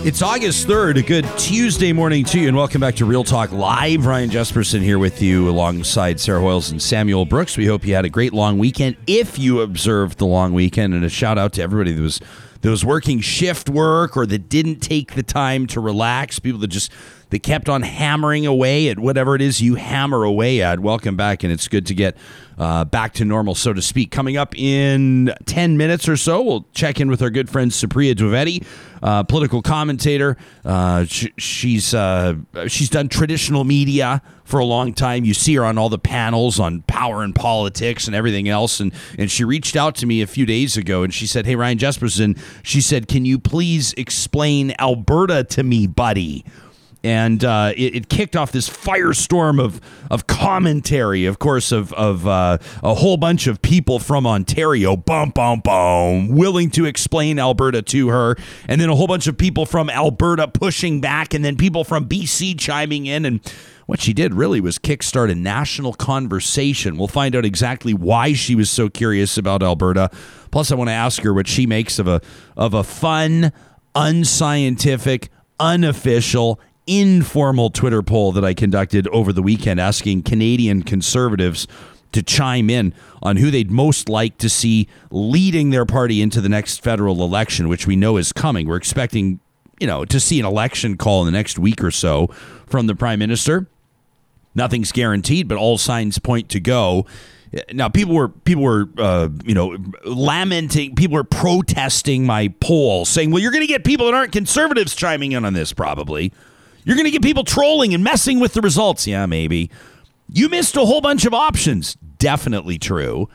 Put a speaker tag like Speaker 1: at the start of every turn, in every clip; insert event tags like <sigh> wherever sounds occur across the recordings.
Speaker 1: It's August 3rd, a good Tuesday morning to you, and welcome back to Real Talk Live. Ryan Jesperson here with you alongside Sarah Hoyles and Samuel Brooks. We hope you had a great long weekend if you observed the long weekend, and a shout out to everybody that was that was working shift work or that didn't take the time to relax, people that just they kept on hammering away at whatever it is you hammer away at. Welcome back, and it's good to get uh, back to normal, so to speak. Coming up in 10 minutes or so, we'll check in with our good friend Supriya Dwivedi, uh, political commentator. Uh, sh- she's, uh, she's done traditional media for a long time. You see her on all the panels on power and politics and everything else. And, and she reached out to me a few days ago and she said, Hey, Ryan Jesperson, she said, Can you please explain Alberta to me, buddy? And uh, it, it, kicked off this firestorm of of commentary, of course, of of uh, a whole bunch of people from Ontario, bum bum bum, willing to explain Alberta to her, and then a whole bunch of people from Alberta pushing back, and then people from BC chiming in, and what she did really was kickstart a national conversation. We'll find out exactly why she was so curious about Alberta. Plus, I want to ask her what she makes of a of a fun, unscientific, unofficial informal Twitter poll that I conducted over the weekend asking Canadian conservatives to chime in on who they'd most like to see leading their party into the next federal election, which we know is coming. We're expecting, you know, to see an election call in the next week or so from the prime minister. Nothing's guaranteed, but all signs point to go. Now, people were people were uh, you know lamenting, people were protesting my poll, saying, "Well, you're going to get people that aren't conservatives chiming in on this, probably." You're going to get people trolling and messing with the results. Yeah, maybe. You missed a whole bunch of options. Definitely true.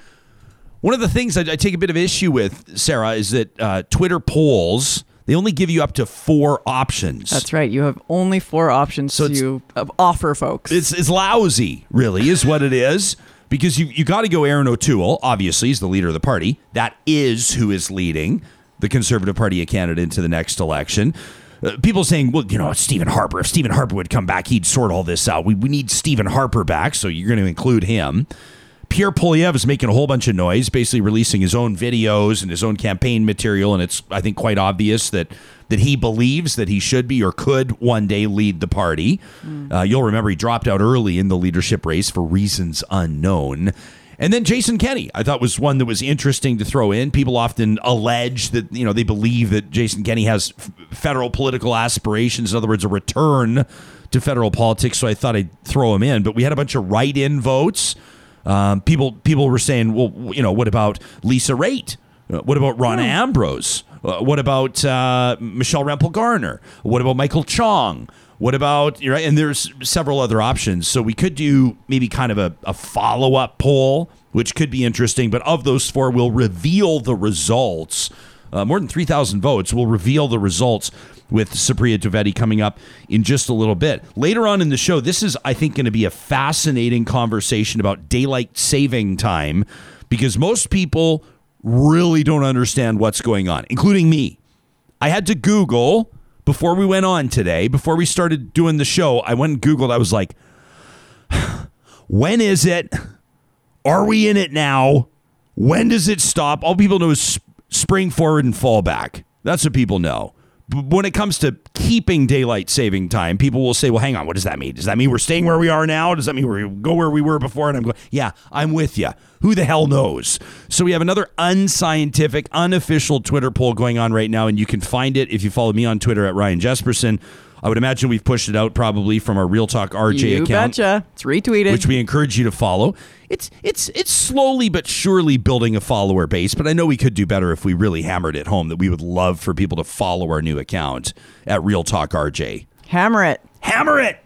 Speaker 1: One of the things I, I take a bit of issue with, Sarah, is that uh, Twitter polls they only give you up to four options.
Speaker 2: That's right. You have only four options so to offer folks.
Speaker 1: It's, it's lousy, really, is what it is. Because you, you got to go Erin O'Toole, obviously, he's the leader of the party. That is who is leading the Conservative Party of Canada into the next election. Uh, people saying, well, you know, Stephen Harper. If Stephen Harper would come back, he'd sort all this out. We, we need Stephen Harper back, so you're going to include him. Pierre Poilievre is making a whole bunch of noise, basically releasing his own videos and his own campaign material, and it's I think quite obvious that that he believes that he should be or could one day lead the party. Mm. Uh, you'll remember he dropped out early in the leadership race for reasons unknown. And then Jason Kenney, I thought was one that was interesting to throw in. People often allege that you know they believe that Jason Kenney has f- federal political aspirations. In other words, a return to federal politics. So I thought I'd throw him in. But we had a bunch of write-in votes. Um, people people were saying, well, you know, what about Lisa Raitt? Uh, what about Ron hmm. Ambrose? Uh, what about uh, Michelle Rempel Garner? What about Michael Chong? What about right? And there's several other options. So we could do maybe kind of a, a follow up poll, which could be interesting. But of those four, we'll reveal the results. Uh, more than 3,000 votes. We'll reveal the results with Supriya Dwivedi coming up in just a little bit. Later on in the show, this is, I think, going to be a fascinating conversation about daylight saving time because most people really don't understand what's going on, including me. I had to Google before we went on today, before we started doing the show, I went and Googled. I was like, <sighs> when is it? Are we in it now? When does it stop? All people know is spring forward and fall back. That's what people know when it comes to keeping daylight saving time, people will say, well, hang on, what does that mean? Does that mean we're staying where we are now? Does that mean we go where we were before? And I'm going, yeah, I'm with you. Who the hell knows? So we have another unscientific, unofficial Twitter poll going on right now, and you can find it if you follow me on Twitter at Ryan Jesperson. I would imagine we've pushed it out probably from our Real Talk RJ
Speaker 2: you
Speaker 1: account.
Speaker 2: Betcha. It's retweeted.
Speaker 1: Which we encourage you to follow. It's it's it's slowly but surely building a follower base, but I know we could do better if we really hammered it home that we would love for people to follow our new account at Real Talk RJ.
Speaker 2: Hammer it.
Speaker 1: Hammer it.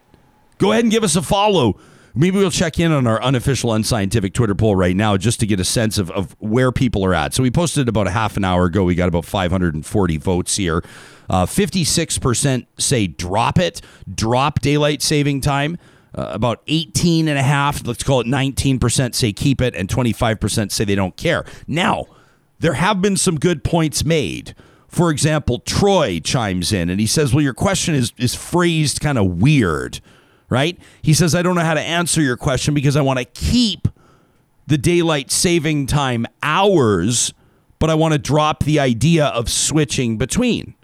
Speaker 1: Go ahead and give us a follow. Maybe we'll check in on our unofficial unscientific Twitter poll right now just to get a sense of, of where people are at. So we posted about a half an hour ago. We got about 540 votes here. Uh, 56% say drop it, drop daylight saving time. Uh, about 18 and a half, let's call it 19% say keep it, and 25% say they don't care. Now, there have been some good points made. For example, Troy chimes in and he says, Well, your question is, is phrased kind of weird, right? He says, I don't know how to answer your question because I want to keep the daylight saving time hours, but I want to drop the idea of switching between.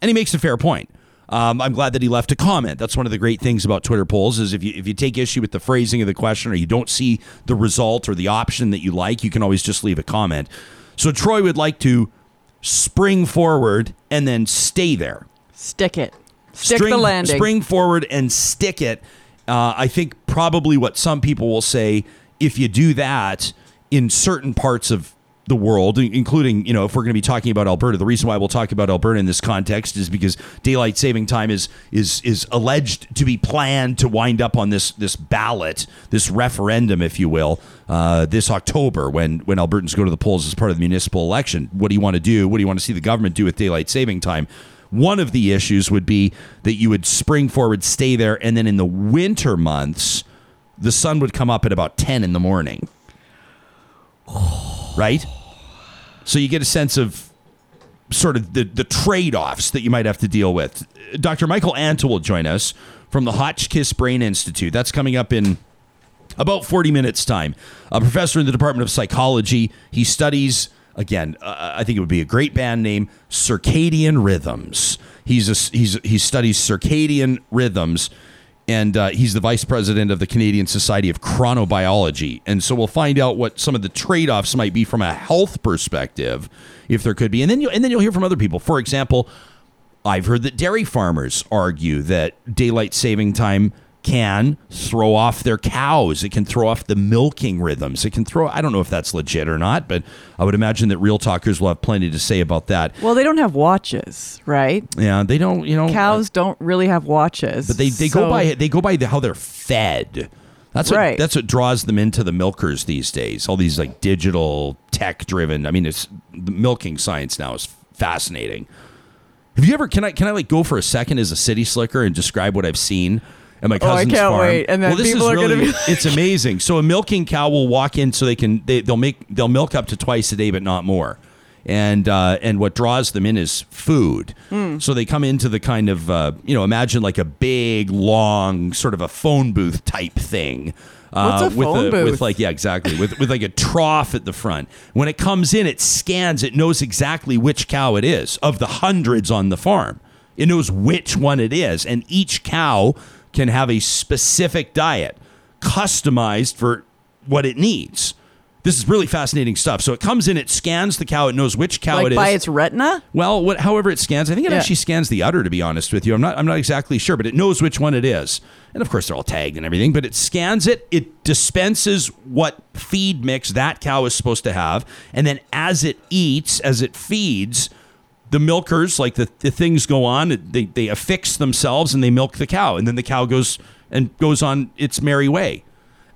Speaker 1: And he makes a fair point. Um, I'm glad that he left a comment. That's one of the great things about Twitter polls is if you if you take issue with the phrasing of the question or you don't see the result or the option that you like, you can always just leave a comment. So Troy would like to spring forward and then stay there.
Speaker 2: Stick it. Stick
Speaker 1: String-
Speaker 2: the landing.
Speaker 1: Spring forward and stick it. Uh, I think probably what some people will say if you do that in certain parts of the world, including, you know, if we're going to be talking about Alberta, the reason why we'll talk about Alberta in this context is because daylight saving time is is is alleged to be planned to wind up on this this ballot, this referendum, if you will, uh, this October when when Albertans go to the polls as part of the municipal election. What do you want to do? What do you want to see the government do with daylight saving time? One of the issues would be that you would spring forward, stay there, and then in the winter months, the sun would come up at about 10 in the morning. <sighs> Right? So you get a sense of sort of the, the trade offs that you might have to deal with. Dr. Michael Antle will join us from the Hotchkiss Brain Institute. That's coming up in about 40 minutes' time. A professor in the Department of Psychology. He studies, again, uh, I think it would be a great band name, circadian rhythms. He's a, he's, he studies circadian rhythms, and uh, he's the vice president of the Canadian Society of Chronobiology. And so we'll find out what some of the trade offs might be from a health perspective, if there could be. And then, you, and then you'll hear from other people. For example, I've heard that dairy farmers argue that daylight saving time can throw off their cows. It can throw off the milking rhythms. It can throw, I don't know if that's legit or not, but I would imagine that real talkers will have plenty to say about that.
Speaker 2: well, they don't have watches, right?
Speaker 1: Yeah, they don't, you know.
Speaker 2: Cows don't really have watches.
Speaker 1: but they, they
Speaker 2: so-
Speaker 1: go by they go by the, how they're fed. That's what
Speaker 2: Right.
Speaker 1: that's what draws them into the milkers these days. All these like digital tech driven. I mean, it's the milking science now is fascinating. Have you ever can I can I like go for a second as a city slicker and describe what I've seen at my
Speaker 2: Oh, I can't
Speaker 1: farm?
Speaker 2: wait. And then
Speaker 1: well, this
Speaker 2: people
Speaker 1: is
Speaker 2: are gonna be <laughs>
Speaker 1: it's amazing. So a milking cow will walk in so they can they, they'll make they'll milk up to twice a day, but not more. And uh, and what draws them in is food.
Speaker 2: Hmm.
Speaker 1: So they come into the kind of uh, you know imagine like a big long sort of a phone booth type thing. Uh,
Speaker 2: What's a
Speaker 1: with
Speaker 2: phone
Speaker 1: with
Speaker 2: booth?
Speaker 1: like yeah exactly with with like a trough at the front. When it comes in, it scans. It knows exactly which cow it is of the hundreds on the farm. It knows which one it is, and each cow can have a specific diet customized for what it needs. This is really fascinating stuff. So it comes in, it scans the cow, it knows which cow
Speaker 2: like
Speaker 1: it is.
Speaker 2: by its retina.
Speaker 1: Well, what, however it scans, I think it
Speaker 2: Yeah.
Speaker 1: actually scans the udder. To be honest with you, I'm not. I'm not exactly sure, but it knows which one it is, and of course they're all tagged and everything. But it scans it. It dispenses what feed mix that cow is supposed to have, and then as it eats, as it feeds, the milkers, like the, the things go on, they they affix themselves and they milk the cow, and then the cow goes and goes on its merry way,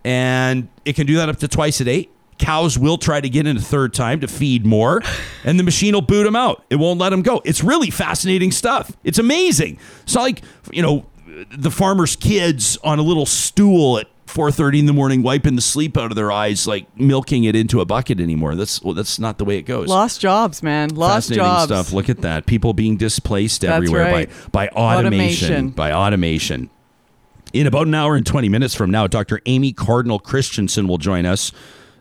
Speaker 1: and it can do that up to twice a day. Cows will try to get in a third time to feed more, <laughs> and the machine will boot them out. It won't let them go. It's really fascinating stuff. It's amazing. It's not like you know the farmer's kids on a little stool at 4:30 in the morning, wiping the sleep out of their eyes, like milking it into a bucket anymore. That's well, that's not the way it goes.
Speaker 2: Lost jobs, man. Lost
Speaker 1: Fascinating
Speaker 2: jobs.
Speaker 1: stuff. Look at that. People being displaced
Speaker 2: That's
Speaker 1: everywhere
Speaker 2: right.
Speaker 1: by by automation,
Speaker 2: Automation.
Speaker 1: By automation. In about an hour and 20 minutes from now, Dr. Amy Cardinal Christianson will join us.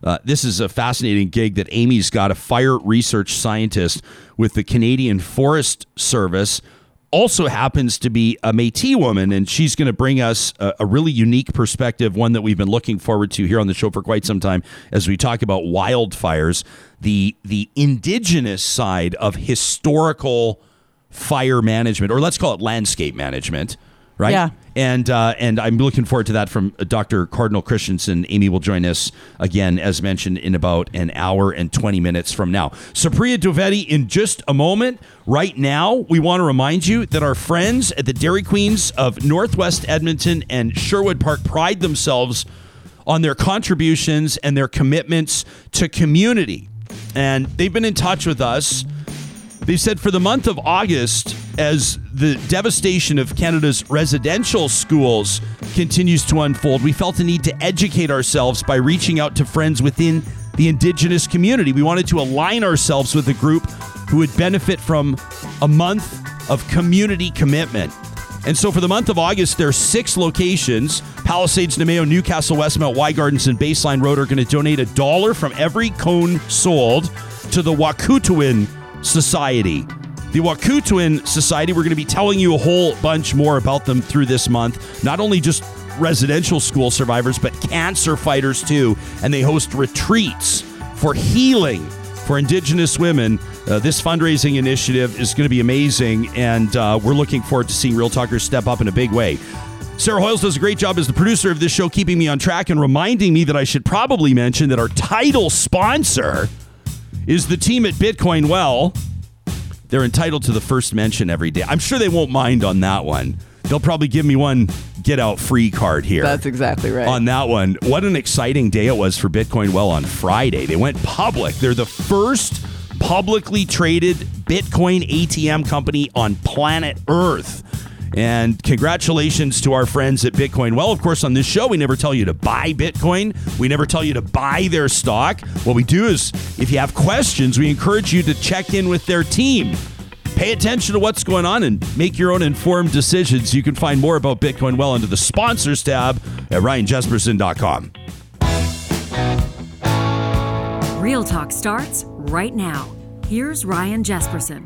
Speaker 1: Uh, this is a fascinating gig that Amy's got, a fire research scientist with the Canadian Forest Service. Also happens to be a Métis woman, and she's going to bring us a, a really unique perspective, one that we've been looking forward to here on the show for quite some time, as we talk about wildfires, the the indigenous side of historical fire management, or let's call it landscape management, right?
Speaker 2: Yeah.
Speaker 1: And uh, and I'm looking forward to that from uh, Dr. Cardinal Christianson. Amy will join us again, as mentioned, in about an hour and 20 minutes from now. Supriya Dwivedi in just a moment. Right now, we want to remind you that our friends at the Dairy Queens of Northwest Edmonton and Sherwood Park pride themselves on their contributions and their commitments to community. And they've been in touch with us. They said for the month of August, as the devastation of Canada's residential schools continues to unfold, we felt a need to educate ourselves by reaching out to friends within the Indigenous community. We wanted to align ourselves with a group who would benefit from a month of community commitment. And so for the month of August, there are six locations Palisades, Namao, Newcastle, Westmount, Y Gardens, and Baseline Road are going to donate a dollar from every cone sold to the Wakutowin Society. The Wahkutwin Society, we're going to be telling you a whole bunch more about them through this month. Not only just residential school survivors, but cancer fighters too. And they host retreats for healing for Indigenous women. Uh, this fundraising initiative is going to be amazing, and uh, we're looking forward to seeing Real Talkers step up in a big way. Sarah Hoyles does a great job as the producer of this show, keeping me on track and reminding me that I should probably mention that our title sponsor is the team at Bitcoin Well. They're entitled to the first mention every day. I'm sure they won't mind on that one. They'll probably give me one get out free card here.
Speaker 2: That's exactly right.
Speaker 1: On that one. What an exciting day it was for Bitcoin Well on Friday. They went public. They're the first publicly traded Bitcoin ATM company on planet Earth. And congratulations to our friends at Bitcoin. Well, of course, on this show, we never tell you to buy Bitcoin. We never tell you to buy their stock. What we do is, if you have questions, we encourage you to check in with their team. Pay attention to what's going on and make your own informed decisions. You can find more about Bitcoin well under the sponsors tab at ryanjesperson.com.
Speaker 3: Real Talk starts right now. Here's Ryan Jesperson.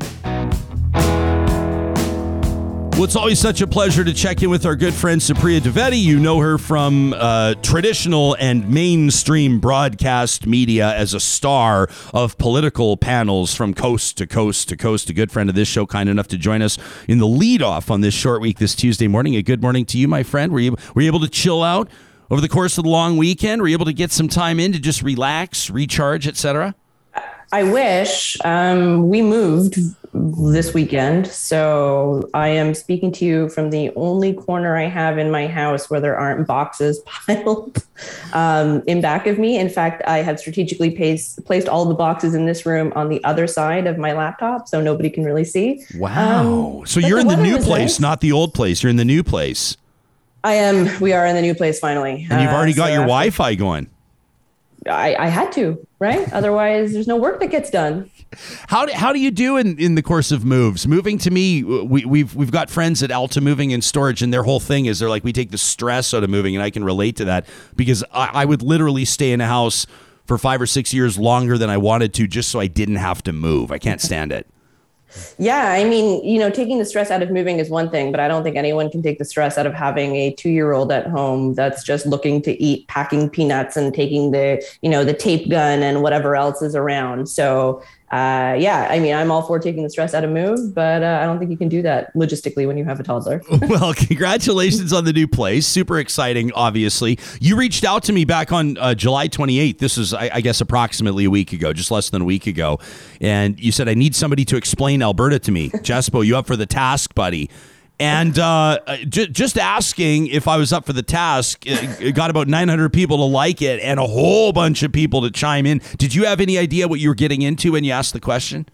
Speaker 1: Well, it's always such a pleasure to check in with our good friend Supriya Dwivedi. You know her from uh, traditional and mainstream broadcast media as a star of political panels from coast to coast to coast. A good friend of this show, kind enough to join us in the lead off on this short week this Tuesday morning. A good morning to you, my friend. Were you were you able to chill out over the course of the long weekend? Were you able to get some time in to just relax, recharge, etc.?
Speaker 4: I wish. Um, we moved this weekend. So I am speaking to you from the only corner I have in my house where there aren't boxes <laughs> piled um, in back of me. In fact, I have strategically placed, placed all the boxes in this room on the other side of my laptop so nobody can really see.
Speaker 1: Wow. Um, so you're in the new place, nice. not the old place. You're in the new place.
Speaker 4: I am. We are in the new place finally.
Speaker 1: And you've already uh, got so your Wi Fi going.
Speaker 4: I, I had to, right? Otherwise, there's no work that gets done.
Speaker 1: How do, how do you do in, in the course of moves? Moving to me, we, we've we've got friends at Alta Moving and Storage, and their whole thing is they're like, we take the stress out of moving, and I can relate to that because I, I would literally stay in a house for five or six years longer than I wanted to just so I didn't have to move. I can't stand it.
Speaker 4: Yeah, I mean, you know, taking the stress out of moving is one thing, but I don't think anyone can take the stress out of having a 2-year-old at home that's just looking to eat, packing peanuts and taking the, you know, the tape gun and whatever else is around. So, uh, yeah, I mean, I'm all for taking the stress out of move, but uh, I don't think you can do that logistically when you have a toddler. <laughs>
Speaker 1: well, congratulations on the new place. Super exciting, obviously. You reached out to me back on uh, July 28th. This is, I, I, guess, approximately a week ago, just less than a week ago. And you said, I need somebody to explain Alberta to me. <laughs> Jespo, you up for the task, buddy? And uh, j- just asking if I was up for the task, it got about 900 people to like it and a whole bunch of people to chime in. Did you have any idea what you were getting into when you asked the question?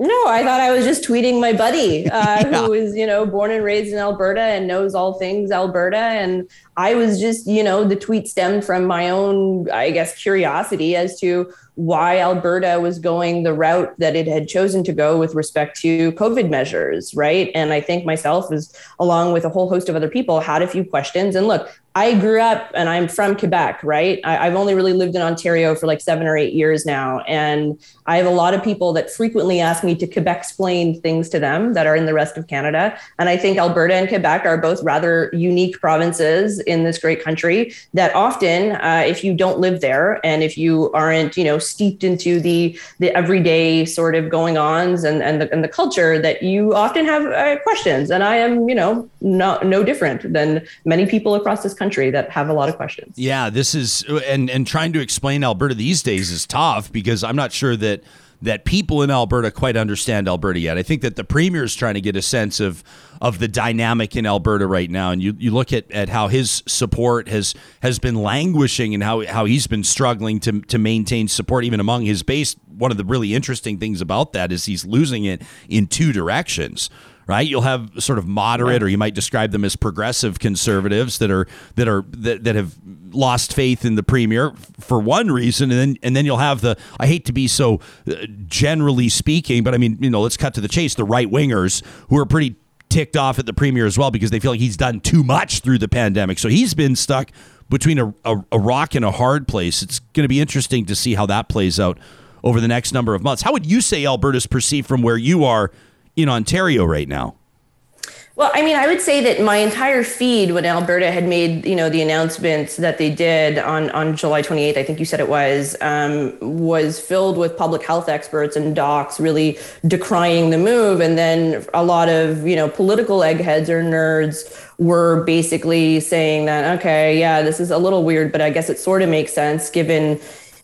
Speaker 4: No, I thought I was just tweeting my buddy uh, <laughs> yeah. who is, you know, born and raised in Alberta and knows all things Alberta. And I was just, you know, the tweet stemmed from my own, I guess, curiosity as to why Alberta was going the route that it had chosen to go with respect to COVID measures, right? And I think myself, is along with a whole host of other people, had a few questions. And look, I grew up and I'm from Quebec, right? I, have only really lived in Ontario for like seven or eight years now. And I have a lot of people that frequently ask me to Quebec explain things to them that are in the rest of Canada. And I think Alberta and Quebec are both rather unique provinces in this great country that often, uh, if you don't live there and if you aren't, you know, steeped into the, the everyday sort of going ons and, and, the, and the culture, that you often have uh, questions. And I am, you know, no, no different than many people across this country that have a lot of questions.
Speaker 1: Yeah, this is and and trying to explain Alberta these days is tough because I'm not sure that that people in Alberta quite understand Alberta yet. I think that the premier is trying to get a sense of of the dynamic in Alberta right now, and you, you look at, at how his support has has been languishing and how how he's been struggling to to maintain support even among his base. One of the really interesting things about that is he's losing it in two directions right? You'll have sort of moderate, or you might describe them as progressive conservatives that are that are that, that have lost faith in the premier for one reason, and then and then you'll have the I hate to be so uh, generally speaking, but I mean you know let's cut to the chase, the right wingers who are pretty ticked off at the premier as well because they feel like he's done too much through the pandemic. So he's been stuck between a, a, a rock and a hard place. It's going to be interesting to see how that plays out over the next number of months. How would you say Alberta's perceived from where you are in Ontario right now?
Speaker 4: Well, I mean, I would say that my entire feed when Alberta had made, you know, the announcements that they did on, on July 28th, I think you said it was, um, was filled with public health experts and docs really decrying the move. And then a lot of, you know, political eggheads or nerds were basically saying that, okay, yeah, this is a little weird, but I guess it sort of makes sense given,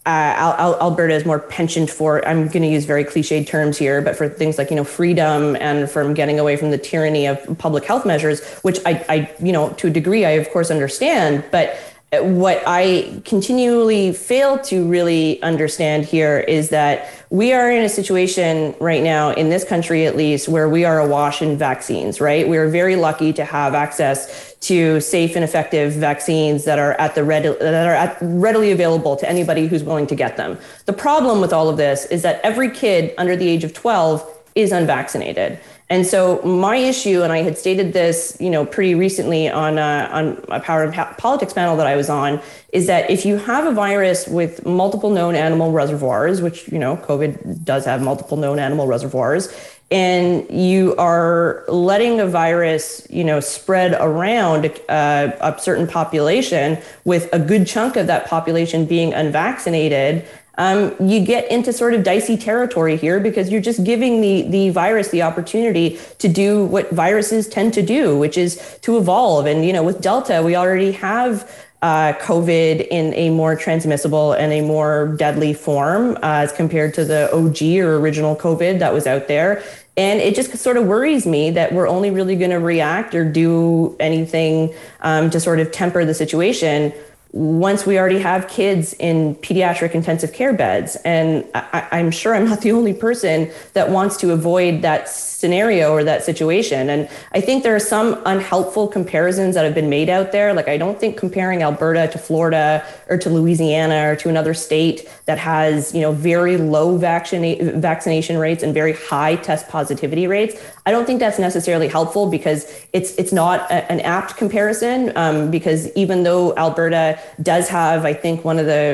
Speaker 4: uh, Alberta is more penchant for, I'm going to use very cliched terms here, but for things like, you know, freedom and from getting away from the tyranny of public health measures, which I, I you know, to a degree, I of course understand, but what I continually fail to really understand here is that we are in a situation right now, in this country at least, where we are awash in vaccines, right? We are very lucky to have access to safe and effective vaccines that are at the ready, that are at, readily available to anybody who's willing to get them. The problem with all of this is that every kid under the age of 12 is unvaccinated. And so my issue, and I had stated this, you know, pretty recently on uh, on a Power and Politics panel that I was on, is that if you have a virus with multiple known animal reservoirs, which you know COVID does have multiple known animal reservoirs, and you are letting a virus, you know, spread around uh, a certain population, with a good chunk of that population being unvaccinated, um, you get into sort of dicey territory here because you're just giving the, the virus the opportunity to do what viruses tend to do, which is to evolve. And, you know, with Delta, we already have uh, COVID in a more transmissible and a more deadly form uh, as compared to the OG or original COVID that was out there. And it just sort of worries me that we're only really going to react or do anything um, to sort of temper the situation once we already have kids in pediatric intensive care beds. And I, am sure I'm not the only person that wants to avoid that scenario or that situation. And I think there are some unhelpful comparisons that have been made out there. Like, I don't think comparing Alberta to Florida or to Louisiana or to another state that has, you know, very low vaccina- vaccination rates and very high test positivity rates, I don't think that's necessarily helpful because it's it's not a, an apt comparison. Um, because even though Alberta does have, I think, one of the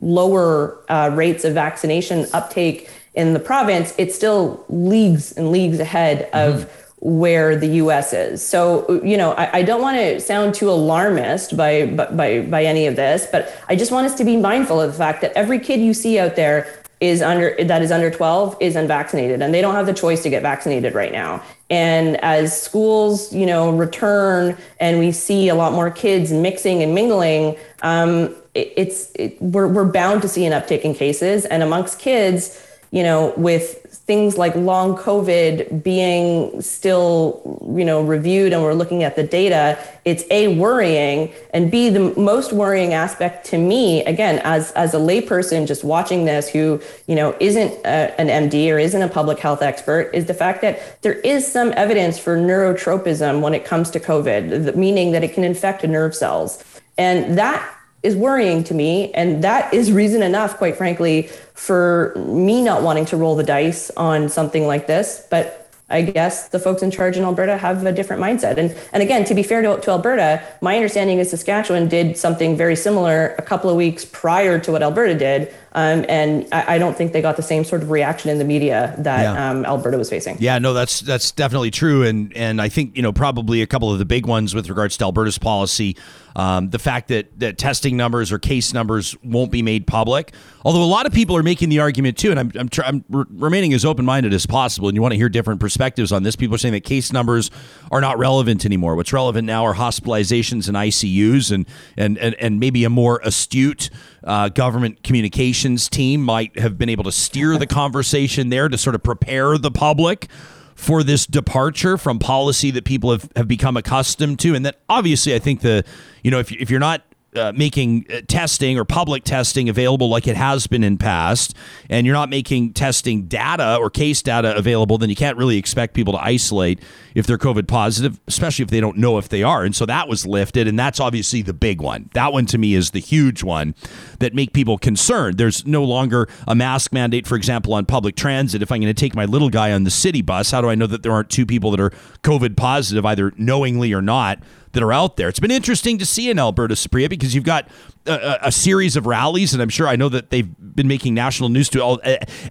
Speaker 4: lower uh, rates of vaccination uptake in the province, it's still leagues and leagues ahead of mm-hmm. where the U.S. is. So, you know, I, I don't want to sound too alarmist by, by by any of this, but I just want us to be mindful of the fact that every kid you see out there is under that is under 12 is unvaccinated and they don't have the choice to get vaccinated right now and as schools you know return and we see a lot more kids mixing and mingling um, it, it's it, we're, we're bound to see an uptick in cases and amongst kids you know with things like long COVID being still, you know, reviewed and we're looking at the data, it's A, worrying, and B, the most worrying aspect to me, again, as, as a layperson just watching this who, you know, isn't a, an MD or isn't a public health expert, is the fact that there is some evidence for neurotropism when it comes to COVID, meaning that it can infect nerve cells. And that is worrying to me. And that is reason enough, quite frankly, for me not wanting to roll the dice on something like this. But I guess the folks in charge in Alberta have a different mindset. And and again, to be fair to, to Alberta, my understanding is Saskatchewan did something very similar a couple of weeks prior to what Alberta did. Um, and I, I, don't think they got the same sort of reaction in the media that yeah. um, Alberta was facing.
Speaker 1: Yeah, no, that's that's definitely true. And and I think you know probably a couple of the big ones with regards to Alberta's policy, um, the fact that that testing numbers or case numbers won't be made public. Although a lot of people are making the argument too, and I'm I'm, tr- I'm re- remaining as open minded as possible. And you want to hear different perspectives on this. People are saying that case numbers are not relevant anymore. What's relevant now are hospitalizations and ICUs, and and and, and maybe a more astute uh, government communications team might have been able to steer the conversation there to sort of prepare the public for this departure from policy that people have, have become accustomed to. And that obviously, I think the, you know, if, if you're not uh, making uh, testing or public testing available like it has been in past, and you're not making testing data or case data available, then you can't really expect people to isolate if they're COVID positive, especially if they don't know if they are. And so that was lifted, and that's obviously the big one. That one to me is the huge one that make people concerned. There's no longer a mask mandate, for example, on public transit. If I'm going to take my little guy on the city bus, how do I know that there aren't two people that are COVID positive, either knowingly or not? That are out there. It's been interesting to see in Alberta, Supriya, because you've got a, a, series of rallies, and I'm sure I know that they've been making national news to all.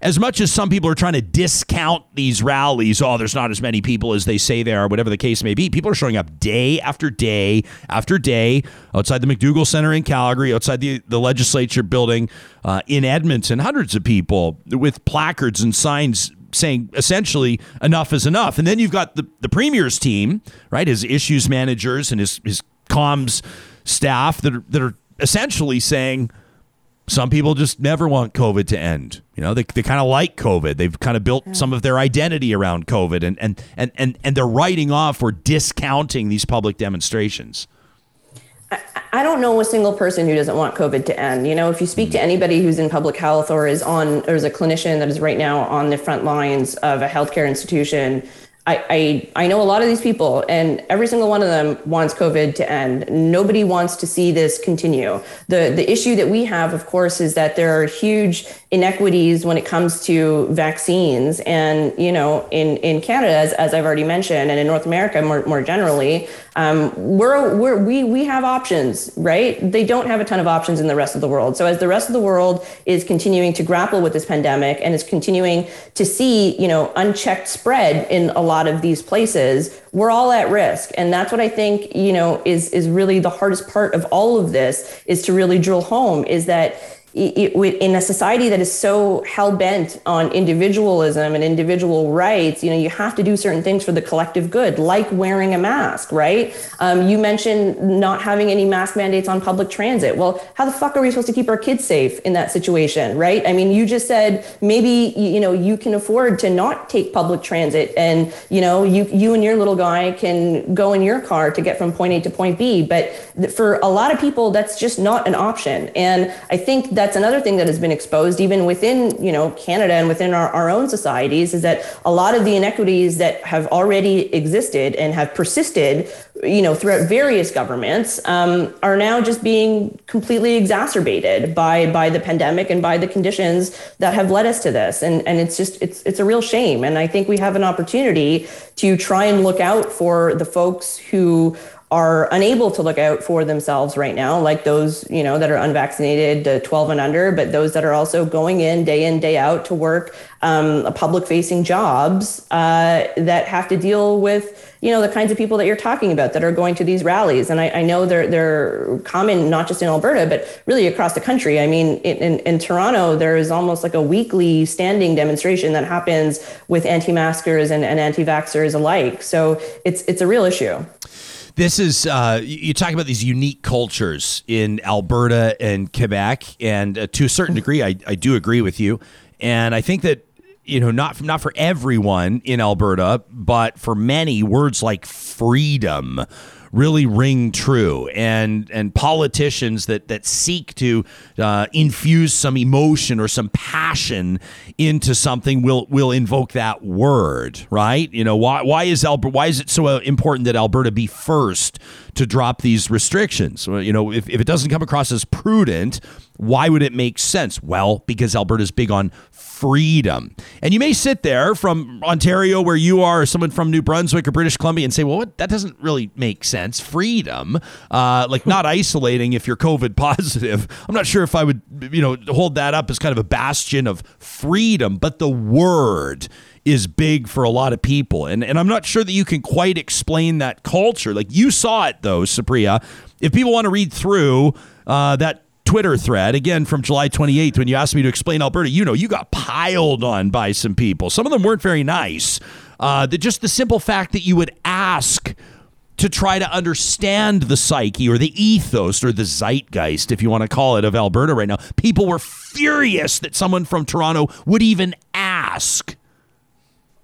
Speaker 1: As much as some people are trying to discount these rallies, oh, there's not as many people as they say there are, whatever the case may be. People are showing up day after day after day outside the McDougall Center in Calgary, outside the the legislature building uh, in Edmonton. Hundreds of people with placards and signs saying essentially enough is enough. And then you've got the, the premier's team, right? His issues managers and his, his comms staff that are, that are essentially saying some people just never want COVID to end. You know, they, they kind of like COVID. They've kind of built some of their identity around COVID and, and, and, and, and they're writing off or discounting these public demonstrations.
Speaker 4: I don't know a single person who doesn't want COVID to end. You know, if you speak to anybody who's in public health or is on or is a clinician that is right now on the front lines of a healthcare institution, I, I, I know a lot of these people, and every single one of them wants COVID to end. Nobody wants to see this continue. The the issue that we have, of course, is that there are huge inequities when it comes to vaccines. And you know, in in Canada, as, as I've already mentioned, and in North America more more generally, um, we're, we're we we have options, right? They don't have a ton of options in the rest of the world. So as the rest of the world is continuing to grapple with this pandemic and is continuing to see, you know, unchecked spread in a lot lot of these places, we're all at risk. And that's what I think, you know, is is really the hardest part of all of this is to really drill home is that in a society that is so hell bent on individualism and individual rights, you know, you have to do certain things for the collective good, like wearing a mask, right? Um, you mentioned not having any mask mandates on public transit. Well, how the fuck are we supposed to keep our kids safe in that situation, right? I mean, you just said maybe you know you can afford to not take public transit, and you know you you and your little guy can go in your car to get from point A to point B. But for a lot of people, that's just not an option, and I think that that's another thing that has been exposed even within you know Canada and within our, our own societies is that a lot of the inequities that have already existed and have persisted you know throughout various governments um, are now just being completely exacerbated by by the pandemic and by the conditions that have led us to this. And and it's just it's it's a real shame. And I think we have an opportunity to try and look out for the folks who are unable to look out for themselves right now, like those, you know, that are unvaccinated, 12 and under, but those that are also going in day in, day out to work um, public facing jobs uh, that have to deal with, you know, the kinds of people that you're talking about that are going to these rallies. And I, I know they're, they're common, not just in Alberta, but really across the country. I mean, in, in, in Toronto, there is almost like a weekly standing demonstration that happens with anti-maskers and, and anti-vaxxers alike. So it's, it's a real issue.
Speaker 1: This is uh, you talk about these unique cultures in Alberta and Quebec, and uh, to a certain degree, I, I do agree with you. And I think that you know not not for everyone in Alberta, but for many, words like freedom really ring true. And and politicians that that seek to uh, infuse some emotion or some passion into something will will invoke that word right? You know why why is Alberta why is it so uh, important that Alberta be first to drop these restrictions? You know if, if it doesn't come across as prudent why would it make sense well because Alberta's big on freedom. And you may sit there from Ontario, where you are, or someone from New Brunswick or British Columbia, and say, well, what? that doesn't really make sense. Freedom, uh, like not <laughs> isolating if you're COVID positive. I'm not sure if I would, you know, hold that up as kind of a bastion of freedom, but the word is big for a lot of people. And, and I'm not sure that you can quite explain that culture. Like you saw it though, Supriya. If people want to read through uh, that Twitter thread again from July 28th when you asked me to explain Alberta. You know, you got piled on by some people. Some of them weren't very nice. Uh, the, just the simple fact that you would ask to try to understand the psyche or the ethos or the zeitgeist, if you want to call it, of Alberta right now. People were furious that someone from Toronto would even ask.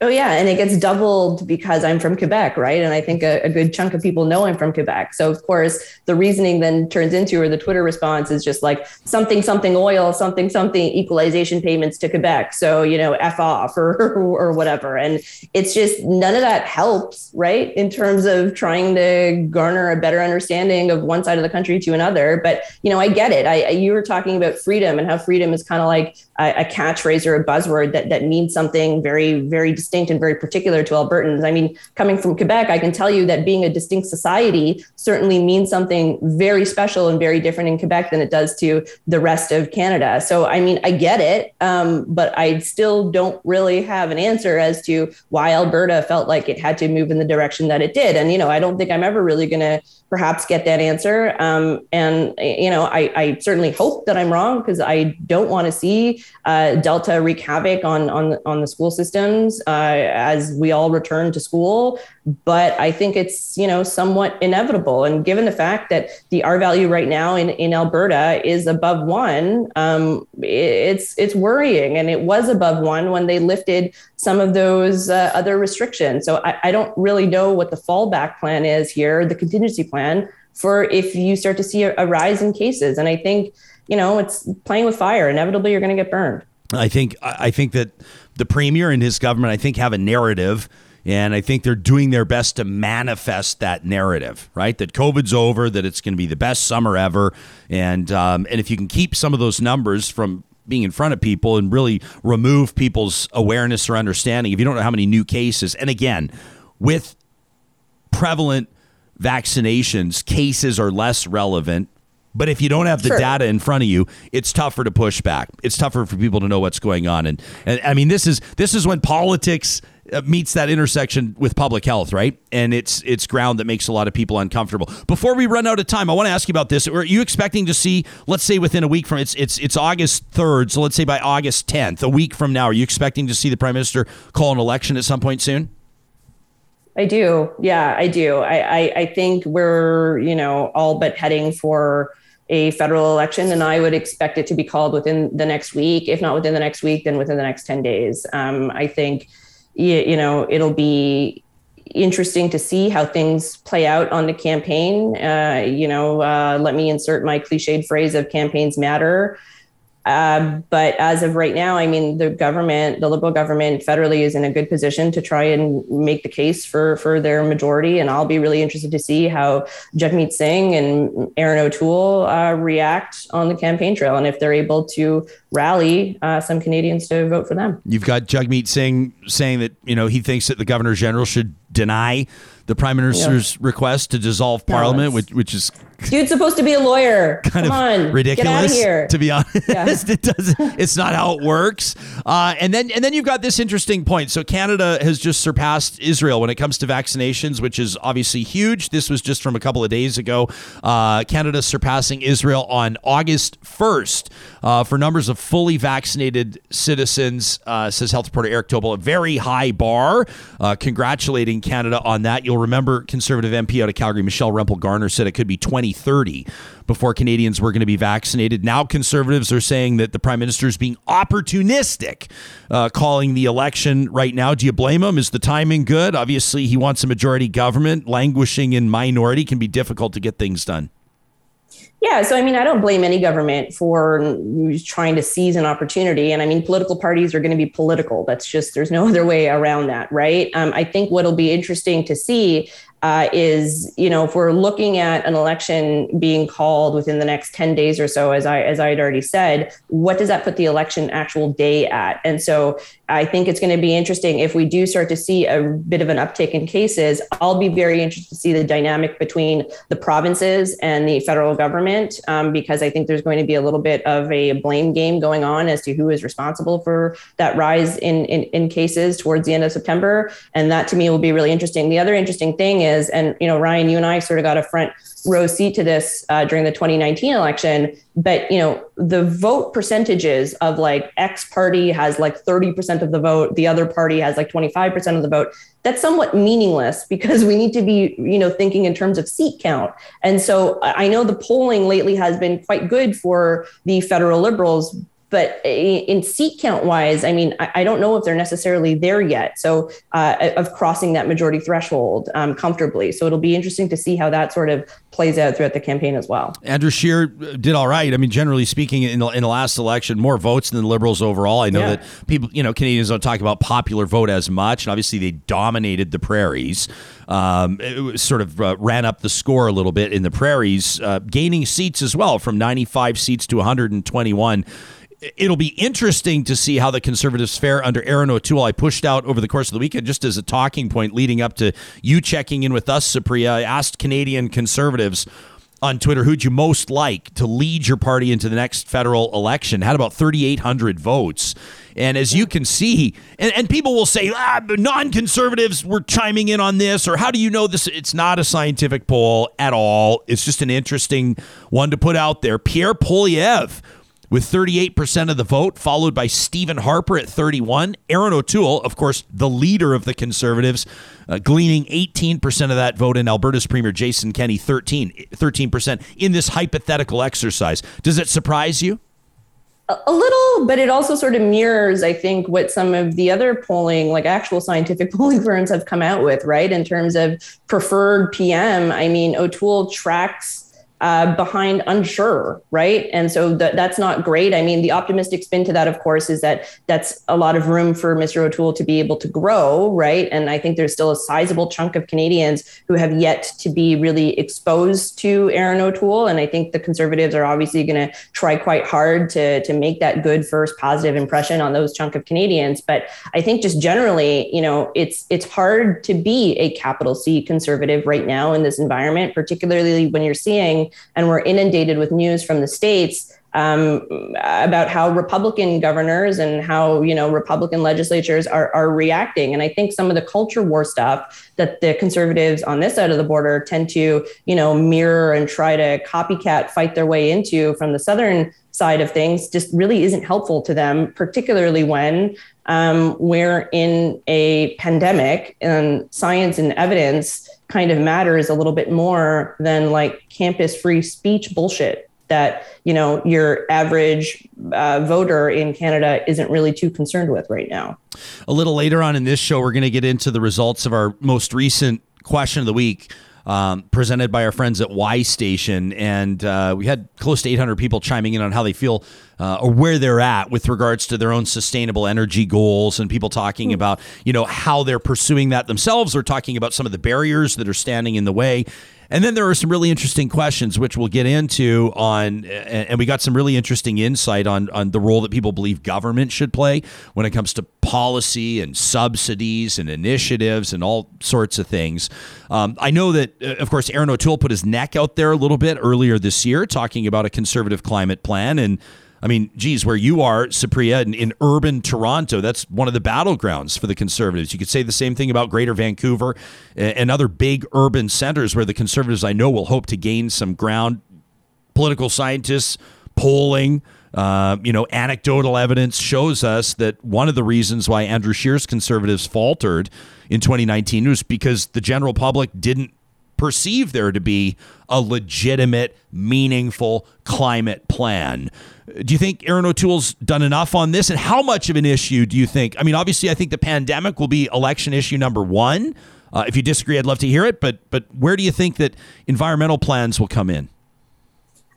Speaker 4: Oh yeah, and it gets doubled because I'm from Quebec, right? And I think a, a, good chunk of people know I'm from Quebec. So of course, the reasoning then turns into, or the Twitter response is just like something something oil, something something equalization payments to Quebec. So you know, f off or <laughs> or whatever. And it's just none of that helps, right? In terms of trying to garner a better understanding of one side of the country to another. But you know, I get it. I you were talking about freedom and how freedom is kind of like a, a catchphrase or a buzzword that that means something very very distinct distinct and very particular to Albertans. I mean, coming from Quebec, I can tell you that being a distinct society certainly means something very special and very different in Quebec than it does to the rest of Canada. So, I mean, I get it, um, but I still don't really have an answer as to why Alberta felt like it had to move in the direction that it did. And, you know, I don't think I'm ever really going to perhaps get that answer. Um, and you know, I, I, certainly hope that I'm wrong because I don't want to see uh, Delta wreak havoc on on on the school systems uh, as we all return to school. But I think it's you know somewhat inevitable. And given the fact that the R value right now in in Alberta is above one, um, it's it's worrying. And it was above one when they lifted some of those uh, other restrictions. So I, I don't really know what the fallback plan is here, the contingency plan plan for if you start to see a, a rise in cases. And I think, you know, it's playing with fire. Inevitably, you're going to get burned.
Speaker 1: I think I think that the premier and his government, I think, have a narrative. And I think they're doing their best to manifest that narrative, right? That COVID's over, that it's going to be the best summer ever, and um, and if you can keep some of those numbers from being in front of people and really remove people's awareness or understanding, if you don't know how many new cases, and again, with prevalent vaccinations, cases are less relevant. But if you don't have the sure. data in front of you, it's tougher to push back. It's tougher for people to know what's going on. And, and I mean, this is this is when politics uh, meets that intersection with public health, right? And it's it's ground that makes a lot of people uncomfortable. Before we run out of time, I want to ask you about this. Are you expecting to see, let's say, within a week from it's it's it's August third, so let's say by August tenth, a week from now, are you expecting to see the prime minister call an election at some point soon?
Speaker 4: I do. Yeah, I do. I, I, I think we're, you know, all but heading for a federal election, and I would expect it to be called within the next week. If not within the next week, then within the next 10 days. Um, I think, you, know, it'll be interesting to see how things play out on the campaign. Uh, you know, uh, let me insert my cliched phrase of campaigns matter. Uh, but as of right now, I mean, the government, the Liberal government federally is in a good position to try and make the case for, for their majority. And I'll be really interested to see how Jagmeet Singh and Erin O'Toole uh, react on the campaign trail and if they're able to rally uh, some Canadians to vote for them.
Speaker 1: You've got Jagmeet Singh saying that, you know, he thinks that the governor general should deny the prime minister's yeah. request to dissolve parliament, which, which is
Speaker 4: Dude's supposed to be a lawyer. <laughs>
Speaker 1: Kind
Speaker 4: Come
Speaker 1: of
Speaker 4: on,
Speaker 1: ridiculous. To be honest, yeah. <laughs> it doesn't. It's not how it works. Uh, and then and then you've got this interesting point. So Canada has just surpassed Israel when it comes to vaccinations, which is obviously huge. This was just from a couple of days ago. Uh, Canada surpassing Israel on August first uh, for numbers of fully vaccinated citizens. Uh, says health reporter Eric Topol, a very high bar. Uh, congratulating Canada on that. You'll remember conservative MP out of Calgary, Michelle Rempel Garner, said it could be 2030 before Canadians were going to be vaccinated. Now, conservatives are saying that the prime minister is being opportunistic, uh, calling the election right now. Do you blame him? Is the timing good? Obviously, he wants a majority government. Languishing in minority can be difficult to get things done.
Speaker 4: Yeah, so I mean, I don't blame any government for trying to seize an opportunity. And I mean, political parties are going to be political. That's just, there's no <laughs> other way around that, right? Um, I think what'll be interesting to see uh, is you know if we're looking at an election being called within the next 10 days or so as i as i had already said what does that put the election actual day at and so i think it's going to be interesting if we do start to see a bit of an uptick in cases i'll be very interested to see the dynamic between the provinces and the federal government um, because i think there's going to be a little bit of a blame game going on as to who is responsible for that rise in in, in cases towards the end of september and that to me will be really interesting the other interesting thing is is. And, you know, Ryan, you and I sort of got a front row seat to this uh, during the 2019 election. But, you know, the vote percentages of like X party has like 30% of the vote, the other party has like 25% of the vote. That's somewhat meaningless <laughs> because we need to be, you know, thinking in terms of seat count. And so I know the polling lately has been quite good for the federal liberals, but in seat count wise, I mean, I, don't know if they're necessarily there yet. So uh, of crossing that majority threshold um, comfortably. So it'll be interesting to see how that sort of plays out throughout the campaign as well.
Speaker 1: Andrew Scheer did all right. I mean, generally speaking, in the, in the last election, more votes than the Liberals overall. I know yeah. that people, you know, Canadians don't talk about popular vote as much, and obviously they dominated the prairies. Um, it sort of uh, ran up the score a little bit in the prairies, uh, gaining seats as well from 95 seats to 121 it'll be interesting to see how the conservatives fare under Erin O'Toole. I pushed out over the course of the weekend just as a talking point leading up to you checking in with us, Supriya. I asked Canadian conservatives on Twitter who'd you most like to lead your party into the next federal election. Had about 3,800 votes. And as you can see, and, and people will say, ah, non conservatives were chiming in on this, or how do you know this? It's not a scientific poll at all. It's just an interesting one to put out there. Pierre Poilievre with 38% of the vote, followed by Stephen Harper at 31. Erin O'Toole, of course, the leader of the Conservatives, uh, gleaning 18% of that vote, in Alberta's Premier Jason Kenney 13, 13% in this hypothetical exercise. Does it surprise you?
Speaker 4: a little, but it also sort of mirrors, I think, what some of the other polling, like actual scientific <laughs> polling firms, have come out with, right? In terms of preferred PM. I mean, O'Toole tracks uh, behind unsure, right? And so th- that's not great. I mean, the optimistic spin to that, of course, is that that's a lot of room for Mr. O'Toole to be able to grow, right? And I think there's still a sizable chunk of Canadians who have yet to be really exposed to Erin O'Toole. And I think the Conservatives are obviously going to try quite hard to, to make that good first positive impression on those chunk of Canadians. But I think just generally, you know, it's it's hard to be a capital C conservative right now in this environment, particularly when you're seeing and we're inundated with news from the states um, about how Republican governors and how you know Republican legislatures are, are reacting. And I think some of the culture war stuff that the conservatives on this side of the border tend to you know mirror and try to copycat fight their way into from the southern side of things just really isn't helpful to them, particularly when um, we're in a pandemic and science and evidence kind of matters a little bit more than like campus free speech bullshit that you know your average uh, voter in Canada isn't really too concerned with right now.
Speaker 1: A little later on in this show, we're going to get into the results of our most recent question of the week um, presented by our friends at Y Station, and uh, we had close to 800 people chiming in on how they feel uh, or where they're at with regards to their own sustainable energy goals, and people talking mm. about you know how they're pursuing that themselves, or talking about some of the barriers that are standing in the way. And then there are some really interesting questions, which we'll get into on, and we got some really interesting insight on, on the role that people believe government should play when it comes to policy and subsidies and initiatives and all sorts of things. Um, I know that, uh, of course, Erin O'Toole put his neck out there a little bit earlier this year talking about a conservative climate plan. And I mean, geez, where you are, Supriya, in, in, urban Toronto, that's one of the battlegrounds for the Conservatives. You could say the same thing about Greater Vancouver and, other big urban centers where the Conservatives, I know, will hope to gain some ground. Political scientists, polling, uh, you know, anecdotal evidence shows us that one of the reasons why Andrew Scheer's Conservatives faltered in 2019 was because the general public didn't perceive there to be a legitimate, meaningful climate plan. Do you think Erin O'Toole's done enough on this? And how much of an issue do you think? I mean, obviously, I think the pandemic will be election issue number one. Uh, if you disagree, I'd love to hear it. But but where do you think that environmental plans will come in?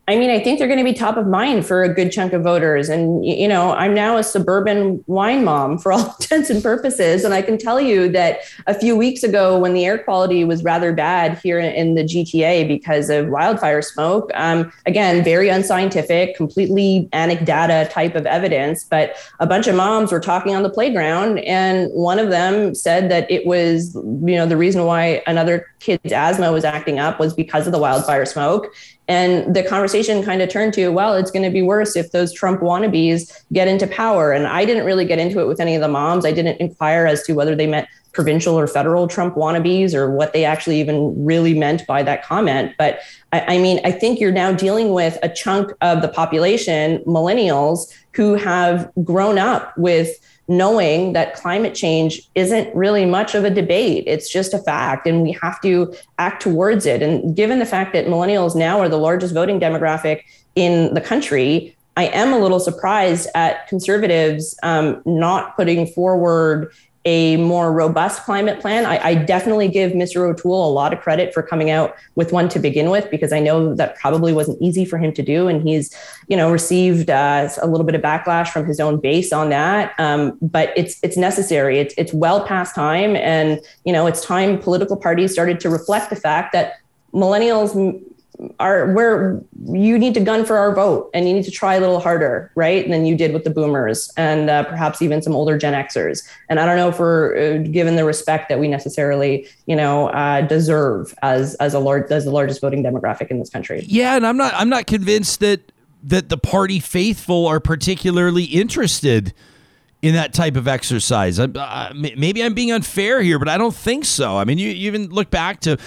Speaker 4: I mean, I think they're going to be top of mind for a good chunk of voters. And, you know, I'm now a suburban wine mom for all <laughs> intents and purposes. And I can tell you that a few weeks ago, when the air quality was rather bad here in the GTA because of wildfire smoke, um, again, very unscientific, completely anecdata type of evidence. But a bunch of moms were talking on the playground. And one of them said that it was, you know, the reason why another kid's asthma was acting up was because of the wildfire smoke. And the conversation kind of turned to, well, it's going to be worse if those Trump wannabes get into power. And I didn't really get into it with any of the moms. I didn't inquire as to whether they meant provincial or federal Trump wannabes or what they actually even really meant by that comment. But I, I mean, I think you're now dealing with a chunk of the population, millennials, who have grown up with knowing that climate change isn't really much of a debate. It's just a fact, and we have to act towards it. And given the fact that millennials now are the largest voting demographic in the country, I am a little surprised at conservatives um, not putting forward a more robust climate plan. I, I, definitely give Mr. O'Toole a lot of credit for coming out with one to begin with, because I know that probably wasn't easy for him to do, and he's, you know, received uh, a little bit of backlash from his own base on that. Um, but it's it's necessary. It's it's well past time, and you know, it's time political parties started to reflect the fact that millennials our where you need to gun for our vote and you need to try a little harder, right? Than you did with the boomers and uh, perhaps even some older Gen Xers. And I don't know if we're uh, given the respect that we necessarily, you know, uh, deserve as as a large as the largest voting demographic in this country.
Speaker 1: Yeah, and I'm not I'm not convinced that that the party faithful are particularly interested in that type of exercise. Uh, maybe I'm being unfair here, but I don't think so. I mean, you, you even look back to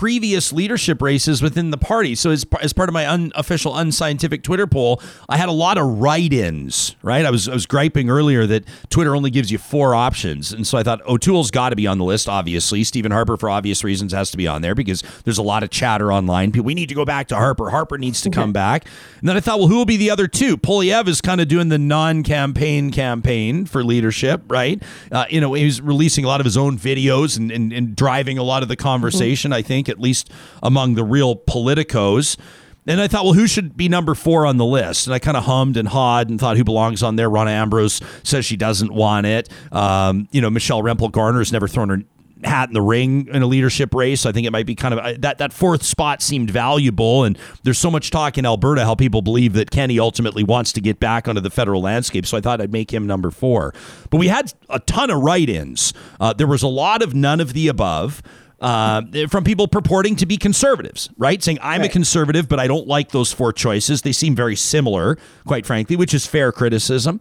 Speaker 1: previous leadership races within the party. So as, as part of my unofficial unscientific Twitter poll, I had a lot of write-ins, right? I was I was griping earlier that Twitter only gives you four options. And so I thought O'Toole's got to be on the list, obviously. Stephen Harper for obvious reasons has to be on there because there's a lot of chatter online. People, We need to go back to Harper. Harper needs to okay. come back. And then I thought, well, who will be the other two? Poilievre is kind of doing the non-campaign campaign for leadership, right? Uh, you know, he's releasing a lot of his own videos and, and, and driving a lot of the conversation, mm-hmm. I think, at least among the real politicos. And I thought, well, who should be number four on the list? And I kind of hummed and hawed and thought, who belongs on there? Rona Ambrose says she doesn't want it. Um, you know, Michelle Rempel Garner has never thrown her hat in the ring in a leadership race. I think it might be kind of that that fourth spot seemed valuable, and there's so much talk in Alberta how people believe that Kenney ultimately wants to get back onto the federal landscape. So I thought I'd make him number four. But we had a ton of write-ins. Uh, there was a lot of none of the above uh, from people purporting to be conservatives, right? Saying, I'm right. a conservative, but I don't like those four choices. They seem very similar, quite frankly, which is fair criticism.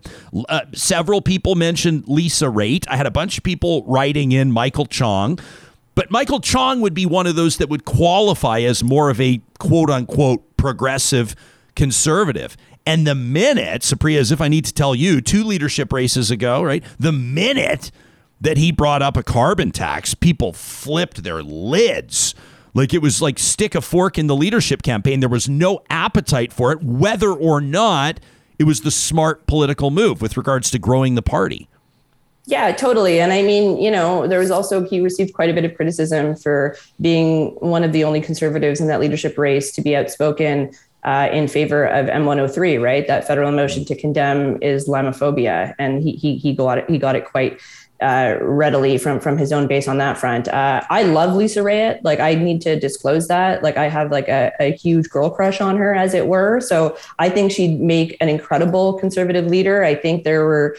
Speaker 1: Uh, several people mentioned Lisa Raitt. I had a bunch of people writing in Michael Chong. But Michael Chong would be one of those that would qualify as more of a quote unquote progressive conservative. And the minute, Supriya, as if I need to tell you, two leadership races ago, right? The minute that he brought up a carbon tax, people flipped their lids. Like it was like stick a fork in the leadership campaign. There was no appetite for it, whether or not it was the smart political move with regards to growing the party.
Speaker 4: Yeah, totally. And I mean, you know, there was also, he received quite a bit of criticism for being one of the only conservatives in that leadership race to be outspoken uh, in favor of M103, right? That federal motion to condemn Islamophobia. And he, he, he got it, he got it quite uh, readily from from his own base on that front. Uh, I love Lisa Raitt. Like I need to disclose that. Like I have like a, a, huge girl crush on her, as it were. So I think she'd make an incredible conservative leader. I think there were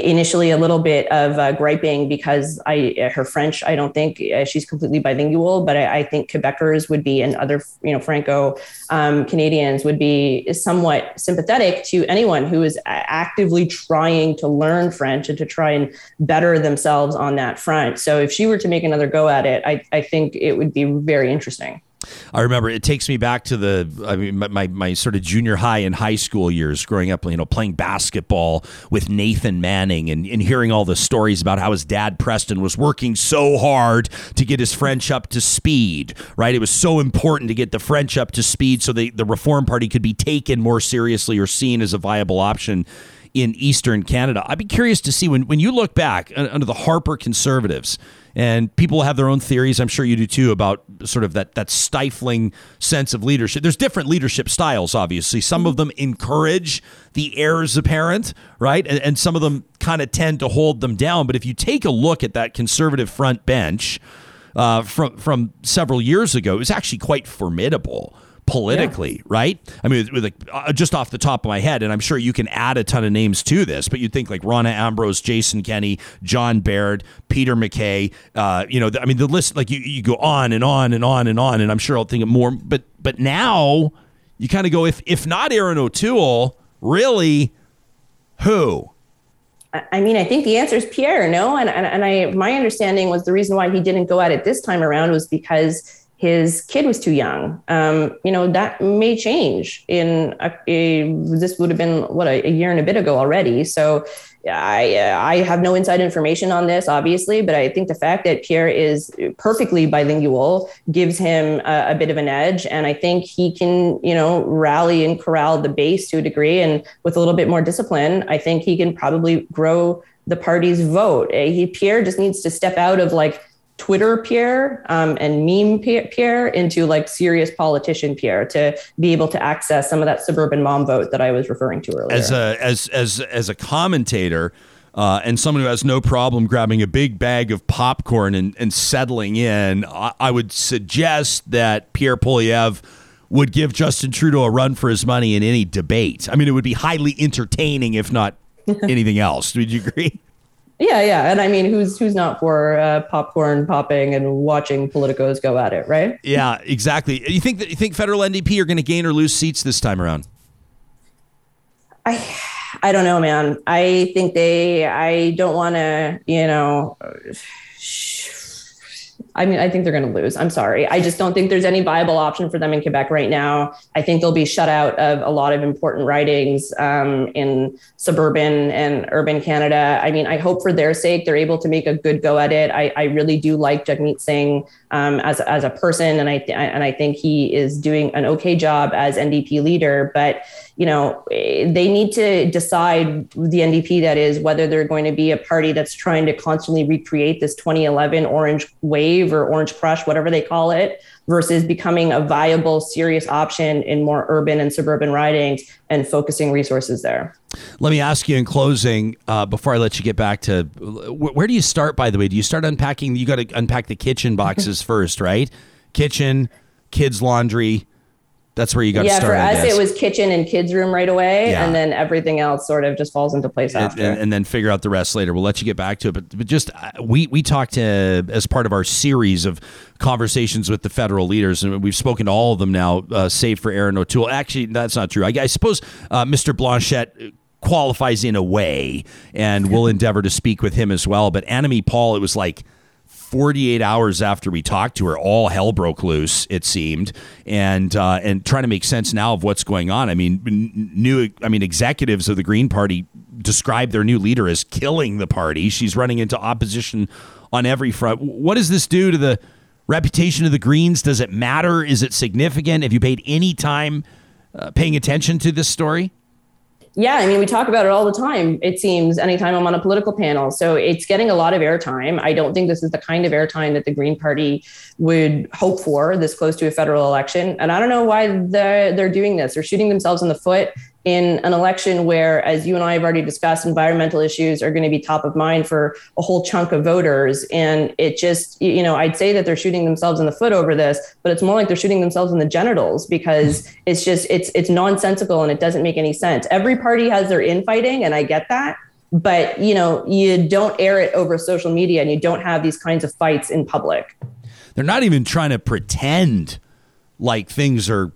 Speaker 4: initially a little bit of uh, griping because I her French I don't think uh, she's completely bilingual, but I, I, think Quebecers would be and other you know Franco um, Canadians would be somewhat sympathetic to anyone who is actively trying to learn French and to try and better themselves on that front. So if she were to make another go at it, I, I think it would be very interesting.
Speaker 1: I remember it takes me back to the I mean my, my, sort of junior high and high school years growing up you know playing basketball with Nathan Manning and, and hearing all the stories about how his dad Preston was working so hard to get his French up to speed right? It was so important to get the French up to speed so they, the Reform Party could be taken more seriously or seen as a viable option in Eastern Canada I'd be curious to see when, when you look back under the Harper Conservatives and people have their own theories. I'm sure you do too about sort of that that stifling sense of leadership. There's different leadership styles, obviously. Some of them encourage the heirs apparent, right, and, and some of them kind of tend to hold them down. But if you take a look at that conservative front bench uh, from from several years ago, it was actually quite formidable politically, yeah. right? I mean, with, uh, just off the top of my head, and I'm sure you can add a ton of names to this, but you'd think like Rona Ambrose, Jason Kenney, John Baird, Peter MacKay. Uh, you know, I mean, the list like you, you go on and on and on and on, and I'm sure I'll think of more. But but now you kind of go if if not Erin O'Toole, really, who?
Speaker 4: I mean, I think the answer is Pierre, no? And, and, and I, my understanding was the reason why he didn't go at it this time around was because his kid was too young. Um, you know, that may change in a, a, this would have been what a, a, year and a bit ago already. So I, I have no inside information on this, obviously, but I think the fact that Pierre is perfectly bilingual gives him a, a bit of an edge. And I think he can, you know, rally and corral the base to a degree. And with a little bit more discipline, I think he can probably grow the party's vote. He, Pierre just needs to step out of like, Twitter Pierre um, and meme Pierre into like serious politician Pierre to be able to access some of that suburban mom vote that I was referring to earlier.
Speaker 1: As a as as as a commentator. Uh, and someone who has no problem grabbing a big bag of popcorn and, and settling in, I, I would suggest that Pierre Poilievre would give Justin Trudeau a run for his money in any debate. I mean, it would be highly entertaining, if not <laughs> anything else. Would you agree?
Speaker 4: Yeah, yeah, and I mean, who's who's not for uh, popcorn popping and watching politicos go at it, right?
Speaker 1: Yeah, exactly. You think that you think federal NDP are going to gain or lose seats this time around?
Speaker 4: I I don't know, man. I think they. I don't want to, you know. I mean, I think they're going to lose. I'm sorry. I just don't think there's any viable option for them in Quebec right now. I think they'll be shut out of a lot of important ridings um, in suburban and urban Canada. I mean, I hope for their sake they're able to make a good go at it. I, I really do like Jagmeet Singh um, as, as a person, and I and I think he is doing an okay job as NDP leader. But you know, they need to decide the NDP that is whether they're going to be a party that's trying to constantly recreate this 2011 orange wave or orange crush, whatever they call it, versus becoming a viable, serious option in more urban and suburban ridings and focusing resources there.
Speaker 1: Let me ask you in closing, uh, before I let you get back to where do you start, by the way? Do you start unpacking? You got to unpack the kitchen boxes <laughs> first, right? Kitchen, kids' laundry, that's where you got
Speaker 4: yeah,
Speaker 1: to start.
Speaker 4: Yeah, for us, it was kitchen and kids' room right away,
Speaker 1: yeah.
Speaker 4: and then everything else sort of just falls into place
Speaker 1: and,
Speaker 4: after.
Speaker 1: And, and, then figure out the rest later. We'll let you get back to it, but, but just uh, we we talked to as part of our series of conversations with the federal leaders, and we've spoken to all of them now, uh, save for Erin O'Toole. Actually, that's not true. I, I suppose uh, Mr. Blanchet qualifies in a way, and we'll endeavor to speak with him as well. But Annamie Paul, it was like 48 hours after we talked to her, all hell broke loose. It seemed, and uh, and trying to make sense now of what's going on. I mean, new. I mean, executives of the Green Party describe their new leader as killing the party. She's running into opposition on every front. What does this do to the reputation of the Greens? Does it matter? Is it significant? Have you paid any time uh, paying attention to this story?
Speaker 4: Yeah, I mean, we talk about it all the time, it seems, anytime I'm on a political panel. So it's getting a lot of airtime. I don't think this is the kind of airtime that the Green Party would hope for this close to a federal election. And I don't know why they're, they're doing this. They're shooting themselves in the foot in an election where, as you and I have already discussed, environmental issues are going to be top of mind for a whole chunk of voters. And it just, you know, I'd say that they're shooting themselves in the foot over this, but it's more like they're shooting themselves in the genitals because <laughs> it's just, it's, it's nonsensical and it doesn't make any sense. Every party has their infighting, and I get that. But, you know, you don't air it over social media and you don't have these kinds of fights in public.
Speaker 1: They're not even trying to pretend like things are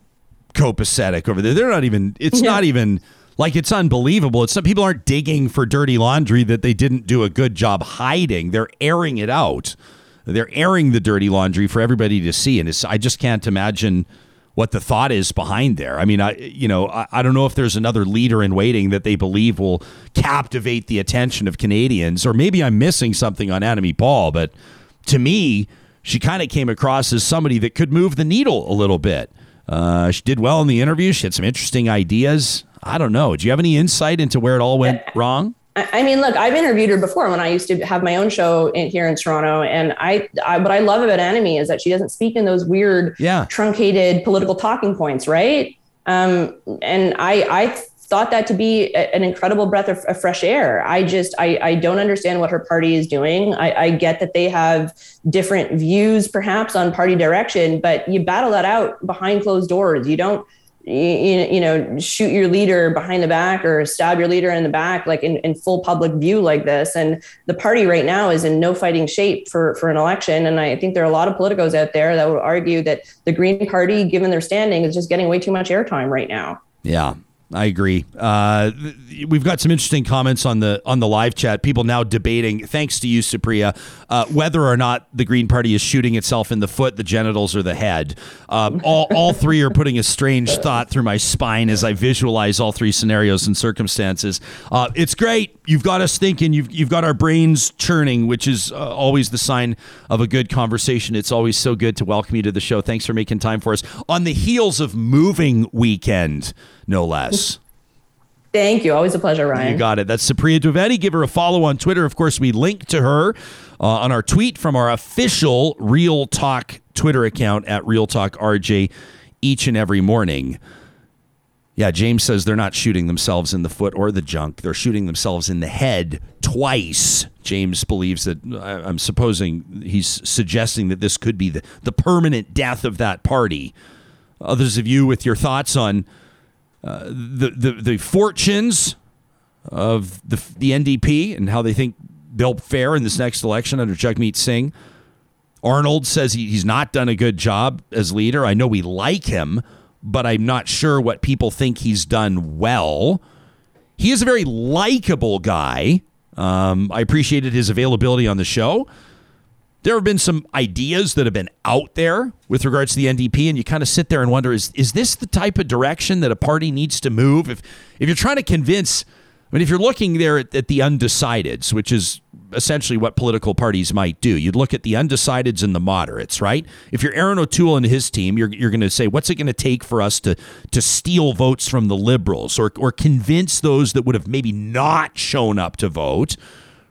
Speaker 1: copacetic over there. They're not even. It's yeah. not even like it's unbelievable. It's some people aren't digging for dirty laundry that they didn't do a good job hiding. They're airing it out. They're airing the dirty laundry for everybody to see, and it's. I just can't imagine what the thought is behind there. I mean, I you know I, I don't know if there's another leader in waiting that they believe will captivate the attention of Canadians, or maybe I'm missing something on Annamie Paul, but to me, she kind of came across as somebody that could move the needle a little bit. Uh, she did well in the interview. She had some interesting ideas. I don't know. Do you have any insight into where it all went wrong?
Speaker 4: I mean, look, I've interviewed her before when I used to have my own show in, here in Toronto, and I, I, what I love about Annamie is that she doesn't speak in those weird,
Speaker 1: yeah.
Speaker 4: truncated political talking points, right? Um, and I, I thought that to be an incredible breath of, of, fresh air. I just I, I don't understand what her party is doing. I, I get that they have different views perhaps on party direction, but you battle that out behind closed doors. You don't you, you know shoot your leader behind the back or stab your leader in the back like in, in full public view like this and the party right now is in no fighting shape for for an election and i think there are a lot of politicos out there that would argue that the green party given their standing is just getting way too much airtime right now
Speaker 1: yeah I agree. Uh, we've got some interesting comments on the on the live chat. People now debating, thanks to you, Supriya, uh, whether or not the Green Party is shooting itself in the foot, the genitals, or the head. Um, all all three are putting a strange thought through my spine as I visualize all three scenarios and circumstances. Uh, it's great. You've got us thinking. You've you've got our brains churning, which is uh, always the sign of a good conversation. It's always so good to welcome you to the show. Thanks for making time for us on the heels of moving weekend no less. <laughs>
Speaker 4: Thank you. Always a pleasure, Ryan.
Speaker 1: You got it. That's Supriya Dwivedi. Give her a follow on Twitter. Of course, we link to her uh, on our tweet from our official Real Talk Twitter account at Real Talk RJ each and every morning. Yeah, James says they're not shooting themselves in the foot or the junk. They're shooting themselves in the head twice. James believes that, I'm supposing he's suggesting that this could be the, the permanent death of that party others of you with your thoughts on uh, the, the, the fortunes of the, the NDP and how they think they'll fare in this next election under Jagmeet Singh. Arnold says he, he's not done a good job as leader. I know we like him, but I'm not sure what people think he's done well. He is a very likable guy. Um, I appreciated his availability on the show. There have been some ideas that have been out there with regards to the NDP, and you kind of sit there and wonder: is is this the type of direction that a party needs to move? If if you're trying to convince, I mean, if you're looking there at, at the undecideds, which is essentially what political parties might do. You'd look at the undecideds and the moderates, right? If you're Erin O'Toole and his team, you're, you're going to say, what's it going to take for us to to steal votes from the liberals or or convince those that would have maybe not shown up to vote?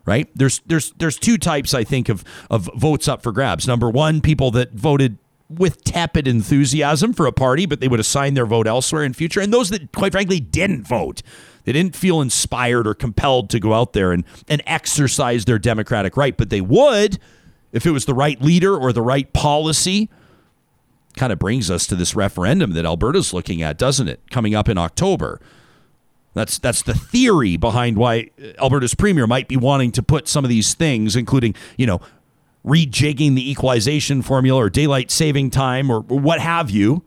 Speaker 1: Right? There's there's there's two types I think of of votes up for grabs. Number one, people that voted with tepid enthusiasm for a party, but they would assign their vote elsewhere in future, and those that quite frankly didn't vote they didn't feel inspired or compelled to go out there and, and exercise their democratic right, but they would if it was the right leader or the right policy. Kind of brings us to this referendum that Alberta's looking at, doesn't it? Coming up in October. That's that's the theory behind why Alberta's premier might be wanting to put some of these things, including, you know, rejigging the equalization formula or daylight saving time or what have you,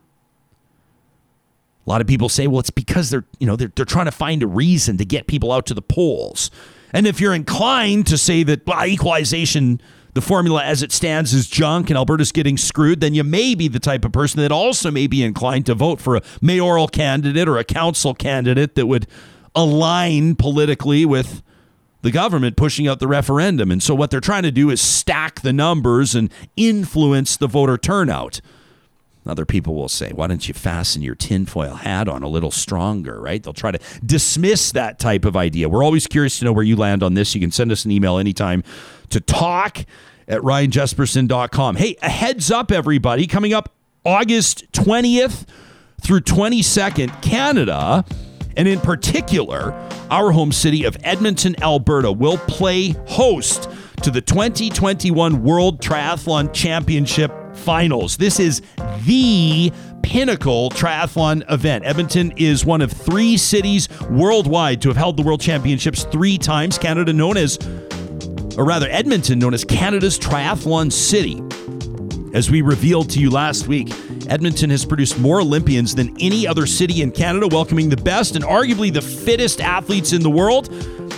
Speaker 1: a lot of people say, well, it's because they're, you know, they're, they're trying to find a reason to get people out to the polls. And if you're inclined to say that well, equalization, the formula as it stands is junk and Alberta's getting screwed, then you may be the type of person that also may be inclined to vote for a mayoral candidate or a council candidate that would align politically with the government pushing out the referendum. And so what they're trying to do is stack the numbers and influence the voter turnout. Other people will say, why don't you fasten your tinfoil hat on a little stronger, right? They'll try to dismiss that type of idea. We're always curious to know where you land on this. You can send us an email anytime to talk at ryanjesperson.com. Hey, a heads up, everybody. Coming up August 20th through 22nd, Canada, and in particular, our home city of Edmonton, Alberta, will play host to the 2021 World Triathlon Championship finals. This is the pinnacle triathlon event. Edmonton is one of three cities worldwide to have held the World Championships three times. Canada, known as, or rather, Edmonton, known as Canada's Triathlon City. As we revealed to you last week, Edmonton has produced more Olympians than any other city in Canada, welcoming the best and arguably the fittest athletes in the world.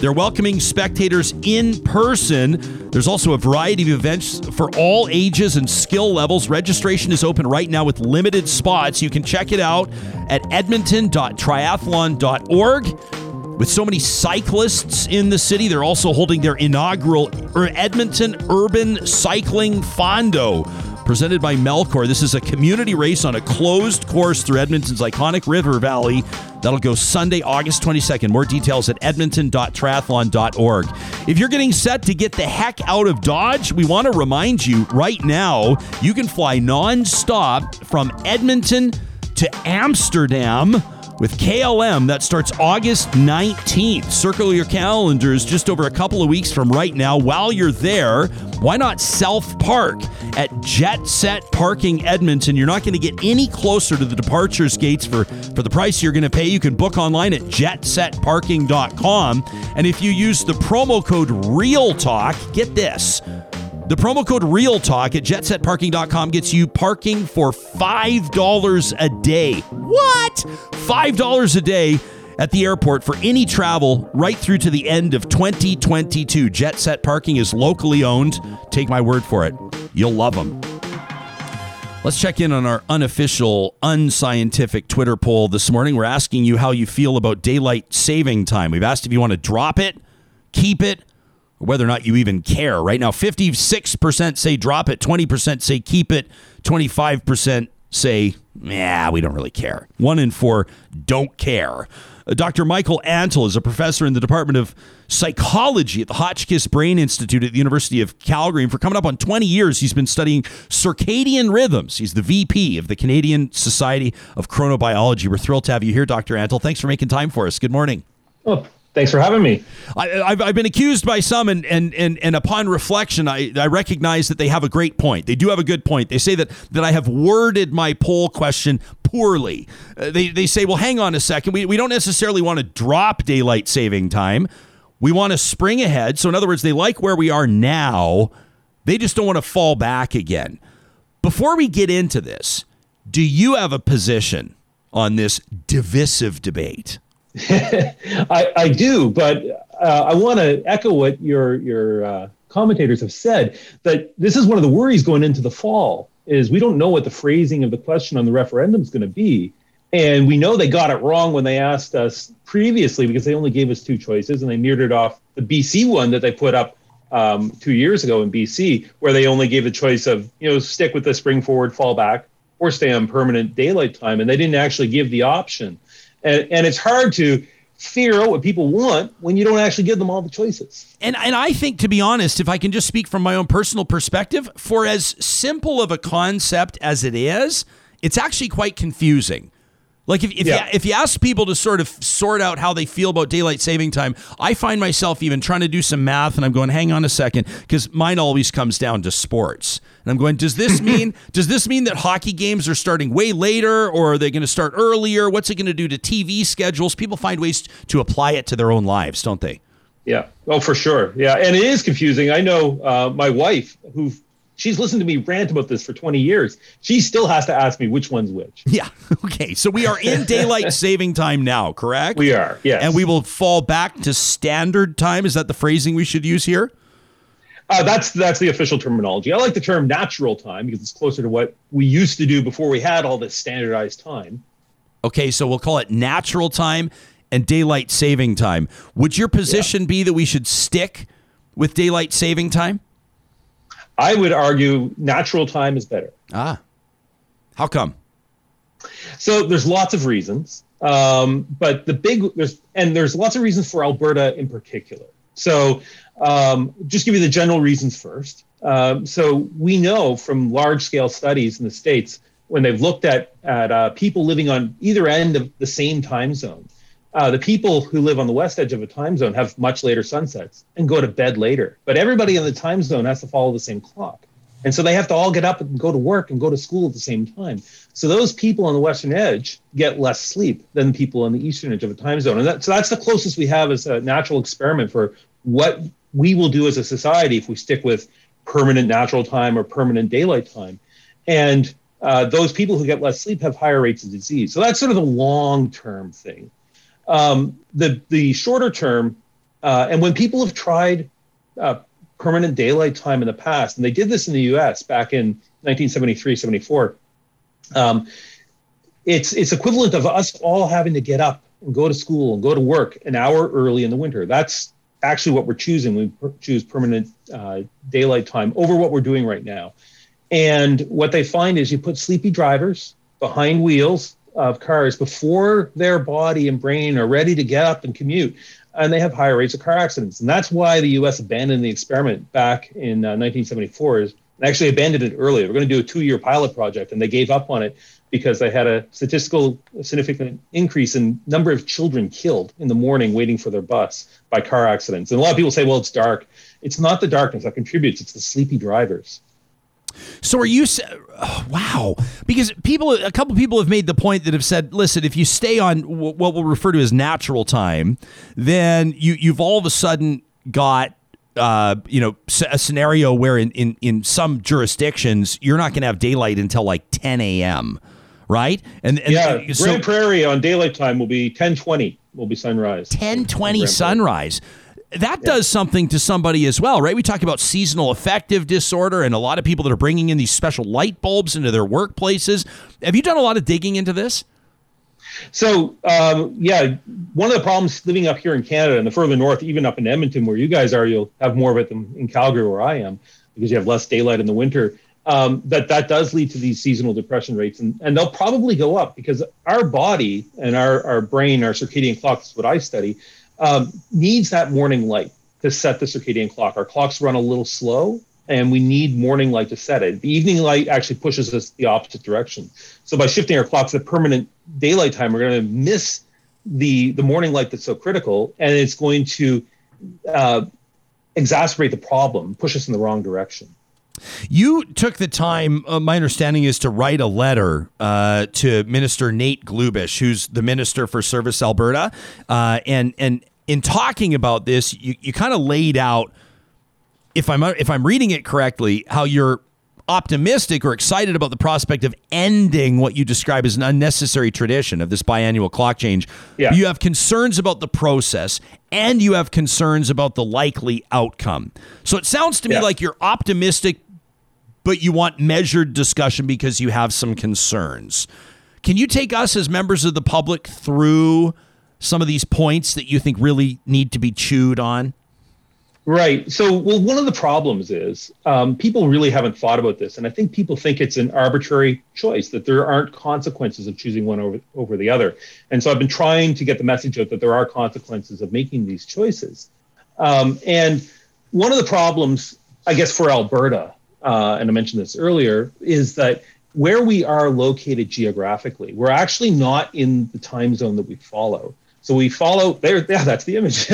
Speaker 1: They're welcoming spectators in person. There's also a variety of events for all ages and skill levels. Registration is open right now with limited spots. You can check it out at edmonton.triathlon.org. With so many cyclists in the city, they're also holding their inaugural er, Edmonton Urban Cycling Fondo presented by Melcor. This is a community race on a closed course through Edmonton's iconic river valley. That'll go Sunday, August 22nd. More details at edmonton.triathlon.org. If you're getting set to get the heck out of Dodge, we want to remind you right now you can fly nonstop from Edmonton to Amsterdam with KLM that starts August 19th. Circle your calendars just over a couple of weeks from right now. While you're there, why not self park at Jet Set Parking Edmonton? You're not going to get any closer to the departures gates for, for the price you're going to pay. You can book online at jetsetparking.com. And if you use the promo code Real Talk, get this the promo code Real Talk at jetsetparking.com gets you parking for $5 a day. What? $5 a day at the airport for any travel right through to the end of 2022. Jet Set Parking is locally owned. Take my word for it. You'll love them. Let's check in on our unofficial, unscientific Twitter poll this morning. We're asking you how you feel about daylight saving time. We've asked if you want to drop it, keep it, whether or not you even care. Right now, 56% say drop it, 20% say keep it, 25% say, yeah, we don't really care. One in four don't care. Uh, Dr. Michael Antle is a professor in the Department of Psychology at the Hotchkiss Brain Institute at the University of Calgary. And for coming up on 20 years, he's been studying circadian rhythms. He's the VP of the Canadian Society of Chronobiology. We're thrilled to have you here, Dr. Antle. Thanks for making time for us. Good morning.
Speaker 5: Oh, Thanks for having me.
Speaker 1: I, have I've been accused by some, and, and, and, and upon reflection, I, I recognize that they have a great point. They do have a good point. They say that, that I have worded my poll question poorly. Uh, they, they say, well, hang on a second. We, we don't necessarily want to drop daylight saving time. We want to spring ahead. So, in other words, they like where we are now. They just don't want to fall back again. Before we get into this, do you have a position on this divisive debate? <laughs>
Speaker 5: I, I, do, but uh, I want to echo what your your uh, commentators have said that this is one of the worries going into the fall is we don't know what the phrasing of the question on the referendum is going to be. And we know they got it wrong when they asked us previously because they only gave us two choices and they mirrored off the BC one that they put up um, two years ago in BC, where they only gave a choice of, you know, stick with the spring forward, fall back, or stay on permanent daylight time. And they didn't actually give the option. And, and it's hard to out what people want when you don't actually give them all the choices.
Speaker 1: And and I think to be honest, if I can just speak from my own personal perspective, for as simple of a concept as it is, it's actually quite confusing. Like if, if, yeah. you, if you ask people to sort of sort out how they feel about daylight saving time, I find myself even trying to do some math and I'm going, hang on a second, because mine always comes down to sports. And I'm going, does this <laughs> mean does this mean that hockey games are starting way later or are they going to start earlier? What's it going to do to TV schedules? People find ways to apply it to their own lives, don't they?
Speaker 5: Yeah. Oh, for sure. Yeah, and it is confusing. I know uh, my wife, who She's listened to me rant about this for 20 years. She still has to ask me which one's which.
Speaker 1: Yeah. <laughs> Okay. So we are in daylight <laughs> saving time now, correct?
Speaker 5: We are. Yes.
Speaker 1: And we will fall back to standard time. Is that the phrasing we should use here?
Speaker 5: Uh, that's that's the official terminology. I like the term natural time because it's closer to what we used to do before we had all this standardized time.
Speaker 1: Okay, so we'll call it natural time and daylight saving time. Would your position yeah. be that we should stick with daylight saving time?
Speaker 5: I would argue natural time is better.
Speaker 1: Ah, how come?
Speaker 5: So there's lots of reasons, um, but the big there's and there's lots of reasons for Alberta in particular. So um, just give you the general reasons first. Um, so we know from large scale studies in the states when they've looked at at uh, people living on either end of the same time zone uh, the people who live on the west edge of a time zone have much later sunsets and go to bed later. But everybody in the time zone has to follow the same clock. And so they have to all get up and go to work and go to school at the same time. So those people on the western edge get less sleep than people on the eastern edge of a time zone. And that, so that's the closest we have as a natural experiment for what we will do as a society if we stick with permanent natural time or permanent daylight time. And uh, those people who get less sleep have higher rates of disease. So that's sort of the long term thing. Um, the the shorter term, uh, and when people have tried uh, permanent daylight time in the past, and they did this in the U.S. back in 1973, 74. Um, it's it's equivalent of us all having to get up and go to school and go to work an hour early in the winter. That's actually what we're choosing. We per- choose permanent uh, daylight time over what we're doing right now. And what they find is you put sleepy drivers behind wheels of cars before their body and brain are ready to get up and commute, and they have higher rates of car accidents. And that's why the U.S. abandoned the experiment back in uh, 1974. Is actually abandoned it earlier. We're going to do a two-year pilot project, and they gave up on it because they had a statistical significant increase in number of children killed in the morning waiting for their bus by car accidents. And a lot of people say, well, it's dark. It's not the darkness that contributes, it's the sleepy drivers.
Speaker 1: So are you? Oh, wow, because people, a couple people have made the point that have said, listen, if you stay on what we'll refer to as natural time, then you you've all of a sudden got uh, you know, a scenario where in, in, in some jurisdictions you're not going to have daylight until like 10 a.m. Right?
Speaker 5: And, and yeah, so, Grande Prairie on daylight time will be 10:20 will be sunrise.
Speaker 1: 10:20 sunrise that does something to somebody as well, right? We talk about seasonal affective disorder and a lot of people that are bringing in these special light bulbs into their workplaces. Have you done a lot of digging into this?
Speaker 5: So, um, yeah, one of the problems living up here in Canada and the further north, even up in Edmonton, where you guys are, you'll have more of it than in Calgary, where I am, because you have less daylight in the winter. Um, that that does lead to these seasonal depression rates, and, and they'll probably go up because our body and our, our brain, our circadian clock, is what I study, um, needs that morning light to set the circadian clock. Our clocks run a little slow, and we need morning light to set it. The evening light actually pushes us the opposite direction. So by shifting our clocks to permanent daylight time, we're going to miss the the morning light that's so critical, and it's going to uh, exacerbate the problem, push us in the wrong direction.
Speaker 1: You took the time, uh, my understanding is to write a letter uh, to Minister Nate Glubish, who's the Minister for Service Alberta. Uh, and, and in talking about this, you, you kind of laid out, if I'm, if I'm reading it correctly, how you're optimistic or excited about the prospect of ending what you describe as an unnecessary tradition of this biannual clock change. Yeah. You have concerns about the process and you have concerns about the likely outcome. So it sounds to me yeah. like you're optimistic, but you want measured discussion because you have some concerns. Can you take us as members of the public through some of these points that you think really need to be chewed on?
Speaker 5: Right. So, well, one of the problems is um, people really haven't thought about this, and I think people think it's an arbitrary choice that there aren't consequences of choosing one over over the other. And so, I've been trying to get the message out that there are consequences of making these choices. Um, and one of the problems, I guess, for Alberta, uh, and I mentioned this earlier, is that where we are located geographically, we're actually not in the time zone that we follow. So we follow there. <laughs> Yeah, that's the image.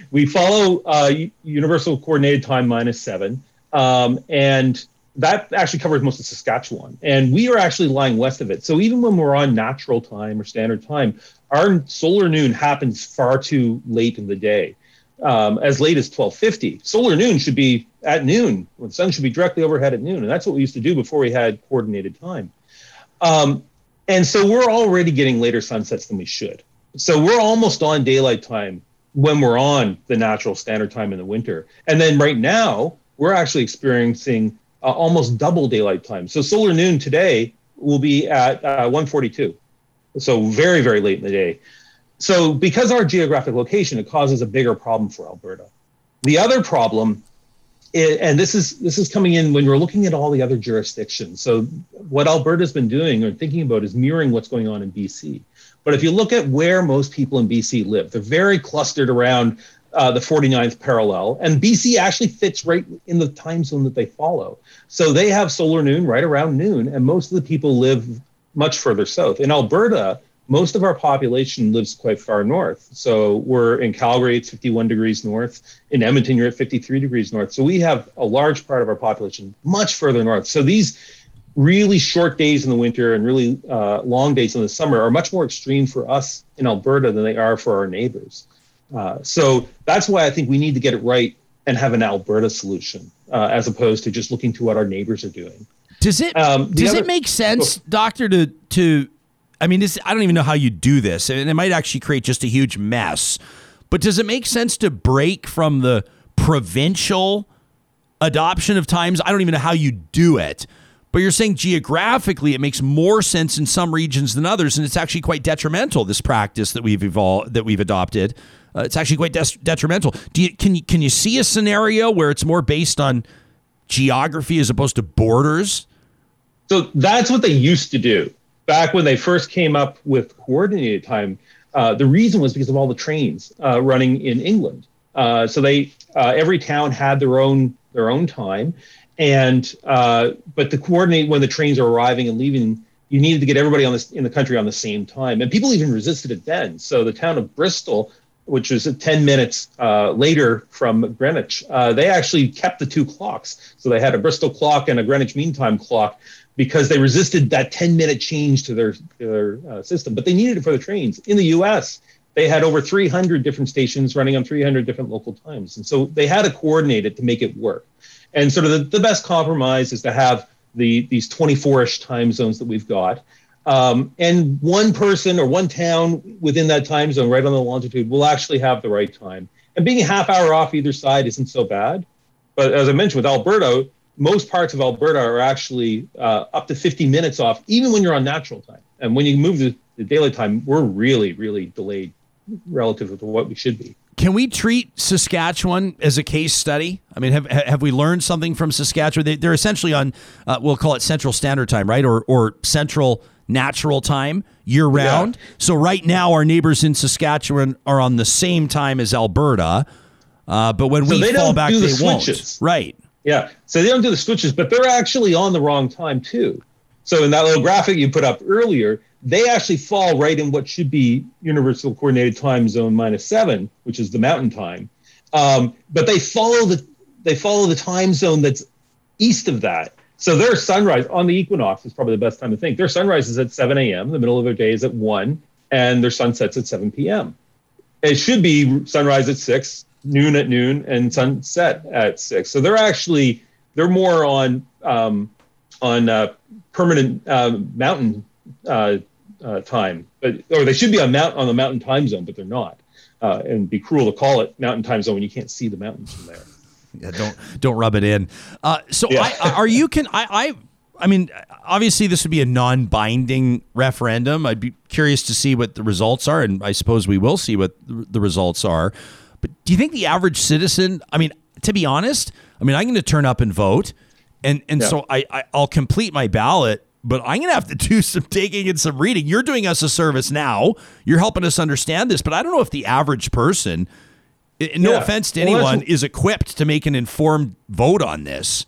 Speaker 5: <laughs> we follow uh, Universal Coordinated Time minus seven, um, and that actually covers most of Saskatchewan. And we are actually lying west of it. So even when we're on natural time or standard time, our solar noon happens far too late in the day, um, as late as 1250. Solar noon should be at noon. The sun should be directly overhead at noon, and that's what we used to do before we had coordinated time. Um, and so we're already getting later sunsets than we should. So we're almost on daylight time when we're on the natural standard time in the winter. And then right now, we're actually experiencing uh, almost double daylight time. So solar noon today will be at uh, 142. So very, very late in the day. So because our geographic location, it causes a bigger problem for Alberta. The other problem, is, and this is this is coming in when we're looking at all the other jurisdictions. So what Alberta's been doing or thinking about is mirroring what's going on in BC. But if you look at where most people in BC live, they're very clustered around uh, the 49th parallel. And BC actually fits right in the time zone that they follow. So they have solar noon right around noon, and most of the people live much further south. In Alberta, most of our population lives quite far north. So we're in Calgary, it's 51 degrees north. In Edmonton, you're at 53 degrees north. So we have a large part of our population much further north. So these really short days in the winter and really uh, long days in the summer are much more extreme for us in Alberta than they are for our neighbors. Uh, so that's why I think we need to get it right and have an Alberta solution uh, as opposed to just looking to what our neighbors are doing.
Speaker 1: Does it um, does other, it make sense, oh, doctor, to to I mean, this I don't even know how you do this, and it might actually create just a huge mess. But does it make sense to break from the provincial adoption of times? I don't even know how you do it but you're saying geographically, it makes more sense in some regions than others, and it's actually quite detrimental. This practice that we've evolved, that we've adopted, uh, it's actually quite des- detrimental. Do you can you can you see a scenario where it's more based on geography as opposed to borders?
Speaker 5: So that's what they used to do back when they first came up with coordinated time. Uh, the reason was because of all the trains uh, running in England. Uh, so they uh, every town had their own their own time, and uh, but to coordinate when the trains are arriving and leaving you needed to get everybody on this in the country on the same time. And people even resisted it then. So the town of bristol which was 10 minutes uh, later from greenwich uh, they actually kept the two clocks. So they had a bristol clock and a greenwich mean time clock because they resisted that 10 minute change to their, their uh, system. But they needed it for the trains. In the us they had over 300 different stations running on 300 different local times. And so they had to coordinate it to make it work and sort of the, the best compromise is to have the these 24-ish time zones that we've got. Um, and one person or one town within that time zone, right on the longitude, will actually have the right time. And being a half hour off either side isn't so bad. But as I mentioned with Alberta, most parts of Alberta are actually uh, up to 50 minutes off, even when you're on natural time. And when you move to the daylight time, we're really, really delayed relative to what we should be.
Speaker 1: Can we treat Saskatchewan as a case study? I mean, have have we learned something from Saskatchewan? They, are essentially on, uh, we'll call it Central Standard Time, right, or or Central Natural Time year round. Yeah. So right now, our neighbors in Saskatchewan are on the same time as Alberta, uh, but when so we fall back, the they switches. won't. Right.
Speaker 5: Yeah. So they don't do the switches, but they're actually on the wrong time too. So in that little graphic you put up earlier, they actually fall right in what should be universal coordinated time zone minus seven, which is the mountain time. Um, but they follow the they follow the time zone that's east of that. So their sunrise on the equinox is probably the best time to think. Their sunrise is at 7 a.m. The middle of their day is at 1, and their sunsets at 7 p.m. It should be sunrise at 6, noon at noon, and sunset at 6. So they're actually they're more on um, on uh, permanent uh, mountain uh, uh, time, but, or they should be on mount on the mountain time zone, but they're not. Uh, and be cruel to call it mountain time zone when you can't see the mountains from there.
Speaker 1: Yeah, don't don't rub it in. Uh, so, yeah. I, are you can I, I I mean, obviously this would be a non-binding referendum. I'd be curious to see what the results are, and I suppose we will see what the results are. But do you think the average citizen? I mean, to be honest, I mean, I'm going to turn up and vote, and and yeah. so I, I I'll complete my ballot but I'm going to have to do <laughs> some digging and some reading. You're doing us a service now. You're helping us understand this, but I don't know if the average person, no yeah. offense to well, anyone, is equipped to make an informed vote on this.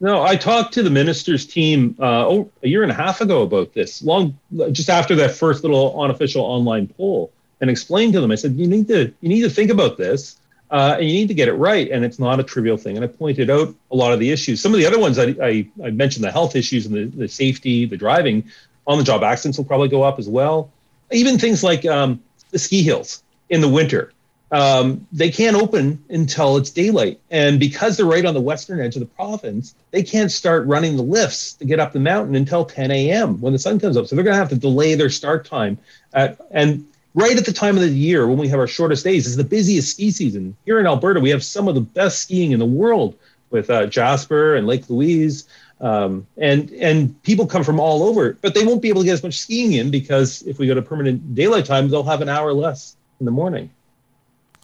Speaker 5: No, I talked to the minister's team uh, oh, a year and a half ago about this, long just after that first little unofficial online poll, and explained to them. I said, "You need to you need to think about this uh, and you need to get it right. And it's not a trivial thing. And I pointed out a lot of the issues. Some of the other ones I, I, I mentioned the health issues and the, the safety, the driving, on the job accidents will probably go up as well. Even things like um, the ski hills in the winter. Um, they can't open until it's daylight. And because they're right on the western edge of the province, they can't start running the lifts to get up the mountain until 10 a.m. when the sun comes up. So they're going to have to delay their start time. At, and right at the time of the year when we have our shortest days is the busiest ski season. Here in Alberta, we have some of the best skiing in the world with uh, Jasper and Lake Louise. Um, and and people come from all over, but they won't be able to get as much skiing in because if we go to permanent daylight time, they'll have an hour less in the morning.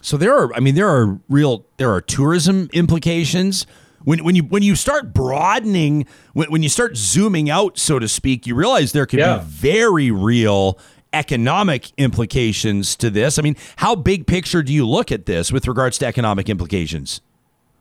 Speaker 1: So there are, I mean, there are real, there are tourism implications when when you when you start broadening, when, when you start zooming out, so to speak, you realize there can yeah. be very real economic implications to this? I mean, how big picture do you look at this with regards to economic implications?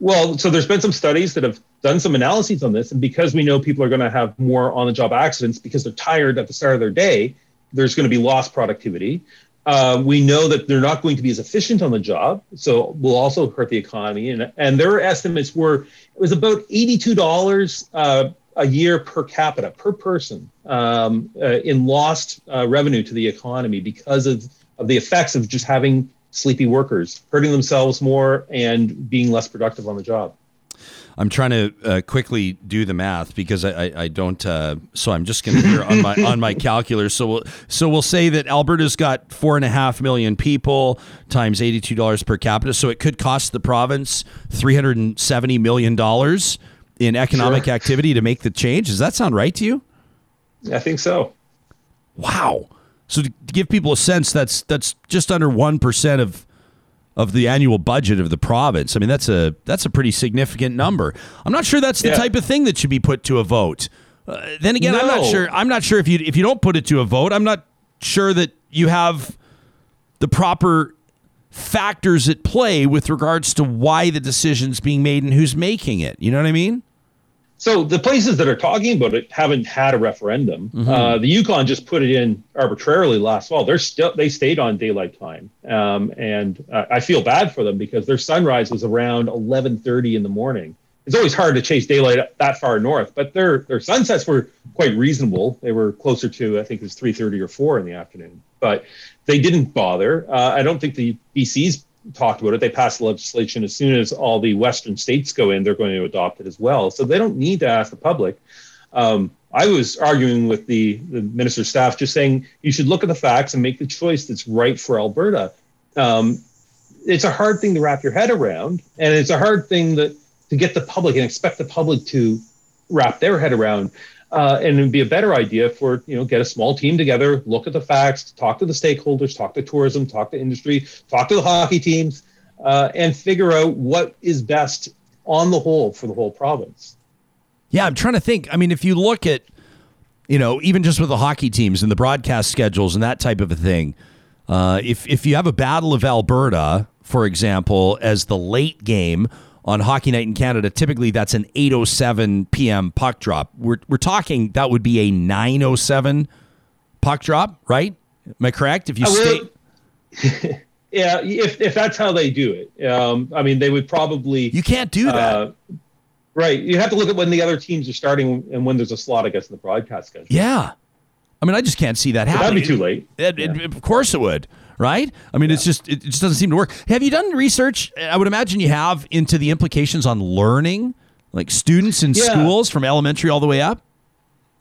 Speaker 5: Well, so there's been some studies that have done some analyses on this, and because we know people are going to have more on-the-job accidents because they're tired at the start of their day, there's going to be lost productivity. Uh, we know that they're not going to be as efficient on the job, so we'll also hurt the economy. And and their estimates were it was about eighty-two dollars uh, a year per capita per person um, uh, in lost uh, revenue to the economy because of, of the effects of just having sleepy workers hurting themselves more and being less productive on the job.
Speaker 1: I'm trying to uh, quickly do the math because I, I, I don't. Uh, so I'm just going to hear on my on my <laughs> calculator. So we'll so we'll say that Alberta's got four and a half million people times eighty two dollars per capita. So it could cost the province three hundred and seventy million dollars in economic sure. activity to make the change. Does that sound right to you?
Speaker 5: I think so.
Speaker 1: Wow. So to give people a sense, that's that's just under one percent of of the annual budget of the province. I mean, that's a that's a pretty significant number. I'm not sure that's the yeah. type of thing that should be put to a vote. Uh, then again, no. I'm not sure. I'm not sure if you if you don't put it to a vote, I'm not sure that you have the proper factors at play with regards to why the decision's being made and who's making it. You know what I mean?
Speaker 5: So the places that are talking about it haven't had a referendum. Mm-hmm. Uh, the Yukon just put it in arbitrarily last fall. They're still they stayed on daylight time, um, and uh, I feel bad for them because their sunrise was around 11:30 in the morning. It's always hard to chase daylight that far north, but their their sunsets were quite reasonable. They were closer to I think it was 3:30 or 4 in the afternoon, but they didn't bother. Uh, I don't think the BC's talked about it. They passed the legislation as soon as all the Western states go in, they're going to adopt it as well. So they don't need to ask the public. Um, I was arguing with the, the minister's staff, just saying you should look at the facts and make the choice that's right for Alberta. Um, it's a hard thing to wrap your head around, and it's a hard thing that to get the public and expect the public to wrap their head around. Uh, and it would be a better idea for you know get a small team together, look at the facts, talk to the stakeholders, talk to tourism, talk to industry, talk to the hockey teams, uh, and figure out what is best on the whole for the whole province.
Speaker 1: Yeah, I'm trying to think. I mean, if you look at you know even just with the hockey teams and the broadcast schedules and that type of a thing, uh, if if you have a Battle of Alberta, for example, as the late game on Hockey Night in Canada, typically that's an 8:07 p.m. puck drop. We're we're talking that would be a 9:07 puck drop, right? Am I correct? If you
Speaker 5: stay, <laughs> yeah, if if that's how they do it, um, I mean, they would probably
Speaker 1: you can't do that. Uh,
Speaker 5: Right. You have to look at when the other teams are starting and when there's a slot, I guess, in the broadcast schedule.
Speaker 1: Yeah. I mean, I just can't see that happening.
Speaker 5: That'd be too late.
Speaker 1: It, it, yeah. of course it would. Right? I mean, yeah. it's just it just doesn't seem to work. Have you done research? I would imagine you have into the implications on learning, like students in yeah. schools from elementary all the way up.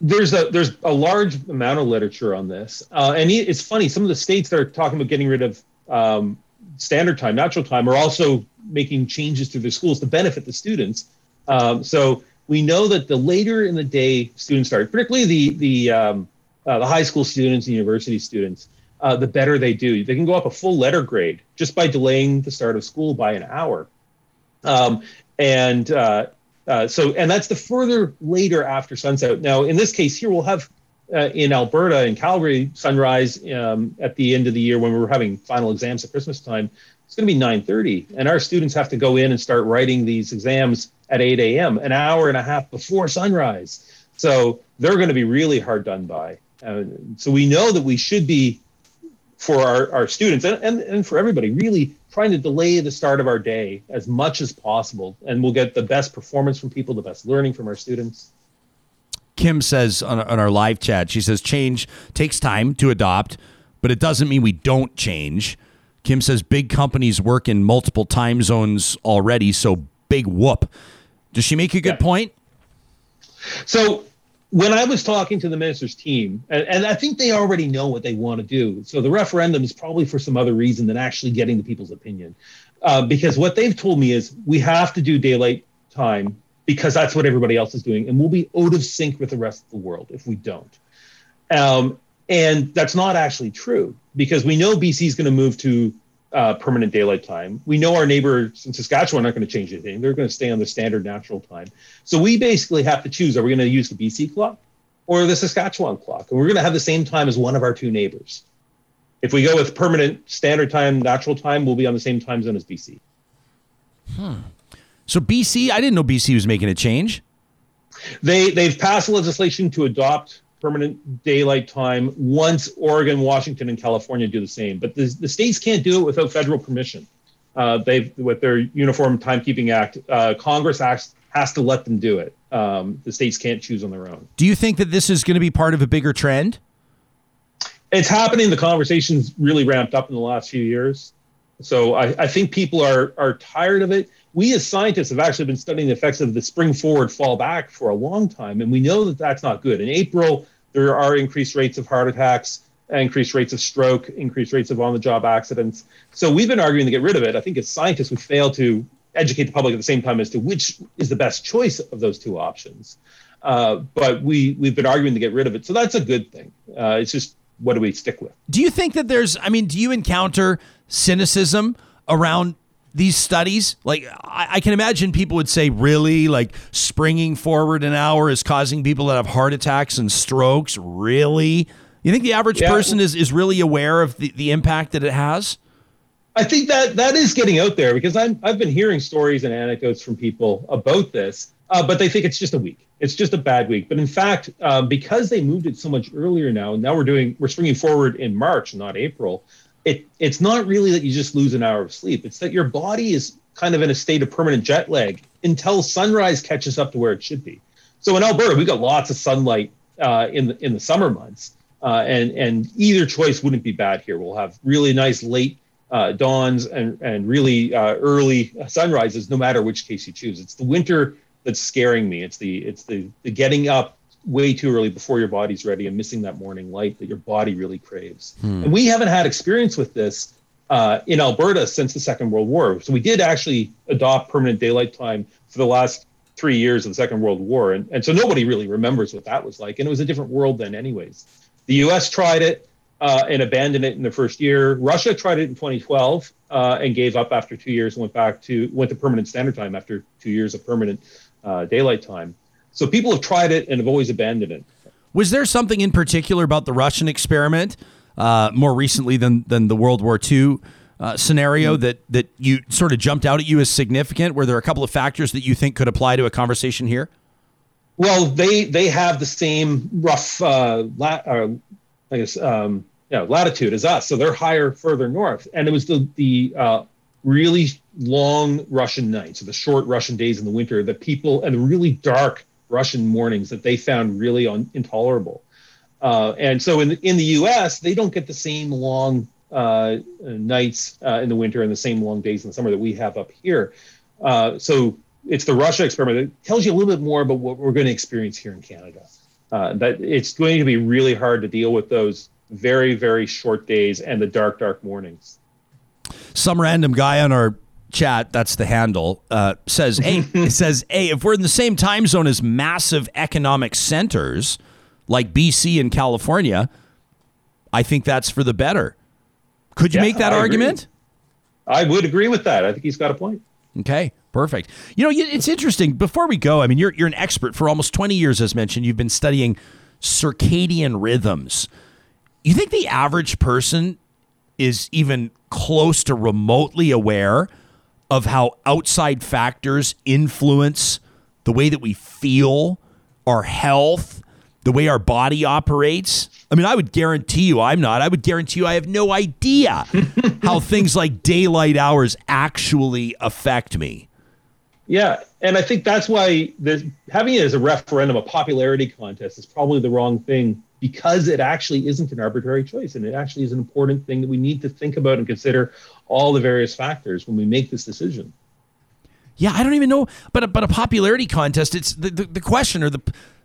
Speaker 5: There's a there's a large amount of literature on this, uh, and it's funny. Some of the states that are talking about getting rid of um, standard time, natural time, are also making changes to their schools to benefit the students. Um, so we know that the later in the day students start, particularly the the um, uh, the high school students and university students, uh, the better they do. They can go up a full letter grade just by delaying the start of school by an hour. Um, and uh, uh so, and that's the further later after sunset. Now, in this case here, we'll have uh, in Alberta in Calgary sunrise um, at the end of the year when we're having final exams at Christmas time it's going to be 9.30 and our students have to go in and start writing these exams at 8 a.m an hour and a half before sunrise so they're going to be really hard done by uh, so we know that we should be for our, our students and, and, and for everybody really trying to delay the start of our day as much as possible and we'll get the best performance from people the best learning from our students
Speaker 1: kim says on, on our live chat she says change takes time to adopt but it doesn't mean we don't change Kim says big companies work in multiple time zones already, so big whoop. Does she make a good yeah. point?
Speaker 5: So when I was talking to the minister's team, and, and, I think they already know what they want to do. So the referendum is probably for some other reason than actually getting the people's opinion. Uh, because what they've told me is we have to do daylight time because that's what everybody else is doing. And we'll be out of sync with the rest of the world if we don't. Um, and that's not actually true because we know BC is going to move to uh, permanent daylight time. We know our neighbors in Saskatchewan aren't going to change anything. They're going to stay on the standard natural time. So we basically have to choose are we going to use the BC clock or the Saskatchewan clock? And we're going to have the same time as one of our two neighbors. If we go with permanent standard time, natural time, we'll be on the same time zone as BC.
Speaker 1: Hmm. So BC, I didn't know BC was making a change.
Speaker 5: They they've passed legislation to adopt permanent daylight time once Oregon, Washington, and California do the same. But the, the states can't do it without federal permission. Uh, they with their Uniform Timekeeping Act, uh, Congress acts, has to let them do it. Um, the states can't choose on their own.
Speaker 1: Do you think that this is going to be part of a bigger trend?
Speaker 5: It's happening. The conversation's really ramped up in the last few years. So I, I think people are are tired of it we as scientists have actually been studying the effects of the spring forward fall back for a long time and we know that that's not good. In april there are increased rates of heart attacks increased rates of stroke increased rates of on the job accidents. So we've been arguing to get rid of it. I think as scientists we fail to educate the public at the same time as to which is the best choice of those two options. Uh, but we we've been arguing to get rid of it. So that's a good thing. Uh, it's just what do we stick with?
Speaker 1: Do you think that there's i mean do you encounter cynicism around these studies like I, I, can imagine people would say really? Like springing forward an hour is causing people to have heart attacks and strokes? Really? You think the average yeah. person is, is really aware of the, the impact that it has?
Speaker 5: I think that that is getting out there because I'm, i've been hearing stories and anecdotes from people about this uh, but they think it's just a week. It's just a bad week. But in fact um, because they moved it so much earlier now now we're doing we're springing forward in march not april it it's not really that you just lose an hour of sleep. It's that your body is kind of in a state of permanent jet lag until sunrise catches up to where it should be. So in Alberta, we got lots of sunlight uh, in the in the summer months, uh, and and either choice wouldn't be bad here. We'll have really nice late uh, dawns and and really uh, early sunrises, no matter which case you choose. It's the winter that's scaring me. It's the it's the the getting up way too early before your body's ready and missing that morning light that your body really craves. Hmm. And we haven't had experience with this uh, in Alberta since the Second World War. So we did actually adopt permanent daylight time for the last three years of the Second World War. And, and so nobody really remembers what that was like. And it was a different world then, anyways. The US tried it uh, and abandoned it in the first year. Russia tried it in 2012 uh, and gave up after two years and went back to went to permanent standard time after two years of permanent uh, daylight time. So people have tried it and have always abandoned it.
Speaker 1: Was there something in particular about the Russian experiment uh, more recently than than the World War II uh, scenario mm-hmm. that that you sort of jumped out at you as significant? Were there a couple of factors that you think could apply to a conversation here?
Speaker 5: Well, they they have the same rough, uh, lat, uh, I guess, um, yeah, latitude as us, so they're higher further north, and it was the the uh, really long Russian nights, or the short Russian days in the winter, that people and the really dark Russian mornings that they found really un, intolerable. Uh, and so in the, in the U.S., they don't get the same long uh, nights uh, in the winter and the same long days in the summer that we have up here. Uh, so it's the Russia experiment that tells you a little bit more about what we're going to experience here in Canada. Uh, that it's going to be really hard to deal with those very very short days and the dark dark mornings.
Speaker 1: Some random guy on our chat, that's the handle, uh, says, "Hey, <laughs> says, hey, if we're in the same time zone as massive economic centers like BC and California, I think that's for the better." Could you yeah, make that I argument?
Speaker 5: Agree. I would agree with that. I think he's got a point.
Speaker 1: Okay, perfect. You know, it's interesting. Before we go, I mean, you're you're an expert for almost 20 years, as mentioned. You've been studying circadian rhythms. You think the average person is even close to remotely aware of how outside factors influence the way that we feel, our health, the way our body operates. I mean, I would guarantee you I'm not. I would guarantee you I have no idea <laughs> how things like daylight hours actually affect me.
Speaker 5: Yeah, and I think that's why this, having it as a referendum, a popularity contest, is probably the wrong thing because it actually isn't an arbitrary choice, and it actually is an important thing that we need to think about and consider all the various factors when we make this decision.
Speaker 1: Yeah, I don't even know, but a, but a popularity contest. It's the, the, the question or the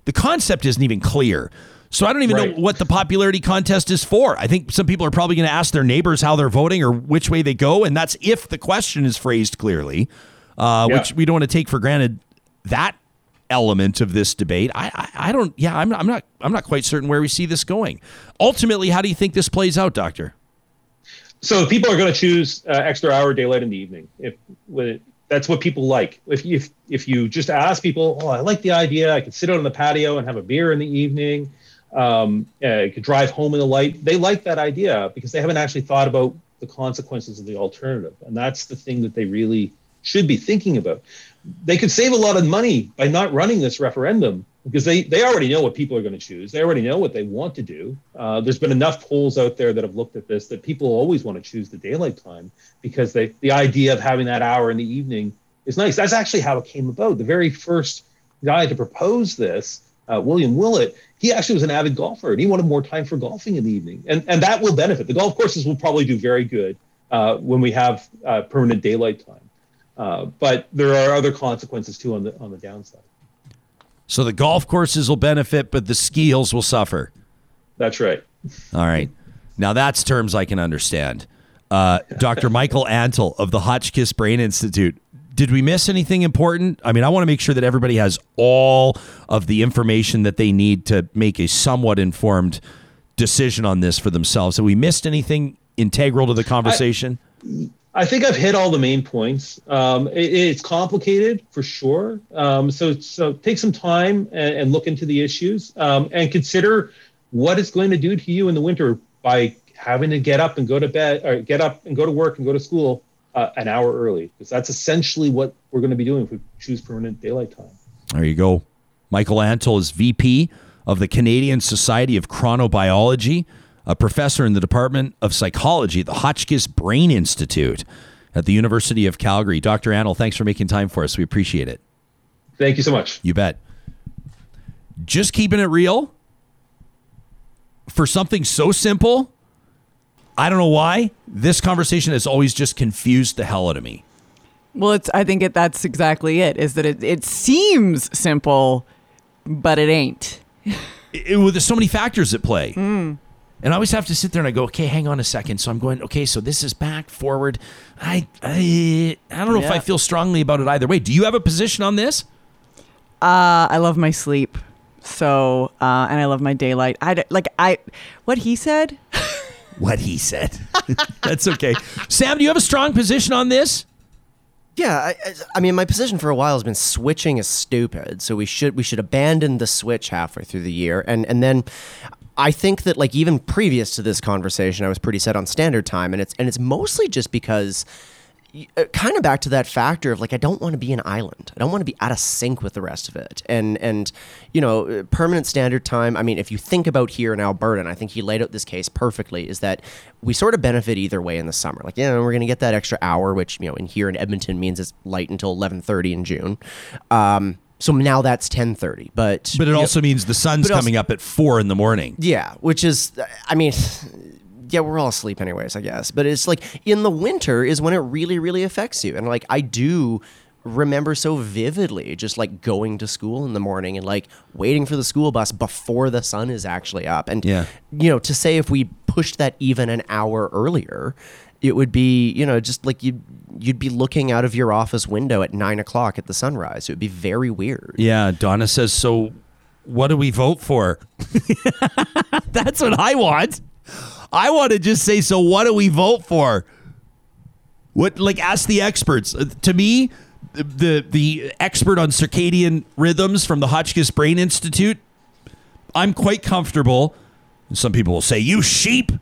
Speaker 1: the concept isn't even clear. So I don't even right. know what the popularity contest is for. I think some people are probably going to ask their neighbors how they're voting or which way they go, and that's if the question is phrased clearly, uh, yeah. which we don't want to take for granted. That element of this debate, I, I, I don't. Yeah, I'm, I'm not. I'm not quite certain where we see this going. Ultimately, how do you think this plays out, Doctor?
Speaker 5: So people are going to choose uh, extra hour daylight in the evening if when that's what people like. If if, if you just ask people, oh, I like the idea, I could sit out on the patio and have a beer in the evening, um, uh, could drive home in the light. They like that idea because they haven't actually thought about the consequences of the alternative, and that's the thing that they really should be thinking about. They could save a lot of money by not running this referendum because they, they already know what people are going to choose. They already know what they want to do. Uh, there's been enough polls out there that have looked at this that people always want to choose the daylight time because they, the idea of having that hour in the evening is nice. That's actually how it came about. The very first guy to propose this, uh, William Willett, he actually was an avid golfer and he wanted more time for golfing in the evening. And, and that will benefit. The golf courses will probably do very good uh, when we have uh, permanent daylight time. Uh, but there are other consequences too on the on the downside.
Speaker 1: So the golf courses will benefit, but the ski hills will suffer.
Speaker 5: That's right.
Speaker 1: All right. Now that's terms I can understand. Uh, <laughs> Dr. Michael Antle of the Hotchkiss Brain Institute. Did we miss anything important? I mean, I want to make sure that everybody has all of the information that they need to make a somewhat informed decision on this for themselves. Have we missed anything integral to the conversation?
Speaker 5: I, I think I've hit all the main points. Um, it, it's complicated for sure. Um, so, so take some time and, and look into the issues um, and consider what it's going to do to you in the winter by having to get up and go to bed or get up and go to work and go to school uh, an hour early because that's essentially what we're going to be doing if we choose permanent daylight time.
Speaker 1: There you go. Michael Antle is VP of the Canadian Society of Chronobiology a professor in the Department of Psychology at the Hotchkiss Brain Institute at the University of Calgary. Dr. Antle, thanks for making time for us. We appreciate it.
Speaker 5: Thank you so much.
Speaker 1: You bet. Just keeping it real for something so simple. I don't know why this conversation has always just confused the hell out of me.
Speaker 2: Well, it's. I think it, that's exactly it. Is that it? It seems simple, but it ain't.
Speaker 1: it, it, well, there's so many factors at play. Mm. And I always have to sit there and I go, okay, hang on a second. So I'm going, okay, so this is back, forward. I I, I don't know yeah. if I feel strongly about it either way. Do you have a position on this?
Speaker 2: Uh, I love my sleep. So, uh, and I love my daylight. I like I, what he said. <laughs>
Speaker 1: what he said. <laughs> That's okay. Sam, do you have a strong position on this?
Speaker 6: Yeah, I, I, mean, my position for a while has been switching is stupid. So we should we should abandon the switch halfway through the year, and and then I think that like even previous to this conversation, I was pretty set on standard time, and it's and it's mostly just because kind of back to that factor of like I don't want to be an island. I don't want to be out of sync with the rest of it. And and you know, permanent standard time. I mean, if you think about here in Alberta, and I think he laid out this case perfectly, is that we sort of benefit either way in the summer. Like, yeah, we're going to get that extra hour, which you know, in here in Edmonton means it's light until eleven thirty in June. Um, so now that's ten thirty, but
Speaker 1: But it also means the sun's
Speaker 6: also-
Speaker 1: coming up at four in the morning.
Speaker 6: yeah, which is, I mean, yeah, we're all asleep anyways, I guess. But it's like in the winter is when it really, really affects you. And like I do remember so vividly just like going to school in the morning and like waiting for the school bus before the sun is actually up. And,
Speaker 1: Yeah.
Speaker 6: you know, to say if we pushed that even an hour earlier, it would be, you know, just like you'd, you'd be looking out of your office window at nine o'clock at the sunrise. It would be very weird.
Speaker 1: Yeah, Donna says, so what do we vote for? <laughs> That's what I want. I want to just say, so what do we vote for? What like ask the experts. Uh, To me, the the expert on circadian rhythms from the Hotchkiss Brain Institute, I'm quite comfortable. Some people will say, "You sheep,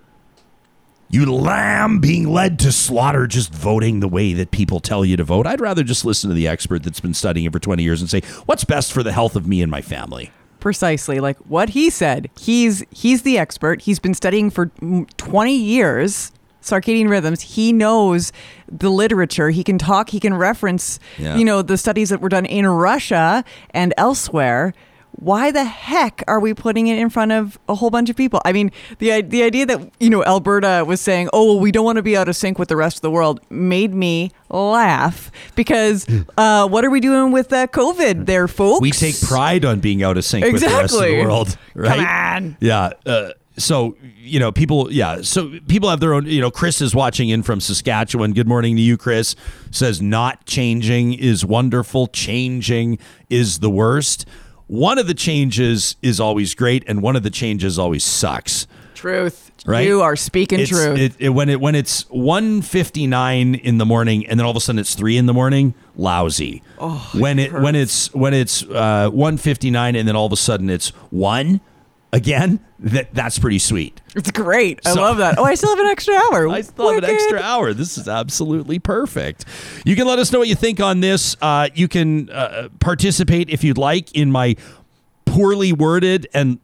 Speaker 1: you lamb being led to slaughter just voting the way that people tell you to vote." I'd rather just listen to the expert that's been studying it for 20 years and say, "What's best for the health of me and my family?"
Speaker 2: precisely like what he said. He's he's the expert. He's been studying for mm, 20 years circadian rhythms. He knows the literature. He can talk, he can reference,
Speaker 1: Yeah.
Speaker 2: you know, the studies that were done in Russia and elsewhere. Why the heck are we putting it in front of a whole bunch of people? I mean, the the idea that you know Alberta was saying, "Oh, well, we don't want to be out of sync with the rest of the world," made me laugh because uh, what are we doing with uh, COVID, there, folks?
Speaker 1: We take pride on being out of sync exactly. with the rest of the world, right?
Speaker 2: Come on.
Speaker 1: Yeah. Uh, so you know, people. Yeah. So people have their own. You know, Chris is watching in from Saskatchewan. Good morning to you, Chris. Says not changing is wonderful. Changing is the worst. One of the changes is always great, and one of the changes always sucks.
Speaker 2: Truth.
Speaker 1: Right?
Speaker 2: You are speaking
Speaker 1: It's,
Speaker 2: truth.
Speaker 1: It, it, when it when it's one fifty nine in the morning, and then all of a sudden it's three in the morning, lousy. Oh, when it when it's when it's uh, one fifty nine, and then all of a sudden it's one again, that that's pretty sweet.
Speaker 2: it's great. I
Speaker 1: So-
Speaker 2: love that. Oh, I still have an extra hour. <laughs>
Speaker 1: I still have an extra hour. This is absolutely perfect. You can let us know what you think on this. Uh, you can uh, participate if you'd like in my poorly worded and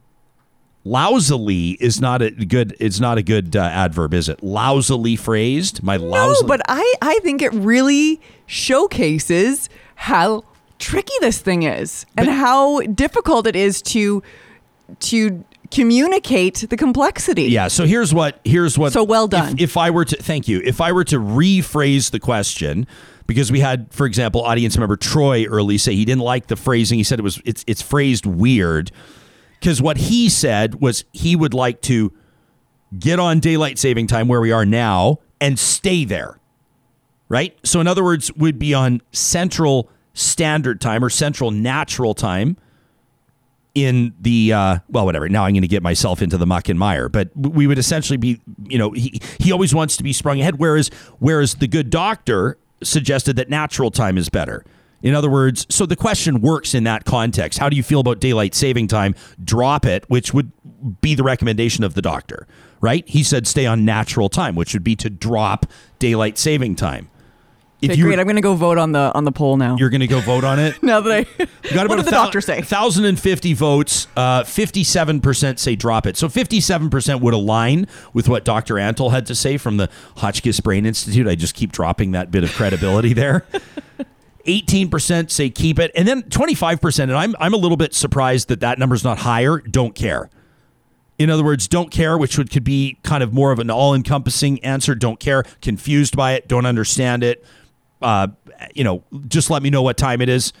Speaker 1: lousily is not a good. It's not a good uh, adverb, is it? Lousily phrased. My
Speaker 2: No,
Speaker 1: lousily.
Speaker 2: but I, I think it really showcases how tricky this thing is and how difficult it is to to communicate the complexity.
Speaker 1: Yeah. So here's what here's what.
Speaker 2: So well
Speaker 1: if-
Speaker 2: done.
Speaker 1: If, I were to thank you, if I were to rephrase the question, because we had, for example, audience member Troy early say he didn't like the phrasing. He said it was it's it's phrased weird. Because what he said was he would like to get on daylight saving time where we are now and stay there. Right. So in other words, would be on Central Standard Time or Central Natural Time in the uh, well, whatever. Now I'm going to get myself into the muck and mire, but we would essentially be, you know, he he always wants to be sprung ahead. Whereas whereas the good doctor suggested that natural time is better. In other words, so the question works in that context. How do you feel about daylight saving time? Drop it, which would be the recommendation of the doctor, right? He said stay on natural time, which would be to drop daylight saving time. If
Speaker 2: Okay,
Speaker 1: you
Speaker 2: great. I'm going to go vote on the on the poll now.
Speaker 1: you're going to go vote on it. <laughs>
Speaker 2: now that I
Speaker 1: We got about
Speaker 2: what did the
Speaker 1: thou-
Speaker 2: doctor say?
Speaker 1: 1,050 votes. Uh, 57% say drop it. So 57% would align with what Dr. Antle had to say from the Hotchkiss Brain Institute. I just keep dropping that bit of credibility there. <laughs> 18% say keep it. And then 25%, and I'm, I'm a little bit surprised that that number's not higher, don't care. In other words, don't care, which would could be kind of more of an all-encompassing answer. Don't care, confused by it, don't understand it. Uh, you know, just let me know what time it is,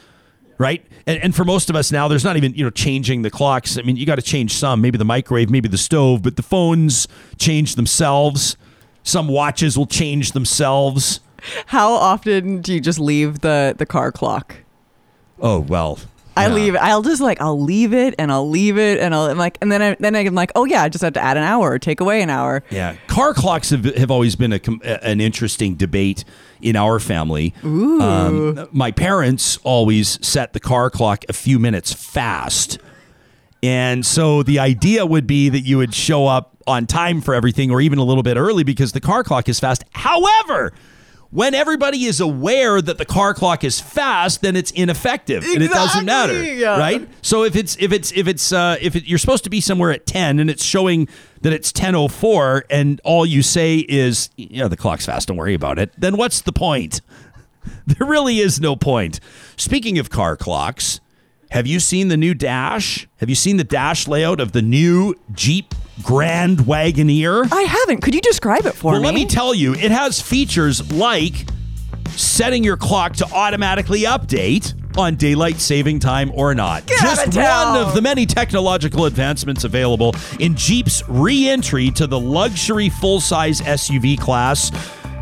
Speaker 1: right? And, and for most of us now, there's not even you know changing the clocks. I mean, you got to change some, maybe the microwave, maybe the stove, but the phones change themselves. Some watches will change themselves.
Speaker 2: How often do you just leave the the car clock?
Speaker 1: Oh well,
Speaker 2: I
Speaker 1: yeah.
Speaker 2: leave. I'll just like I'll leave it and I'll leave it and I'll I'm like and then I then I'm like oh yeah I just have to add an hour or take away an hour.
Speaker 1: Yeah, car clocks have, have always been a, an interesting debate in our family. Um, my parents always set the car clock a few minutes fast. And so the idea would be that you would show up on time for everything or even a little bit early because the car clock is fast. However, when everybody is aware that the car clock is fast, then it's ineffective and it doesn't matter,
Speaker 2: yeah.
Speaker 1: right? So if it's if it's if it's uh, if it, you're supposed to be somewhere at ten and it's showing that it's ten oh four, and all you say is yeah the clock's fast, don't worry about it, then what's the point? <laughs> There really is no point. Speaking of car clocks, have you seen the new dash? Have you seen the dash layout of the new Jeep Grand Wagoneer?
Speaker 2: I haven't. Could you describe it for
Speaker 1: Well,
Speaker 2: me?
Speaker 1: let me tell you, it has features like setting your clock to automatically update on daylight saving time or not.
Speaker 2: Get
Speaker 1: Just
Speaker 2: of
Speaker 1: one of the many technological advancements available in Jeep's re entry to the luxury full size SUV class.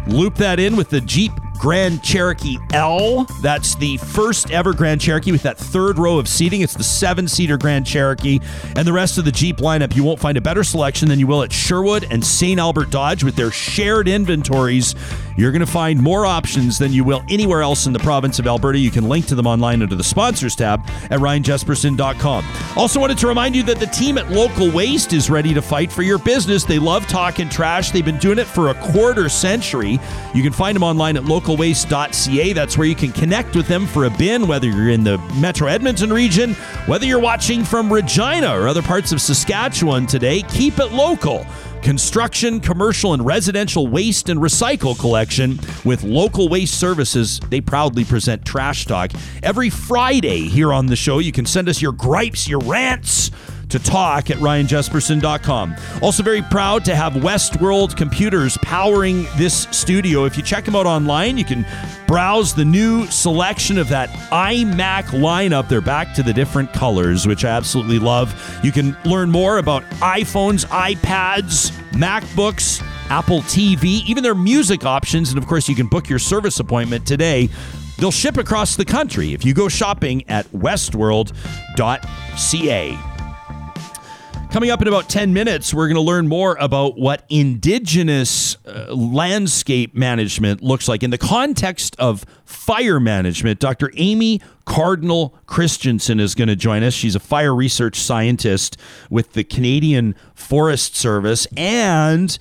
Speaker 1: Loop that in with the Jeep Grand Cherokee L. That's the first ever Grand Cherokee with that third row of seating. It's the seven seater Grand Cherokee. And the rest of the Jeep lineup, you won't find a better selection than you will at Sherwood and St. Albert Dodge with their shared inventories. You're going to find more options than you will anywhere else in the province of Alberta. You can link to them online under the sponsors tab at ryanjesperson.com. Also, wanted to remind you that the team at Local Waste is ready to fight for your business. They love talking trash. They've been doing it for a quarter century. You can find them online at localwaste.ca. That's where you can connect with them for a bin, whether you're in the Metro Edmonton region, whether you're watching from Regina or other parts of Saskatchewan today. Keep it local construction, commercial, and residential waste and recycle collection with local waste services. They proudly present Trash Talk every Friday here on the show. You can send us your gripes, your rants to talk at ryanjesperson.com. Also, very proud to have Westworld Computers powering this studio. If you check them out online, you can browse the new selection of that iMac lineup. They're back to the different colors, which I absolutely love. You can learn more about iPhones, iPads, MacBooks. Apple TV, even their music options. And of course, you can book your service appointment today. They'll ship across the country if you go shopping at westworld.ca. Coming up in about 10 minutes, we're going to learn more about what indigenous uh, landscape management looks like in the context of fire management. Dr. Amy Cardinal Christianson is going to join us. She's a fire research scientist with the Canadian Forest Service and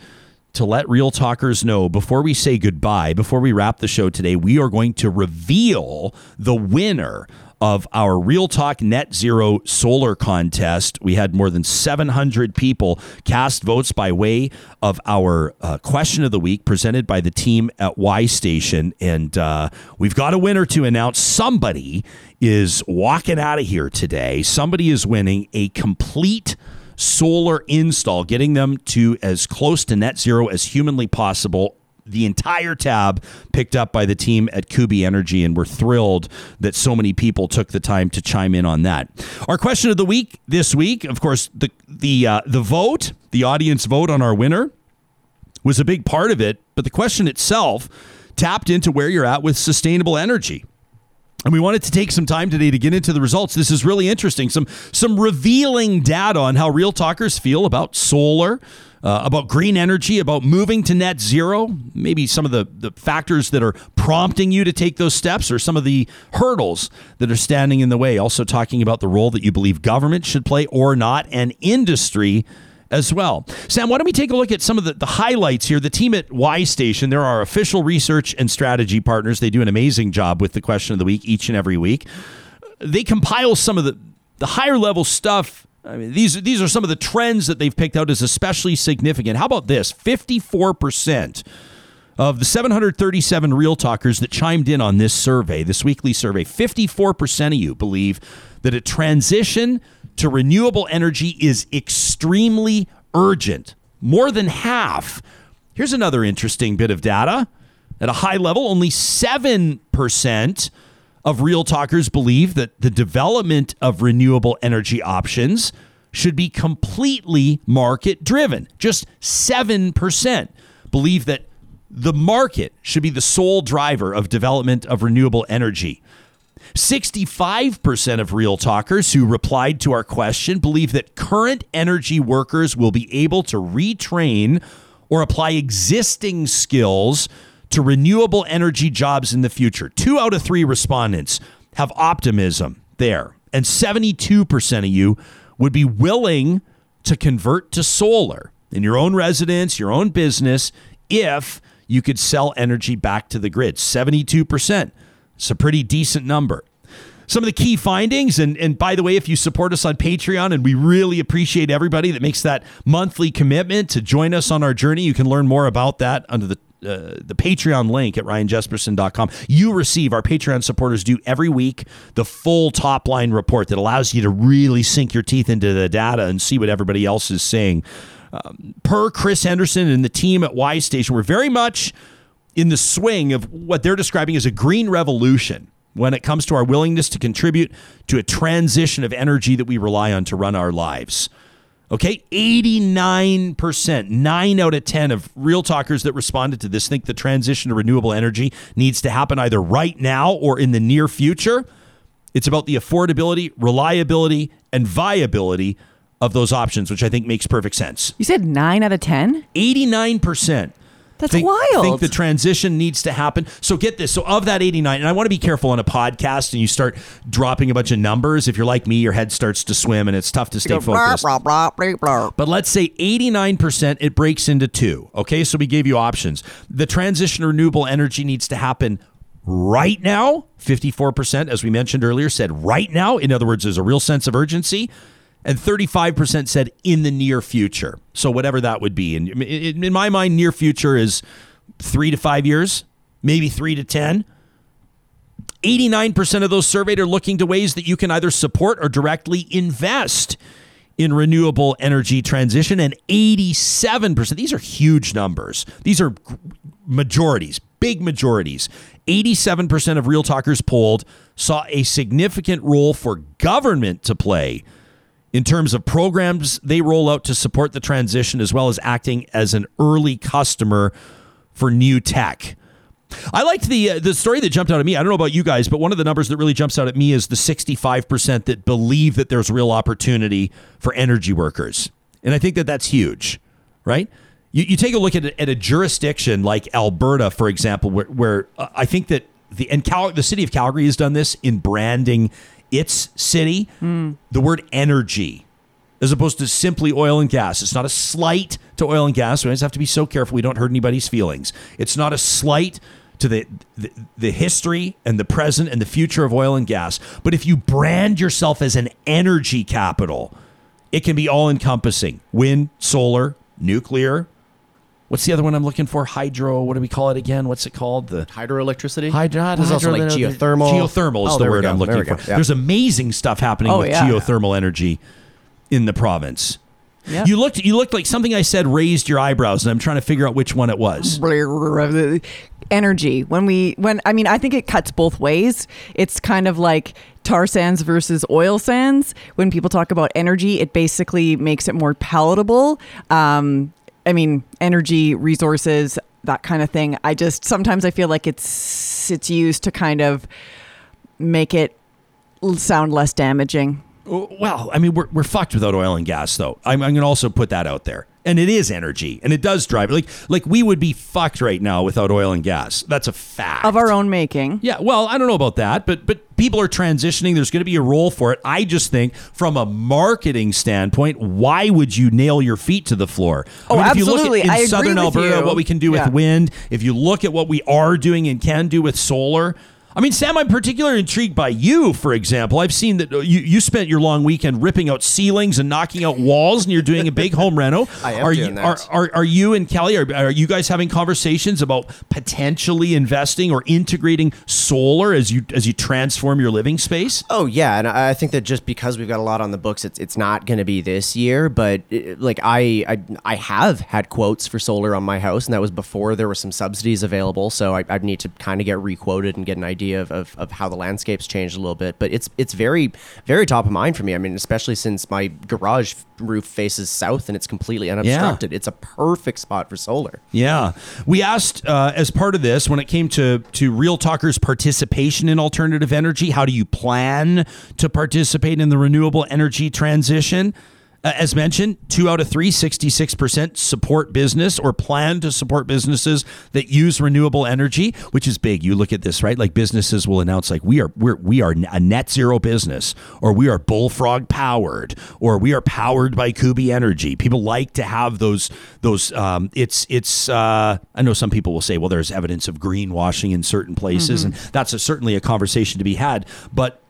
Speaker 1: to let real talkers know before we say goodbye, before we wrap the show today, we are going to reveal the winner of our Real Talk Net Zero Solar Contest. We had more than 700 people cast votes by way of our uh, question of the week presented by the team at Y Station. And uh, we've got a winner to announce. Somebody is walking out of here today. Somebody is winning a complete solar install, getting them to as close to net zero as humanly possible. The entire tab picked up by the team at Kuby Energy, and we're thrilled that so many people took the time to chime in on that. Our question of the week this week, of course, the the uh, the vote, the audience vote on our winner, was a big part of it. But the question itself tapped into where you're at with sustainable energy. And we wanted to take some time today to get into the results. This is really interesting. Some some revealing data on how real talkers feel about solar, uh, about green energy, about moving to net zero. Maybe some of the, the factors that are prompting you to take those steps, or some of the hurdles that are standing in the way. Also talking about the role that you believe government should play or not, and industry as well. Sam, why don't we take a look at some of the, the highlights here? The team at Y Station, they're our official research and strategy partners. They do an amazing job with the question of the week each and every week. They compile some of the, the higher level stuff. I mean, these, these are some of the trends that they've picked out as especially significant. How about this? 54% of the 737 real talkers that chimed in on this survey, this weekly survey, 54% of you believe that a transition to renewable energy is extremely urgent. More than half. Here's another interesting bit of data. At a high level, only 7% of real talkers believe that the development of renewable energy options should be completely market driven. Just 7% believe that the market should be the sole driver of development of renewable energy. 65% of real talkers who replied to our question believe that current energy workers will be able to retrain or apply existing skills to renewable energy jobs in the future. Two out of three respondents have optimism there, and 72% of you would be willing to convert to solar in your own residence, your own business, if you could sell energy back to the grid. 72%. It's a pretty decent number. Some of the key findings, and, and by the way, if you support us on Patreon, and we really appreciate everybody that makes that monthly commitment to join us on our journey, you can learn more about that under the uh, the Patreon link at ryanjesperson.com. You receive, our Patreon supporters do every week, the full top line report that allows you to really sink your teeth into the data and see what everybody else is saying. Um, per Chris Henderson and the team at Y Station, we're very much in the swing of what they're describing as a green revolution when it comes to our willingness to contribute to a transition of energy that we rely on to run our lives. Okay, 89%, 9 out of 10 of real talkers that responded to this think the transition to renewable energy needs to happen either right now or in the near future. It's about the affordability, reliability, and viability of those options, which I think makes perfect sense.
Speaker 2: You said nine out of 10?
Speaker 1: 89%.
Speaker 2: That's
Speaker 1: think,
Speaker 2: wild.
Speaker 1: Think the transition needs to happen. So get this. So of that 89, and I want to be careful on a podcast and you start dropping a bunch of numbers. If you're like me, your head starts to swim and it's tough to stay focused. But let's say 89%, it breaks into two. Okay, so we gave you options. The transition to renewable energy needs to happen right now. 54%, as we mentioned earlier, said right now. In other words, there's a real sense of urgency and 35% said in the near future. So whatever that would be. In my mind, near future is three to five years, maybe three to 10. 89% of those surveyed are looking to ways that you can either support or directly invest in renewable energy transition. And 87%, these are huge numbers. These are majorities, big majorities. 87% of real talkers polled saw a significant role for government to play in terms of programs they roll out to support the transition, as well as acting as an early customer for new tech. I liked the uh, the story that jumped out at me. I don't know about you guys, but one of the numbers that really jumps out at me is the 65% that believe that there's real opportunity for energy workers. And I think that that's huge, right? You, you take a look at a, at a jurisdiction like Alberta, for example, where, where uh, I think that the and Cal, the city of Calgary has done this in branding its city, mm. the word energy, as opposed to simply oil and gas. It's not a slight to oil and gas. We always have to be so careful we don't hurt anybody's feelings. It's not a slight to the, the, the history and the present and the future of oil and gas. But if you brand yourself as an energy capital, it can be all encompassing wind, solar, nuclear, What's the other one I'm looking for? Hydro. What do we call it again? What's it called? The
Speaker 6: hydroelectricity.
Speaker 1: Hydro.
Speaker 6: There's also like geothermal.
Speaker 1: Geothermal is
Speaker 6: Oh,
Speaker 1: the word. I'm looking
Speaker 6: we
Speaker 1: for.
Speaker 6: Yeah.
Speaker 1: There's amazing stuff happening
Speaker 2: Oh,
Speaker 1: with
Speaker 2: yeah.
Speaker 1: geothermal energy in the province.
Speaker 2: Yep.
Speaker 1: You looked. You looked like something I said raised your eyebrows, and I'm trying to figure out which one it was. <laughs>
Speaker 2: energy when we when i mean i think it cuts both ways it's kind of like tar sands versus oil sands when people talk about energy it basically makes it more palatable um i mean energy resources that kind of thing i just sometimes i feel like it's it's used to kind of make it sound less damaging
Speaker 1: Well, I mean, we're, we're fucked without oil and gas, though. I'm, I'm going to also put that out there. And it is energy, and it does drive. Like, like we would be fucked right now without oil and gas. That's a fact
Speaker 2: of our own making
Speaker 1: Yeah, well, I don't know about that, but but people are transitioning. There's going to be a role for it. I just think, from a marketing standpoint, why would you nail your feet to the floor?
Speaker 2: Oh,
Speaker 1: if you look
Speaker 2: absolutely.
Speaker 1: at in
Speaker 2: I
Speaker 1: southern Alberta,
Speaker 2: you.
Speaker 1: what we can do with wind. If you look at what we are doing and can do with solar. I mean, Sam, I'm particularly intrigued by you, for example. I've seen that uh, you, you spent your long weekend ripping out ceilings and knocking out walls, and you're doing a big home <laughs> reno.
Speaker 6: I am
Speaker 1: are
Speaker 6: doing
Speaker 1: you,
Speaker 6: that.
Speaker 1: Are, are, are you and Kelly, are, are you guys having conversations about potentially investing or integrating solar as you as you transform your living space?
Speaker 6: Oh yeah, and I I think that just because we've got a lot on the books, it's it's not going to be this year. But it, like I, I I have had quotes for solar on my house, and that was before there were some subsidies available. So I I'd need to kind of get requoted and get an idea of, of, of how the landscape's changed a little bit. But it's it's very very top of mind for me. I mean, especially since my garage roof faces south and it's completely unobstructed. It's a perfect spot for solar.
Speaker 1: Yeah, we asked uh, as part of this when it came to to Real Talkers' participation in alternative energy. How do you plan to participate in the renewable energy transition? Uh, As mentioned, two out of three, 66% support business or plan to support businesses that use renewable energy, which is big. You look at this, right? Like businesses will announce like we are we're, we are a net zero business or we are bullfrog powered or we are powered by Kuby Energy. People like to have those those um, it's it's uh, I know some people will say, well, there's evidence of greenwashing in certain places and that's a, certainly a conversation to be had, but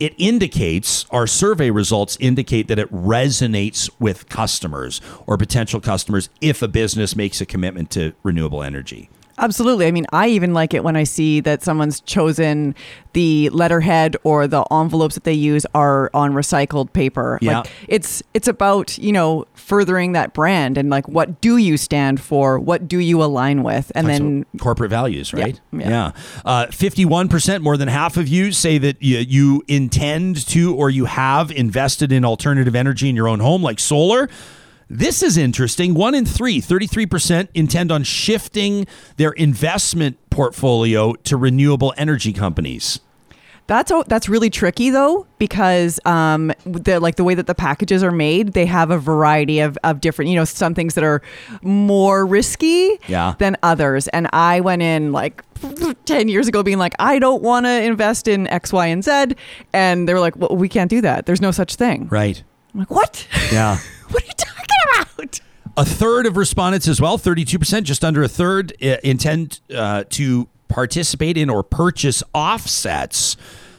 Speaker 1: it indicates our survey results indicate that it resonates with customers or potential customers if a business makes a commitment to renewable energy.
Speaker 2: Absolutely. I mean, I even like it when I see that someone's chosen the letterhead or the envelopes that they use are on recycled paper.
Speaker 1: Yeah.
Speaker 2: Like it's it's about, you know, furthering that brand and like what do you stand for? What do you align with? And then
Speaker 1: corporate values, right?
Speaker 2: yeah.
Speaker 1: Uh, 51%, more than half of you say that you, you intend to or you have invested in alternative energy in your own home, like solar. This is interesting. One in three, 33%, intend on shifting their investment portfolio to renewable energy companies.
Speaker 2: That's o- that's really tricky though because um the like the way that the packages are made they have a variety of, of different you know some things that are more risky
Speaker 1: Yeah.
Speaker 2: than others and I went in like <laughs> 10 years ago being like I don't want to invest in X Y and Z and they were like well we can't do that there's no such thing
Speaker 1: Right.
Speaker 2: I'm like what
Speaker 1: Yeah. <laughs>
Speaker 2: what are you talking about
Speaker 1: A third of respondents as well, 32%, just under a third, uh, intend uh, to participate in or purchase offsets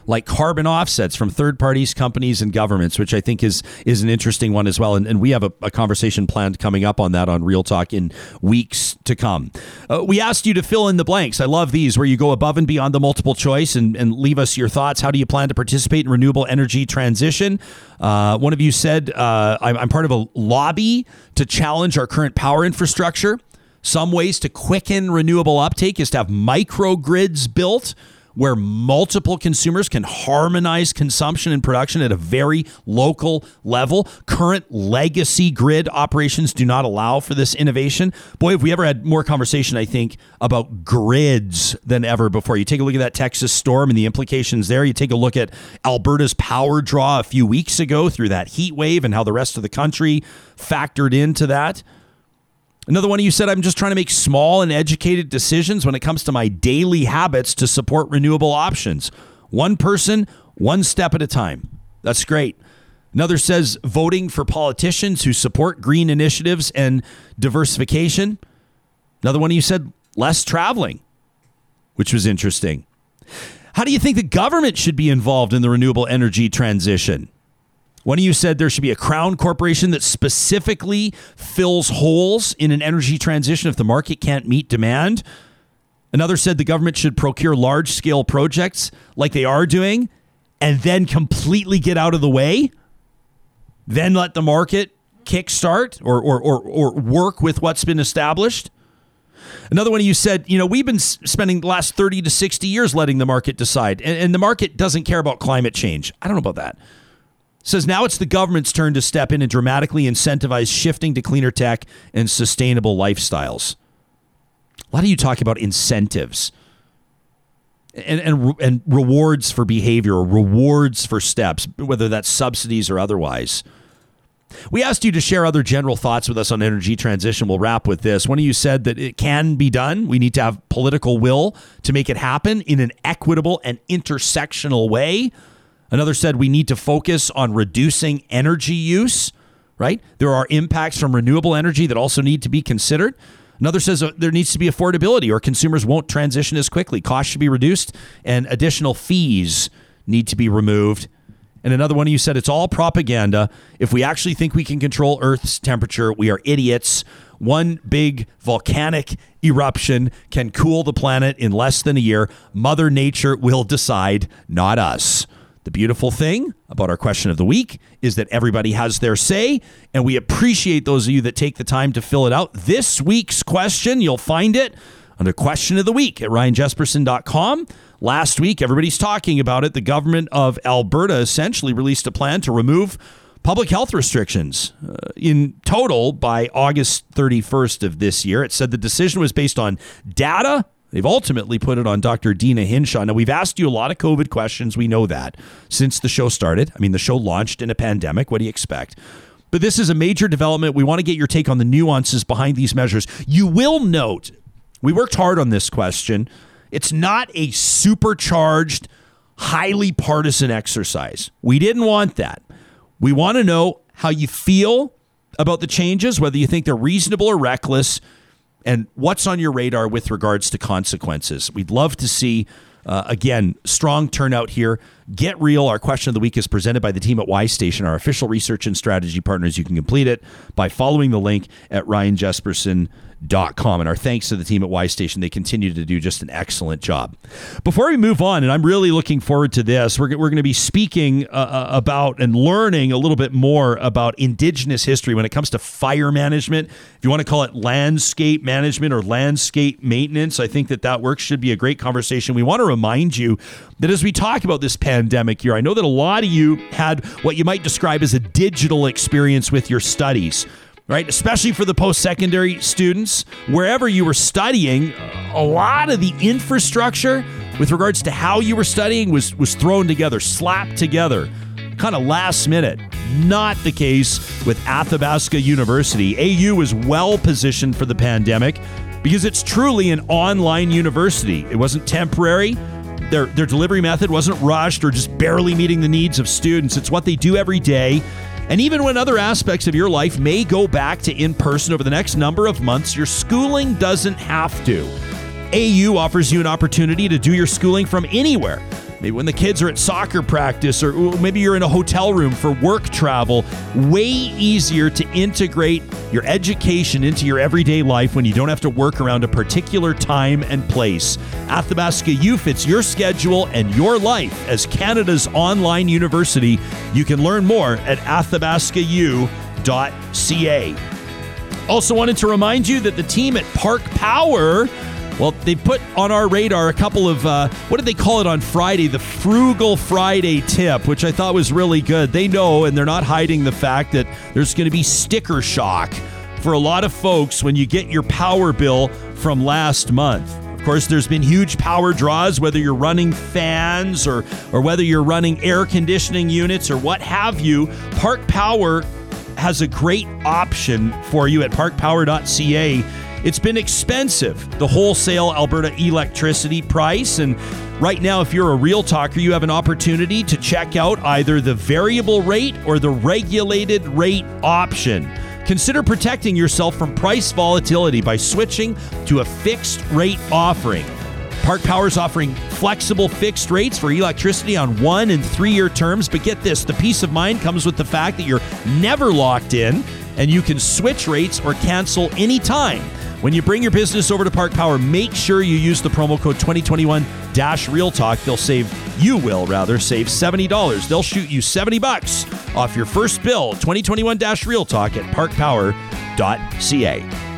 Speaker 1: like carbon offsets from third parties, companies, and governments, which I think is is an interesting one as well. And, and we have a, a conversation planned coming up on that on Real Talk in weeks to come. Uh, we asked you to fill in the blanks. I love these where you go above and beyond the multiple choice and, and leave us your thoughts. How do you plan to participate in renewable energy transition? Uh, one of you said, uh, I'm, I'm part of a lobby to challenge our current power infrastructure. Some ways to quicken renewable uptake is to have microgrids built where multiple consumers can harmonize consumption and production at a very local level. Current legacy grid operations do not allow for this innovation. Boy, have we ever had more conversation, I think, about grids than ever before. You take a look at that Texas storm and the implications there. You take a look at Alberta's power draw a few weeks ago through that heat wave and how the rest of the country factored into that. Another one of you said, I'm just trying to make small and educated decisions when it comes to my daily habits to support renewable options. One person, one step at a time. That's great. Another says, voting for politicians who support green initiatives and diversification. Another one of you said, less traveling, which was interesting. How do you think the government should be involved in the renewable energy transition? One of you said there should be a crown corporation that specifically fills holes in an energy transition if the market can't meet demand. Another said the government should procure large scale projects like they are doing and then completely get out of the way. Then let the market kickstart or, or, or, or work with what's been established. Another one of you said, you know, we've been spending the last 30 to 60 years letting the market decide, and, and the market doesn't care about climate change. I don't know about that says now it's the government's turn to step in and dramatically incentivize shifting to cleaner tech and sustainable lifestyles. A lot of you talk about incentives and, and, and rewards for behavior or rewards for steps, whether that's subsidies or otherwise. We asked you to share other general thoughts with us on energy transition. We'll wrap with this. One of you said that it can be done. We need to have political will to make it happen in an equitable and intersectional way. Another said we need to focus on reducing energy use, right? There are impacts from renewable energy that also need to be considered. Another says uh, there needs to be affordability or consumers won't transition as quickly. Costs should be reduced and additional fees need to be removed. And another one of you said it's all propaganda. If we actually think we can control Earth's temperature, we are idiots. One big volcanic eruption can cool the planet in less than a year. Mother Nature will decide, not us. The beautiful thing about our question of the week is that everybody has their say, and we appreciate those of you that take the time to fill it out. This week's question, you'll find it under question of the week at ryanjesperson.com. Last week, everybody's talking about it. The government of Alberta essentially released a plan to remove public health restrictions uh, in total by August 31st of this year. It said the decision was based on data. They've ultimately put it on Dr. Deena Hinshaw. Now, we've asked you a lot of COVID questions. We know that since the show started. I mean, the show launched in a pandemic. What do you expect? but this is a major development. We want to get your take on the nuances behind these measures. You will note we worked hard on this question. It's not a supercharged, highly partisan exercise. We didn't want that. We want to know how you feel about the changes, whether you think they're reasonable or reckless, and what's on your radar with regards to consequences. We'd love to see uh, again, strong turnout here. Get real. Our question of the week is presented by the team at Y Station, our official research and strategy partners. You can complete it by following the link at ryanjesperson.com com. And our thanks to the team at Y Station. They continue to do just an excellent job. Before we move on, and I'm really looking forward to this, we're, we're going to be speaking uh, uh, about and learning a little bit more about Indigenous history when it comes to fire management. If you want to call it landscape management or landscape maintenance, I think that that work should be a great conversation. We want to remind you that as we talk about this pandemic year, I know that a lot of you had what you might describe as a digital experience with your studies right? Especially for the post secondary students, wherever you were studying, a lot of the infrastructure with regards to how you were studying was, was thrown together, slapped together, kind of last minute. Not the case with Athabasca University. AU was well positioned for the pandemic because it's truly an online university. It wasn't temporary. Their, their delivery method wasn't rushed or just barely meeting the needs of students. It's what they do every day and even when other aspects of your life may go back to in person over the next number of months, your schooling doesn't have to. AU offers you an opportunity to do your schooling from anywhere maybe when the kids are at soccer practice, or maybe you're in a hotel room for work travel. Way easier to integrate your education into your everyday life when you don't have to work around a particular time and place. Athabasca U fits your schedule and your life as Canada's online university. You can learn more at athabascau.ca. Also, wanted to remind you that the team at Park Power well, they put on our radar a couple of, uh, what did they call it on Friday? The Frugal Friday tip, which I thought was really good. They know, and they're not hiding the fact that there's going to be sticker shock for a lot of folks when you get your power bill from last month. Of course, there's been huge power draws, whether you're running fans or, or whether you're running air conditioning units or what have you. Park Power has a great option for you at parkpower.ca it's been expensive, the wholesale Alberta electricity price. And right now, if you're a real talker, you have an opportunity to check out either the variable rate or the regulated rate option. Consider protecting yourself from price volatility by switching to a fixed rate offering. Park Power is offering flexible fixed rates for electricity on one and three year terms. But get this the peace of mind comes with the fact that you're never locked in and you can switch rates or cancel anytime. When you bring your business over to Park Power, make sure you use the promo code 2021 Real Talk. They'll save, you will rather, save $70. They'll shoot you 70 bucks off your first bill. 2021 Real Talk at parkpower.ca.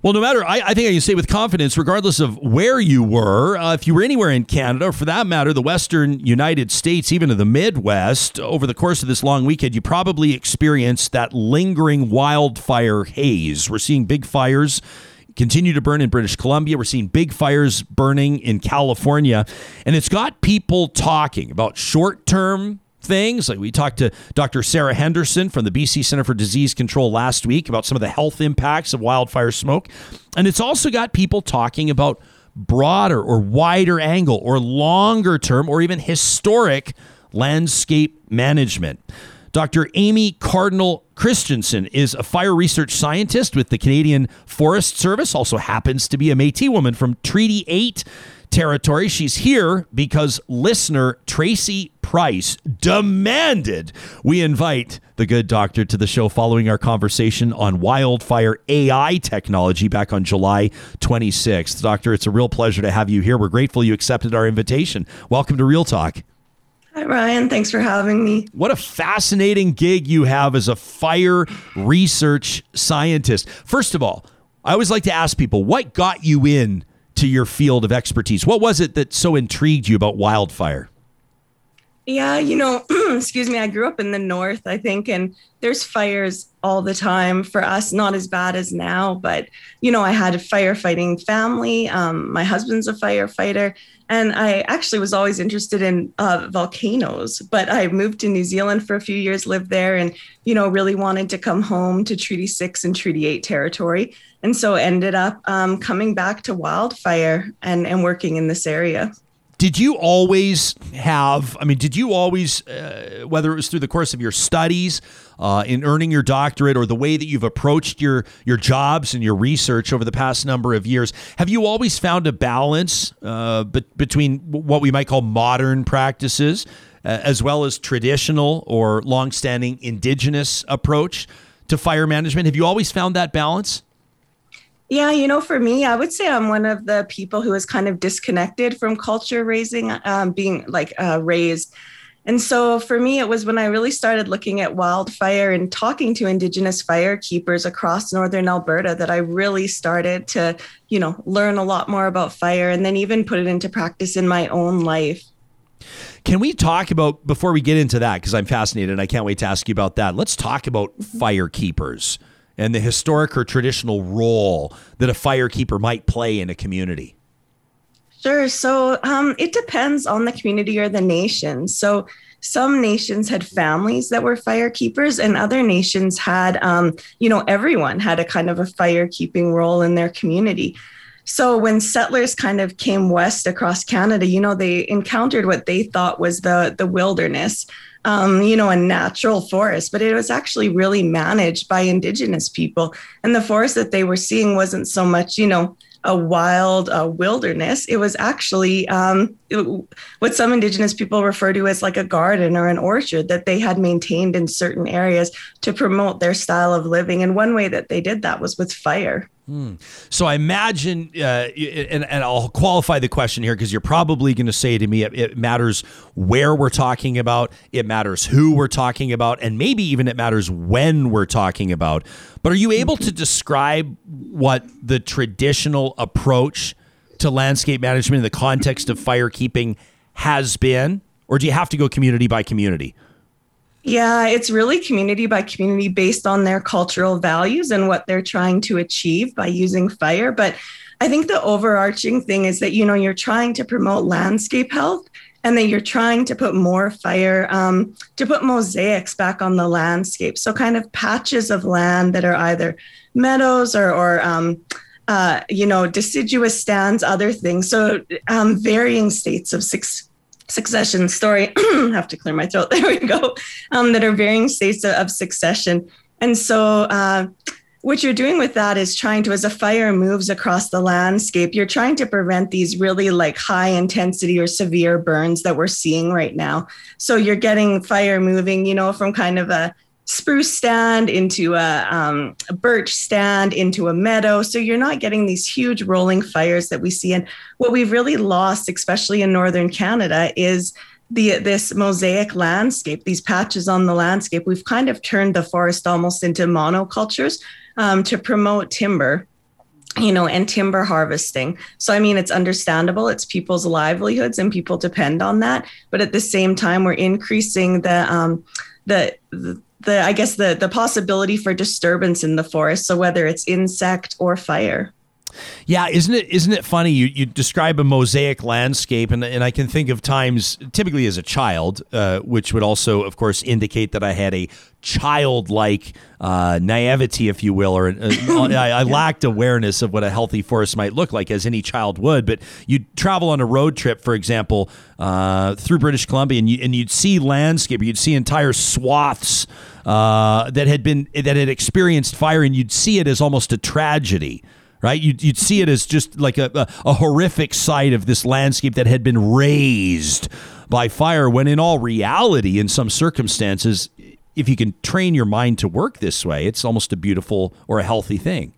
Speaker 1: Well, no matter, I, I, think I can say with confidence, regardless of where you were, uh, if you were anywhere in Canada, or for that matter, the Western United States, even to the Midwest, over the course of this long weekend, you probably experienced that lingering wildfire haze. We're seeing big fires continue to burn in British Columbia. We're seeing big fires burning in California. And it's got people talking about short term things. Like we talked to Dr. Sarah Henderson from the BC Center for Disease Control last week about some of the health impacts of wildfire smoke. And it's also got people talking about broader or wider angle or longer term or even historic landscape management. Dr. Amy Cardinal Christianson is a fire research scientist with the Canadian Forest Service, also happens to be a Metis woman from Treaty 8 territory. She's here because listener Tracy Price demanded we invite the good doctor to the show following our conversation on wildfire AI technology back on July 26th. Doctor, it's a real pleasure to have you here. We're grateful you accepted our invitation. Welcome to Real Talk.
Speaker 7: Hi, Ryan. Thanks for having me.
Speaker 1: What a fascinating gig you have as a fire research scientist. First of all, I always like to ask people what got you in to your field of expertise. What was it that so intrigued you about wildfire?
Speaker 7: Yeah, you know, <clears throat> excuse me, I grew up in the north, I think, and there's fires all the time for us, not as bad as now, but you know, I had a firefighting family. Um, my husband's a firefighter, and I actually was always interested in uh, volcanoes, but I moved to New Zealand for a few years, lived there, and you know, really wanted to come home to Treaty Six and Treaty Eight territory, and so ended up um, coming back to wildfire and and working in this area.
Speaker 1: Did you always have? I mean, did you always, uh, whether it was through the course of your studies, uh, in earning your doctorate, or the way that you've approached your your jobs and your research over the past number of years, have you always found a balance uh, be- between what we might call modern practices, as well as traditional or longstanding indigenous approach to fire management? Have you always found that balance?
Speaker 7: Yeah, you know, for me, I would say I'm one of the people who is kind of disconnected from culture raising, um, being like uh, raised. And so for me, it was when I really started looking at wildfire and talking to Indigenous fire keepers across Northern Alberta that I really started to, you know, learn a lot more about fire and then even put it into practice in my own life.
Speaker 1: Can we talk about, before we get into that, because I'm fascinated and I can't wait to ask you about that, let's talk about fire keepers and the historic or traditional role that a firekeeper might play in a community?
Speaker 7: Sure. So um, it depends on the community or the nation. So some nations had families that were firekeepers, and other nations had, um, you know, everyone had a kind of a firekeeping role in their community. So when settlers kind of came west across Canada, you know, they encountered what they thought was the the wilderness um, you know, a natural forest, but it was actually really managed by indigenous people. And the forest that they were seeing wasn't so much, you know, a wild uh, wilderness. It was actually um, what some indigenous people refer to as like a garden or an orchard that they had maintained in certain areas to promote their style of living. And one way that they did that was with fire.
Speaker 1: Hmm. So I imagine, uh, and, and I'll qualify the question here because you're probably going to say to me, it, it, matters where we're talking about, it matters who we're talking about, and maybe even it matters when we're talking about. But are you able to describe what the traditional approach to landscape management in the context of firekeeping has been? Or do you have to go community by community?
Speaker 7: Yeah, it's really community by community based on their cultural values and what they're trying to achieve by using fire. But I think the overarching thing is that, you know, you're trying to promote landscape health and that you're trying to put more fire, um, to put mosaics back on the landscape. So, kind of patches of land that are either meadows or, or um, uh, you know, deciduous stands, other things. So, um, varying states of six succession story. <clears throat> have to clear my throat. <laughs> There we go. Um, that are varying states of, succession. And so, uh, what you're doing with that is trying to, as a fire moves across the landscape, you're trying to prevent these really like high intensity or severe burns that we're seeing right now. So you're getting fire moving, you know, from kind of a spruce stand into a, um, a, birch stand into a meadow. So you're not getting these huge rolling fires that we see. And what we've really lost, especially in northern Canada, is the this mosaic landscape, these patches on the landscape. We've kind of turned the forest almost into monocultures um, to promote timber you know, and timber harvesting. So, I mean, it's understandable. It's people's livelihoods and people depend on that. But at the same time, we're increasing the, um, the, the the I guess the the possibility for disturbance in the forest. So whether it's insect or fire.
Speaker 1: Yeah, isn't it isn't it funny? You you describe a mosaic landscape, and and I can think of times, typically as a child, uh, which would also, of course, indicate that I had a childlike uh, naivety, if you will, or uh, <laughs> I, I, lacked awareness of what a healthy forest might look like, as any child would. But you'd travel on a road trip, for example, uh, through British Columbia, and, you, and you'd see landscape, you'd see entire swaths uh, that had been that had experienced fire, and you'd see it as almost a tragedy right? You'd, you'd see it as just like a, a, a horrific sight of this landscape that had been razed by fire, when in all reality, in some circumstances, if you can train your mind to work this way, it's almost a beautiful or a healthy thing.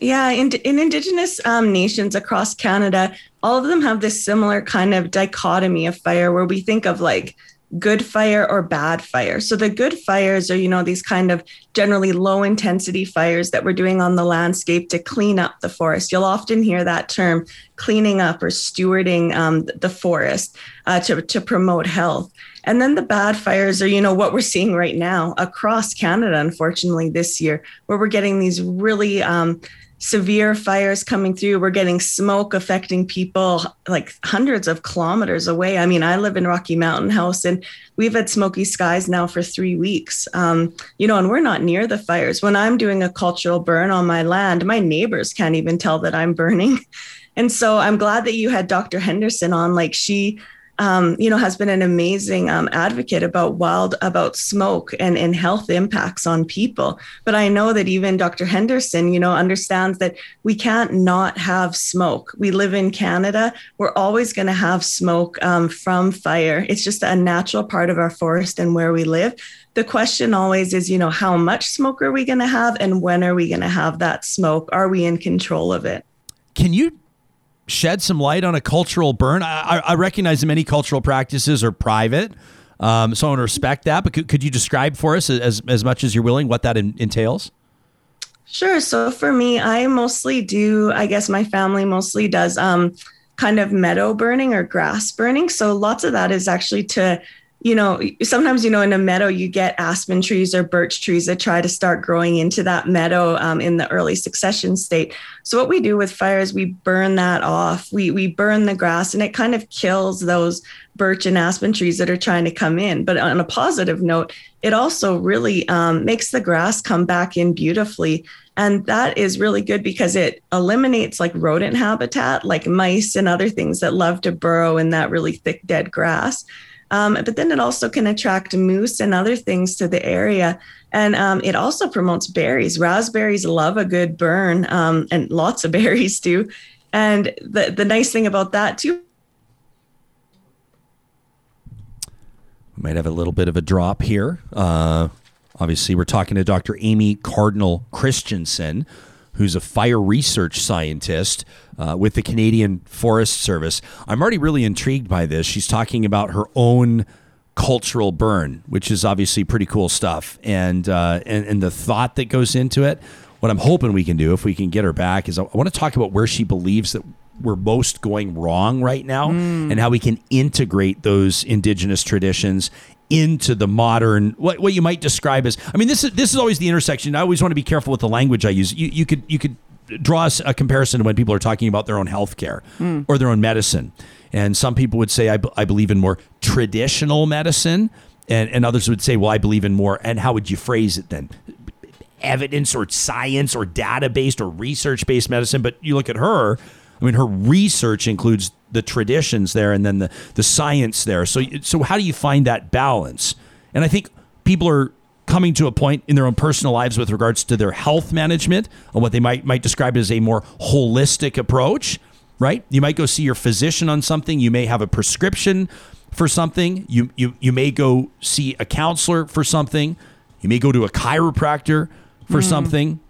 Speaker 7: Yeah, in, in Indigenous um, nations across Canada, all of them have this similar kind of dichotomy of fire where we think of like good fire or bad fire. So the good fires are, you know, these kind of generally low intensity fires that we're doing on the landscape to clean up the forest. You'll often hear that term cleaning up or stewarding um, the forest uh, to, to promote health. And then the bad fires are, you know, what we're seeing right now across Canada, unfortunately, this year, where we're getting these really um, severe fires coming through. We're getting smoke affecting people like hundreds of kilometers away. I mean, I live in Rocky Mountain House and we've had smoky skies now for three weeks. Um, you know, and we're not near the fires. When I'm doing a cultural burn on my land, my neighbors can't even tell that I'm burning. <laughs> And so I'm glad that you had Dr. Henderson on. Like she um, you know, has been an amazing um, advocate about wild, about smoke and, and health impacts on people. But I know that even Dr. Henderson, you know, understands that we can't not have smoke. We live in Canada. We're always going to have smoke um, from fire. It's just a natural part of our forest and where we live. The question always is, you know, how much smoke are we going to have and when are we going to have that smoke? Are we in control of it?
Speaker 1: Can you shed some light on a cultural burn? I, I recognize many cultural practices are private, um, so I want to respect that. But could, could you describe for us, as, as much as you're willing, what that in, entails?
Speaker 7: Sure. So for me, I mostly do, I guess my family mostly does um, kind of meadow burning or grass burning. So lots of that is actually to you know, sometimes, you know, in a meadow, you get aspen trees or birch trees that try to start growing into that meadow um, in the early succession state. So, what we do with fire is we burn that off. We, we burn the grass and it kind of kills those birch and aspen trees that are trying to come in. But on a positive note, it also really um, makes the grass come back in beautifully. And that is really good because it eliminates like rodent habitat, like mice and other things that love to burrow in that really thick, dead grass. Um, but then it also can attract moose and other things to the area. And um, it also promotes berries. Raspberries love a good burn, um, and lots of <laughs> berries too. And the, the nice thing about that too
Speaker 1: We might have a little bit of a drop here. Uh, obviously, we're talking to Dr. Amy Cardinal Christianson, who's a fire research scientist uh, with the Canadian Forest Service. I'm already really intrigued by this. She's talking about her own cultural burn, which is obviously pretty cool stuff, and uh, and and the thought that goes into it. What I'm hoping we can do, if we can get her back, is I, I want to talk about where she believes that we're most going wrong right now and how we can integrate those indigenous traditions into the modern what, what you might describe as I mean this is this is always the intersection. I always want to be careful with the language I use. You you could you could draw a comparison to when people are talking about their own health care hmm. or their own medicine. And some people would say I, b- I believe in more traditional medicine and, and others would say well I believe in more and how would you phrase it then? evidence or science or data based or research based medicine. But you look at her, I mean, her research includes the traditions there and then the, the science there. So, so how do you find that balance? And I think people are coming to a point in their own personal lives with regards to their health management and what they might might describe as a more holistic approach, right? You might go see your physician on something, you may have a prescription for something, you you you may go see a counselor for something, you may go to a chiropractor for hmm. something.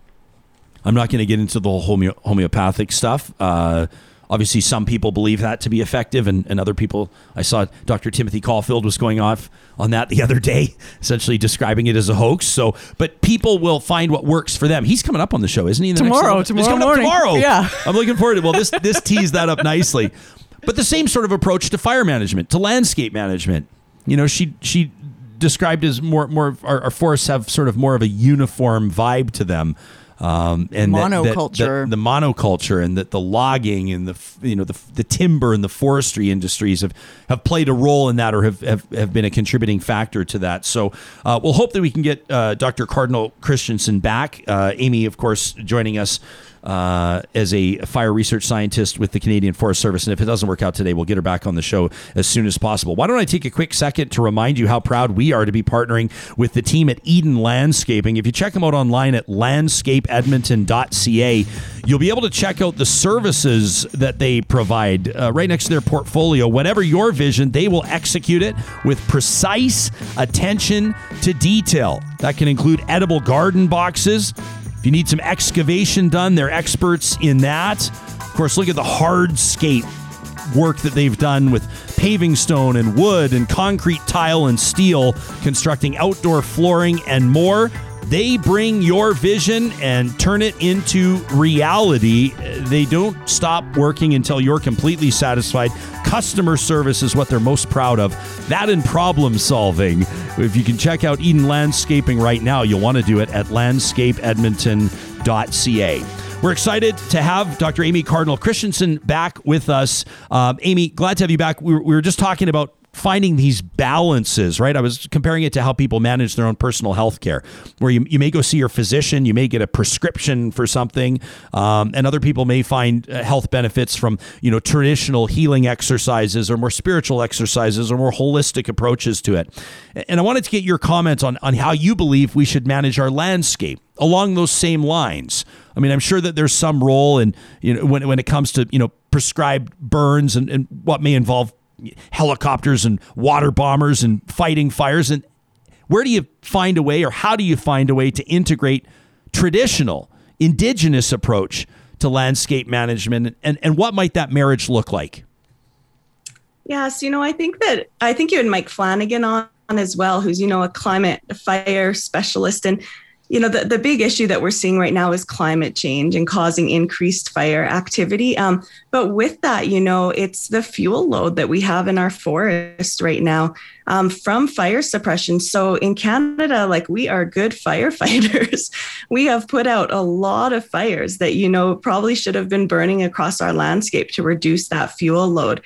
Speaker 1: I'm not going to get into the whole homeo- homeopathic stuff. Uh, obviously, some people believe that to be effective, and, and other people. I saw Dr. Timothy Caulfield was going off on that the <laughs> other day, essentially describing it as a hoax. So, but people will find what works for them. He's coming up on the show, isn't he?
Speaker 2: Tomorrow, tomorrow
Speaker 1: He's coming
Speaker 2: morning.
Speaker 1: up tomorrow.
Speaker 2: Yeah.
Speaker 1: I'm looking forward to. It. Well, this this <laughs> teased that up nicely. But the same sort of approach to fire management, to landscape management. You know, she she described as more more our, our forests have sort of more of a uniform vibe to them. Um, and that- that-
Speaker 2: Monoculture.
Speaker 1: that the monoculture and that the logging and the you know the, the timber and the forestry industries have, have played a role in that or have, have, have been a contributing factor to that. So uh, we'll hope that we can get uh, Dr. Cardinal Christianson back. Uh, Amy, of course, joining us uh, as a fire research scientist with the Canadian Forest Service. And if it doesn't work out today, we'll get her back on the show as soon as possible. Why don't I take a quick second to remind you how proud we are to be partnering with the team at Eden Landscaping. If you check them out online at landscapeedmonton.ca, you'll be able to check out the services that they provide uh, right next to their portfolio. Whatever your vision, they will execute it with precise attention to detail. That can include edible garden boxes. If you need some excavation done, they're experts in that. Of course, look at the hardscape work that they've done with paving stone and wood and concrete tile and steel, constructing outdoor flooring and more. They bring your vision and turn it into reality. They don't stop working until you're completely satisfied. Customer service is what they're most proud of. That and problem solving. If you can check out Eden Landscaping right now, you'll want to do it at landscapeedmonton.ca. We're excited to have Dr. Amy Cardinal Christianson back with us. Um, Amy, glad to have you back. We were, we were just talking about finding these balances, right? I was comparing it to how people manage their own personal health care, where you, you may go see your physician, you may get a prescription for something, um, and other people may find uh, health benefits from, you know, traditional healing exercises or more spiritual exercises or more holistic approaches to it. And I wanted to get your comments on, on how you believe we should manage our landscape along those same lines. I mean, I'm sure that there's some role in, you know, when, when it comes to, you know, prescribed burns and, and what may involve helicopters and water bombers and fighting fires. And where do you find a way, or how do you find a way to integrate traditional, indigenous approach to landscape management? And, and what might that marriage look like?
Speaker 7: Yes, you know, I think that I think you had Mike Flannigan on as well, who's, you know, a climate fire specialist. And you know, the, the big issue that we're seeing right now is climate change and causing increased fire activity. Um, but with that, you know, it's the fuel load that we have in our forest right now um, from fire suppression. So in Canada, like we are good <laughs> firefighters. we have put out a lot of fires that, you know, probably should have been burning across our landscape to reduce that fuel load.